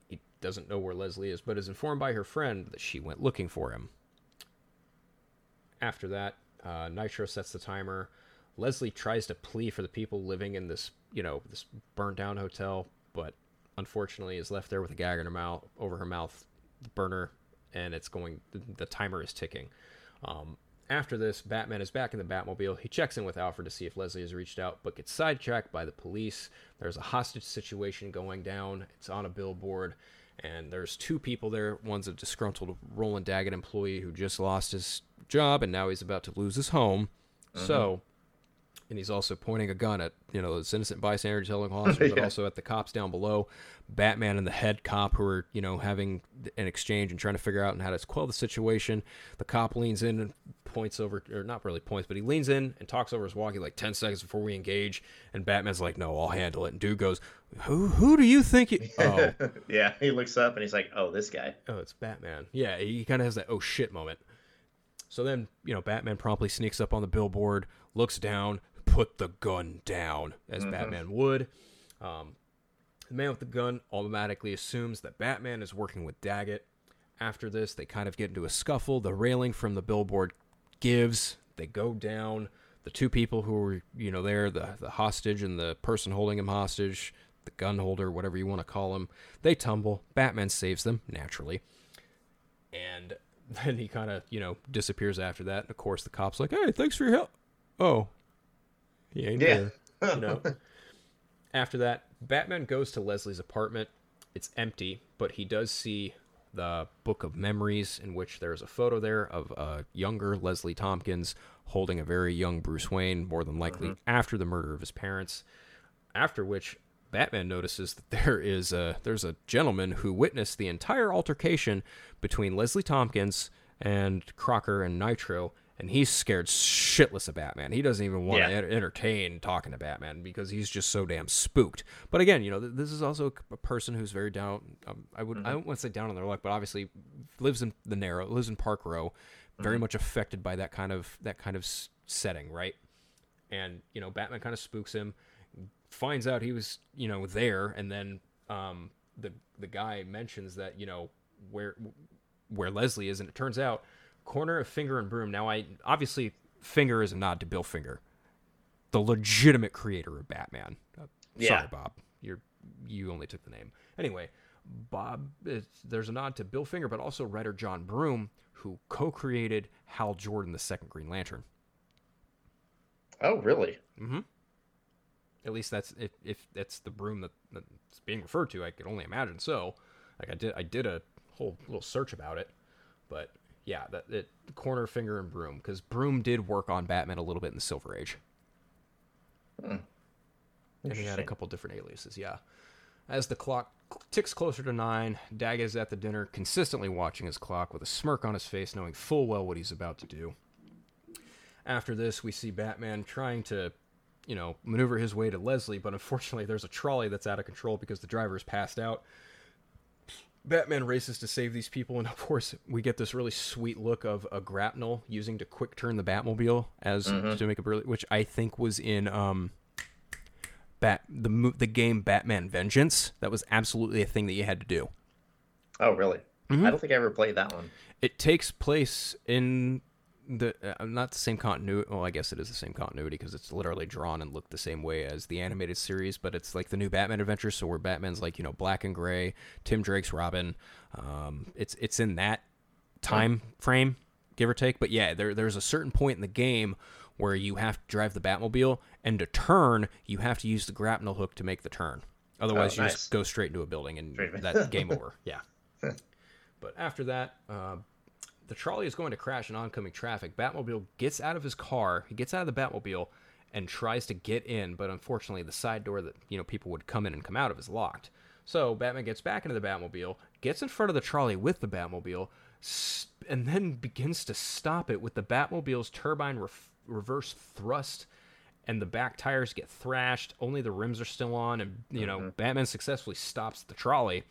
he doesn't know where Leslie is, but is informed by her friend that she went looking for him. After that, uh, Nitro sets the timer. Leslie tries to plea for the people living in this, you know, this burnt down hotel, but unfortunately is left there with a gag in her mouth, over her mouth, burner, and it's going. The, timer is ticking. Um, after this, Batman is back in the Batmobile. He checks in with Alfred to see if Leslie has reached out, but gets sidetracked by the police. There's a hostage situation going down. It's on a billboard, and there's two people there. One's a disgruntled Roland Daggett employee who just lost his job, and now he's about to lose his home. So, and he's also pointing a gun at you know this innocent bystander telling but Yeah. also at the cops down below. Batman and the head cop who are you know having an exchange and trying to figure out how to quell the situation. The cop leans in and points over, or not really points, but he leans in and talks over his walkie like ten seconds before we engage. And Batman's like, "No, I'll handle it." And dude goes, "Who who do you think you?" Oh, yeah, he looks up and he's like, "Oh, this guy." oh, it's Batman. Yeah, he kind of has that oh shit moment. So then, you know, Batman promptly sneaks up on the billboard, looks down, put the gun down, as Batman would. Um, the man with the gun automatically assumes that Batman is working with Daggett. After this, they kind of get into a scuffle. The railing from the billboard gives. They go down. The two people who were, you know, there, the, the hostage and the person holding him hostage, the gun holder, whatever you want to call him, they tumble. Batman saves them, naturally. And then he kind of, you know, disappears after that. And of course, the cop's like, hey, thanks for your help. Oh, he ain't Yeah. there. You know? after that, Batman goes to Leslie's apartment. It's empty, but he does see the book of memories in which there's a photo there of a younger Leslie Tompkins holding a very young Bruce Wayne, more than likely mm-hmm. after the murder of his parents. After which, Batman notices that there is a there's a gentleman who witnessed the entire altercation between Leslie Tompkins and Crocker and Nitro, and he's scared shitless of Batman. He doesn't even want Yeah. to entertain talking to Batman because he's just so damn spooked. But again, you know, th- this is also a person who's very down. Um, I would I don't want to say down on their luck, but obviously lives in the narrow, lives in Park Row, very much affected by that kind of that kind of s- setting, right? and you know batman kind of spooks him finds out he was you know there and then um the the guy mentions that you know where where leslie is and it turns out corner of finger and broome now i obviously finger is a nod to bill finger the legitimate creator of batman uh, Yeah. sorry bob you're you only took the name anyway bob there's a nod to bill finger but also writer john broome who co-created hal jordan the second green lantern Oh, really? Mm-hmm. At least that's if, if that's the broome that, that's being referred to. I could only imagine so. Like I did, I did a whole little search about it, but yeah, that it corner finger and broome because broome did work on Batman a little bit in the Silver Age, hmm. and he had a couple different aliases. Yeah. As the clock ticks closer to nine, Dag is at the dinner, consistently watching his clock with a smirk on his face, knowing full well what he's about to do. After this, we see Batman trying to, you know, maneuver his way to Leslie, but unfortunately, there's a trolley that's out of control because the driver is passed out. Batman races to save these people, and of course, we get this really sweet look of a grapnel using to quick turn the Batmobile as to make a brilliant, which I think was in um, Bat the the game Batman Vengeance. That was absolutely a thing that you had to do. Oh, really? Mm-hmm. I don't think I ever played that one. It takes place in the uh, not the same continuity. Well, I guess it is the same continuity because it's literally drawn and looked the same way as the animated series. But it's like the new Batman adventure, so where Batman's like you know black and gray, Tim Drake's Robin. Um, it's it's in that time frame, give or take. But yeah, there there's a certain point in the game where you have to drive the Batmobile, and to turn, you have to use the grapnel hook to make the turn. Otherwise, Oh, you nice. just go straight into a building and that's game over. Yeah. but after that, uh, the trolley is going to crash in oncoming traffic. Batmobile gets out of his car. He gets out of the Batmobile and tries to get in, but unfortunately, the side door that you know people would come in and come out of is locked. So Batman gets back into the Batmobile, gets in front of the trolley with the Batmobile, and then begins to stop it with the Batmobile's turbine reverse thrust and the back tires get thrashed. Only the rims are still on, and you know mm-hmm. Batman successfully stops the trolley,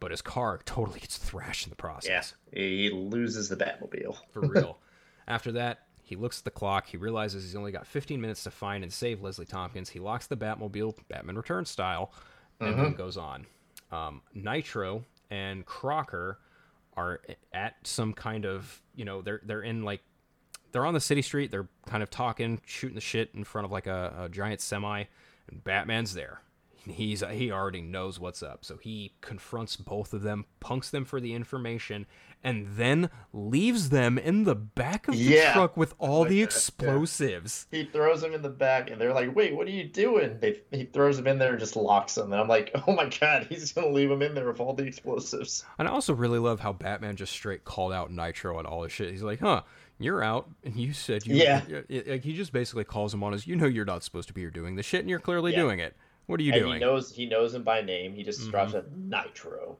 but his car totally gets thrashed in the process. Yeah, he loses the Batmobile. for real. After that, he looks at the clock. He realizes he's only got 15 minutes to find and save Leslie Tompkins. He locks the Batmobile, Batman Returns style, and then goes on. Um, Nitro and Crocker are at some kind of, you know, they're they're in like they're on the city street. They're kind of talking, shooting the shit in front of like a, a giant semi, and Batman's there. He's he already knows what's up, so he confronts both of them, punks them for the information, and then leaves them in the back of the Yeah. truck with all the yeah. explosives. He throws them in the back, and they're like, "Wait, what are you doing?" They, he throws them in there and just locks them and I'm like, "Oh my god, he's gonna leave him in there with all the explosives." And I also really love how Batman just straight called out Nitro and all this shit. He's like, "Huh, you're out, and you said you." Yeah. Like he just basically calls him on as, "You know, you're not supposed to be here doing this shit, and you're clearly Yeah. doing it. What are you and doing?" he knows he knows him by name. He just drops a Nitro.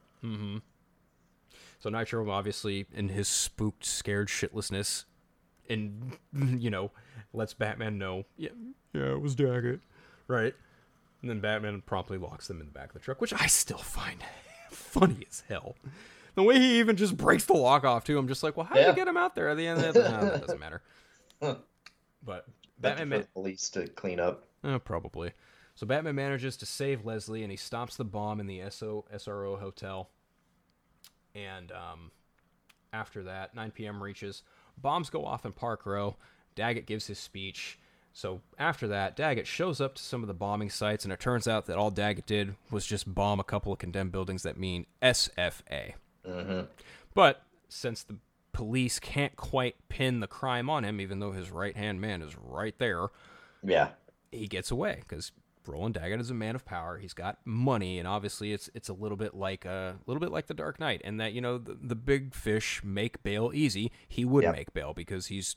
So Nitro, obviously, in his spooked, scared shitlessness, and you know, lets Batman know, yeah, yeah, it was Daggett, right? And then Batman promptly locks them in the back of the truck, which I still find funny as hell. The way he even just breaks the lock off too, I'm just like, well, how did Yeah. you get him out there at the end? Of the... no, that doesn't matter. But Batman the police to clean up. uh, probably. So Batman manages to save Leslie, and he stops the bomb in the SO SRO hotel. And um, after that, 9 p.m. reaches. Bombs go off in Park Row. Daggett gives his speech. So after that, Daggett shows up to some of the bombing sites, and it turns out that all Daggett did was just bomb a couple of condemned buildings that mean SFA. But since the police can't quite pin the crime on him, even though his right hand man is right there, Yeah, he gets away because Roland Daggett is a man of power. He's got money, and obviously it's it's a little bit like a little bit like the Dark Knight, and that you know the, the big fish make bail easy. He would Yep. make bail because he's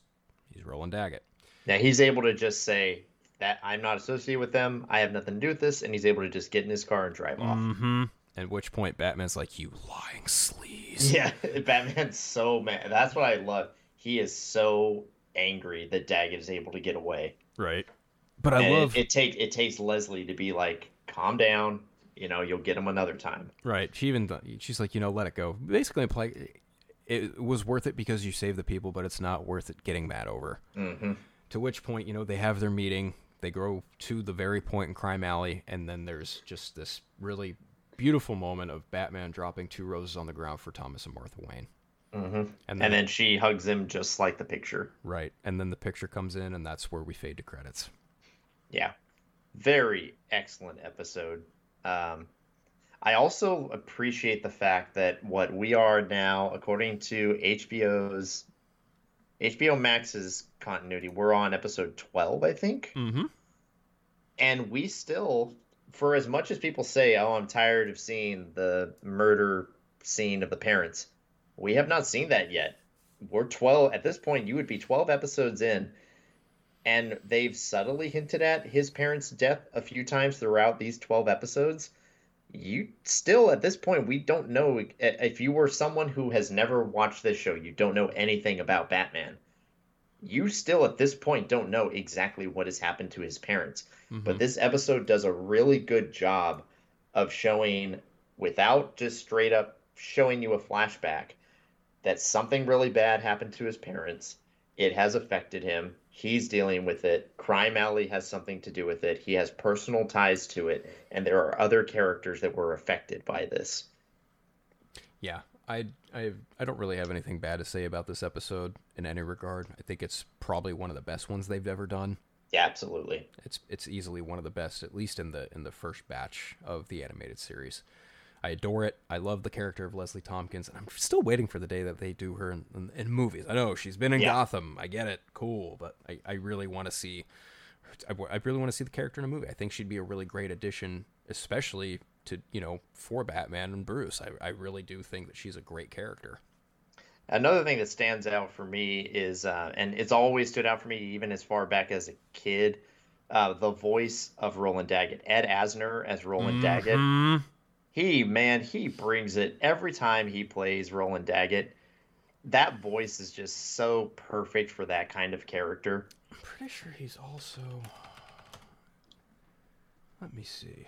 he's Roland Daggett. now he's able to just say that I'm not associated with them. I have nothing to do with this, and he's able to just get in his car and drive off. Mm-hmm. At which point Batman's like, "You lying sleaze." Yeah, Batman's so mad. That's what I love. He is so angry that Daggett is able to get away. Right. But I And love it, it takes it takes Leslie to be like, calm down. You know, you'll get him another time. Right. She even she's like, you know, let it go. Basically, imply it was worth it because you saved the people, but it's not worth it getting mad over. Mm-hmm. To which point, you know, they have their meeting. They go to the very point in Crime Alley, and then there's just this really beautiful moment of Batman dropping two roses on the ground for Thomas and Martha Wayne. Mm-hmm. And And then, then she hugs him just like the picture. right, and then the picture comes in, and that's where we fade to credits. Yeah, very excellent episode. Um, I also appreciate the fact that what we are now, according to HBO's HBO Max's continuity, we're on episode twelve, I think. Mm-hmm. and we still for as much as people say oh i'm tired of seeing the murder scene of the parents we have not seen that yet we're 12 at this point you would be 12 episodes in and they've subtly hinted at his parents death a few times throughout these 12 episodes. You still at this point we don't know if you were someone who has never watched this show you don't know anything about batman you still at this point don't know exactly what has happened to his parents. Mm-hmm. But this episode does a really good job of showing without just straight up showing you a flashback that something really bad happened to his parents it has affected him he's dealing with it crime alley has something to do with it he has personal ties to it and there are other characters that were affected by this Yeah, I I I don't really have anything bad to say about this episode in any regard. I think it's probably one of the best ones they've ever done. yeah absolutely It's it's easily one of the best, at least in the in the first batch of the animated series. I adore it. I love the character of Leslie Tompkins, and I'm still waiting for the day that they do her in, in, in movies. I know she's been in Yeah. Gotham. I get it, cool, but I, I really want to see. I, I really want to see the character in a movie. I think she'd be a really great addition, especially to you know for Batman and Bruce. I I really do think that she's a great character. Another thing that stands out for me is, uh, and it's always stood out for me even as far back as a kid, uh, the voice of Roland Daggett, Ed Asner as Roland Daggett. He man, he brings it every time he plays Roland Daggett. That voice is just so perfect for that kind of character. I'm pretty sure he's also. Let me see.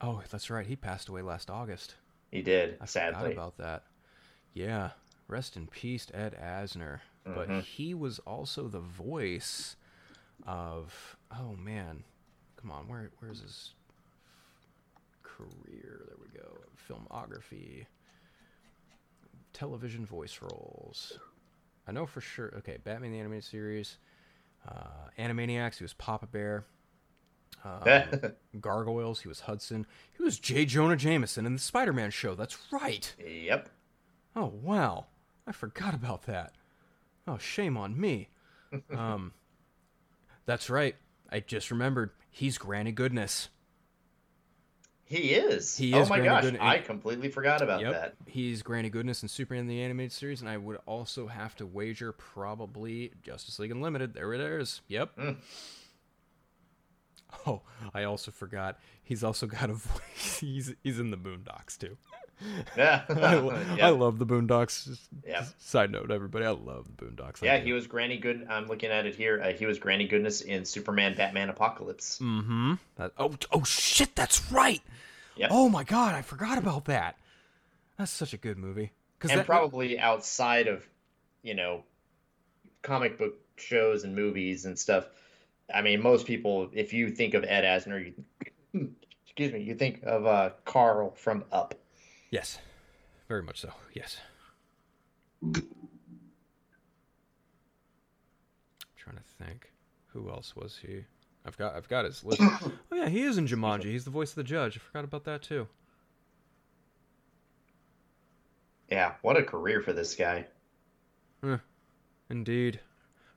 Oh, that's right. He passed away last August. He did, I forgot sadly. about that. Yeah, rest in peace, Ed Asner. But Mhm. he was also the voice of. Oh man, come on, where where's his career? There we go. Filmography, television voice roles. I know for sure. Okay, Batman the animated series, uh, Animaniacs. He was Papa Bear. Um, Gargoyles. He was Hudson. He was J. Jonah Jameson in the Spider-Man show. That's right. Yep. Oh wow, I forgot about that. Oh, shame on me. um, that's right. I just remembered. He's Granny Goodness. He is. He is. oh is my Granny gosh, Good- I completely forgot about Yep, that. he's Granny Goodness in Superman in the Animated Series, and I would also have to wager probably Justice League Unlimited. There it is. Yep. Mm. Oh, I also forgot. He's also got a voice. He's he's in the Boondocks too. Yeah. I, Yeah. I love the Boondocks. Yeah. Side note, everybody, I love the Boondocks. Yeah, he was Granny Good. I'm looking at it here. Uh, he was Granny Goodness in Superman, Batman, Apocalypse. Mm-hmm. That, oh, oh shit, that's right. Yep. Oh my god, I forgot about that. That's such a good movie. And that, probably outside of, you know, comic book shows and movies and stuff. I mean, most people, if you think of Ed Asner, you, excuse me, you think of uh, Carl from Up. Yes, very much so. Yes. I'm trying to think, who else was he? I've got I've got his list. oh yeah, he is in Jumanji. He's the voice of the judge. I forgot about that too. Yeah, what a career for this guy. Indeed.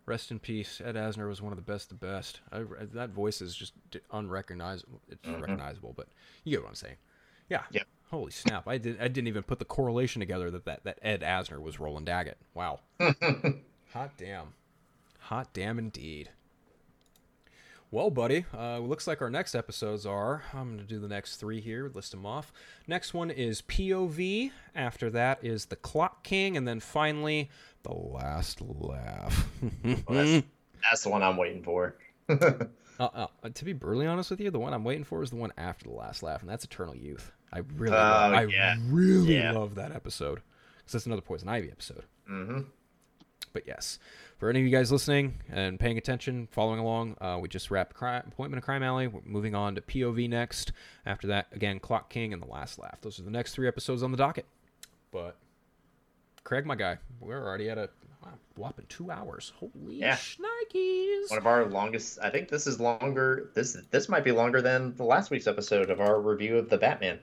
Rest in peace. Ed Asner was one of the best of the best. I, that voice is just unrecognizable. It's mm-hmm. recognizable, but you get what I'm saying. Yeah. Yep. Holy snap! I did. I didn't even put the correlation together that that, that Ed Asner was Roland Daggett. Wow. Hot damn. Hot damn indeed. Well, buddy, uh, looks like our next episodes are. I'm going to do the next three here, list them off. Next one is POV. After that is The Clock King. And then finally, The Last Laugh. Well, that's, that's the one I'm waiting for. uh, uh, to be brutally honest with you, the one I'm waiting for is the one after The Last Laugh, and that's Eternal Youth. I really, love, Oh, I yeah. really Yeah. love that episode. Because that's another Poison Ivy episode. hmm But yes, for any of you guys listening and paying attention, following along, uh, we just wrapped crime, Appointment of Crime Alley. We're moving on to POV next. After that, again, Clock King and The Last Laugh. Those are the next three episodes on the docket. But Craig, my guy, we're already at a whopping two hours. Holy Yeah. shnikes! One of our longest. I think this is longer. This this might be longer than the last week's episode of our review of the Batman.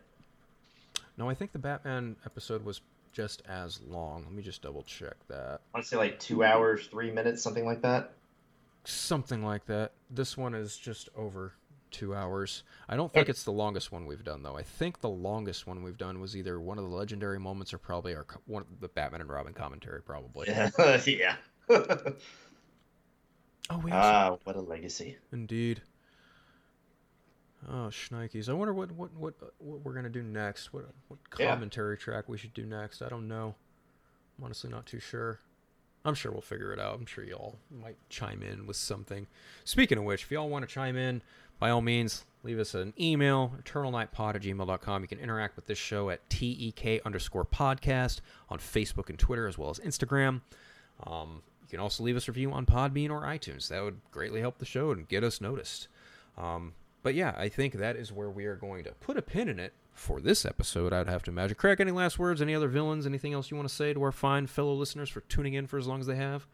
No, I think the Batman episode was just as long. Let me just double check that. I want to say like two hours, three minutes, something like that. Something like that. This one is just over two hours. I don't think it's the longest one we've done, though. I think the longest one we've done was either one of the legendary moments or probably our one of the Batman and Robin commentary, probably. yeah. Oh, we Ah, what a legacy. indeed. Oh, shnikes! I wonder what what what what we're gonna do next. What what Yeah. commentary track we should do next? I don't know. I'm honestly not too sure. I'm sure we'll figure it out. I'm sure y'all might chime in with something. Speaking of which, if y'all want to chime in, by all means, leave us an email, eternalknightpod at gmail.com. You can interact with this show at TEK underscore podcast on Facebook and Twitter, as well as Instagram. Um, you can also leave us a review on Podbean or iTunes. That would greatly help the show and get us noticed. Um, but yeah, I think that is where we are going to put a pin in it for this episode. I'd have to imagine. Craig, any last words? Any other villains? Anything else you want to say to our fine fellow listeners for tuning in for as long as they have?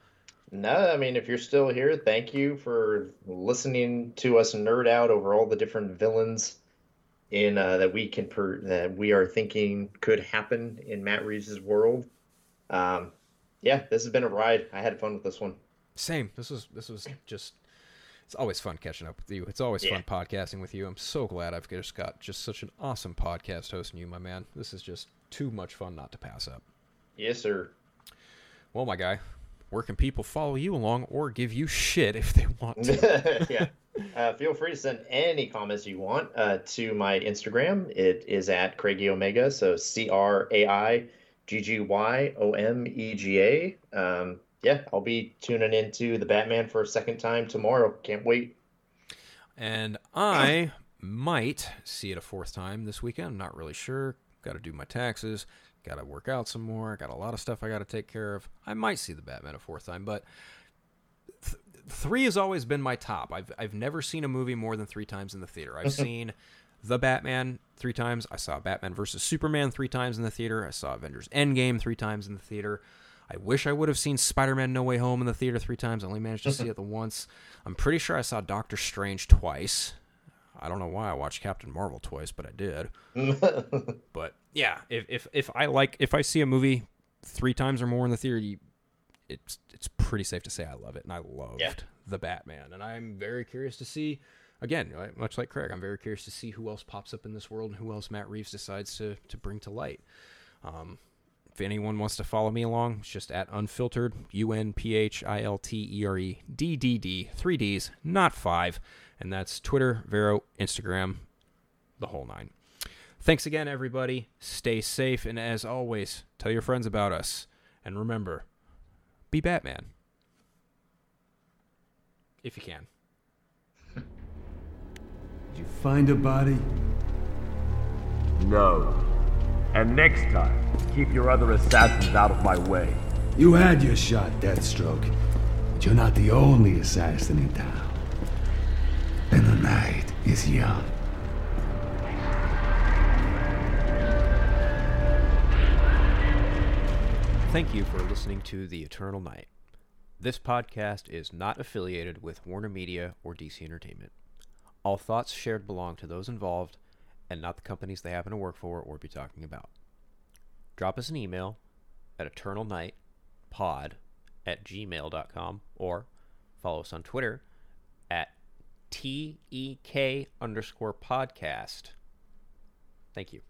No, I mean, if you're still here, thank you for listening to us nerd out over all the different villains in uh, that we can per- that we are thinking could happen in Matt Reeves' world. Um, yeah, this has been a ride. I had fun with this one. Same. This was this was just It's always fun catching up with you. It's always Yeah. fun podcasting with you. I'm so glad I've just got just such an awesome podcast hosting you, my man. This is just too much fun not to pass up. Yes, sir. Well, my guy, where can people follow you along or give you shit if they want to? yeah. Uh, feel free to send any comments you want uh, to my Instagram. It is at Craigie Omega. So C R A I G G Y O M E G A. Um, yeah, I'll be tuning into the Batman for a second time tomorrow. Can't wait. And I might see it a fourth time this weekend. I'm not really sure. Got to do my taxes. Got to work out some more. Got a lot of stuff I got to take care of. I might see the Batman a fourth time, but th- three has always been my top. I've I've never seen a movie more than three times in the theater. I've seen the Batman three times. I saw Batman versus Superman three times in the theater. I saw Avengers Endgame three times in the theater. I wish I would have seen Spider-Man No Way Home in the theater three times. I only managed to see it the once. I'm pretty sure I saw Doctor Strange twice. I don't know why I watched Captain Marvel twice, but I did. but yeah, if, if if I like if I see a movie three times or more in the theater, you, it's it's pretty safe to say I love it, and I loved Yeah. the Batman, and I'm very curious to see. Again, much like Craig, I'm very curious to see who else pops up in this world and who else Matt Reeves decides to to bring to light. Um, if anyone wants to follow me along, it's just at unfiltered, U N P H I L T E R E D D D, three D's, not five. And that's Twitter, Vero, Instagram, the whole nine. Thanks again, everybody. Stay safe. And as always, tell your friends about us. And remember, be Batman. If you can. Did you find a body? No. And next time, keep your other assassins out of my way. You had your shot, Deathstroke. But you're not the only assassin in town. And the night is young. Thank you for listening to The Eternal Knight. This podcast is not affiliated with Warner Media or DC Entertainment. All thoughts shared belong to those involved and not the companies they happen to work for or be talking about. Drop us an email at eternalknightpod at gmail.com or follow us on Twitter at TEK underscore podcast. Thank you.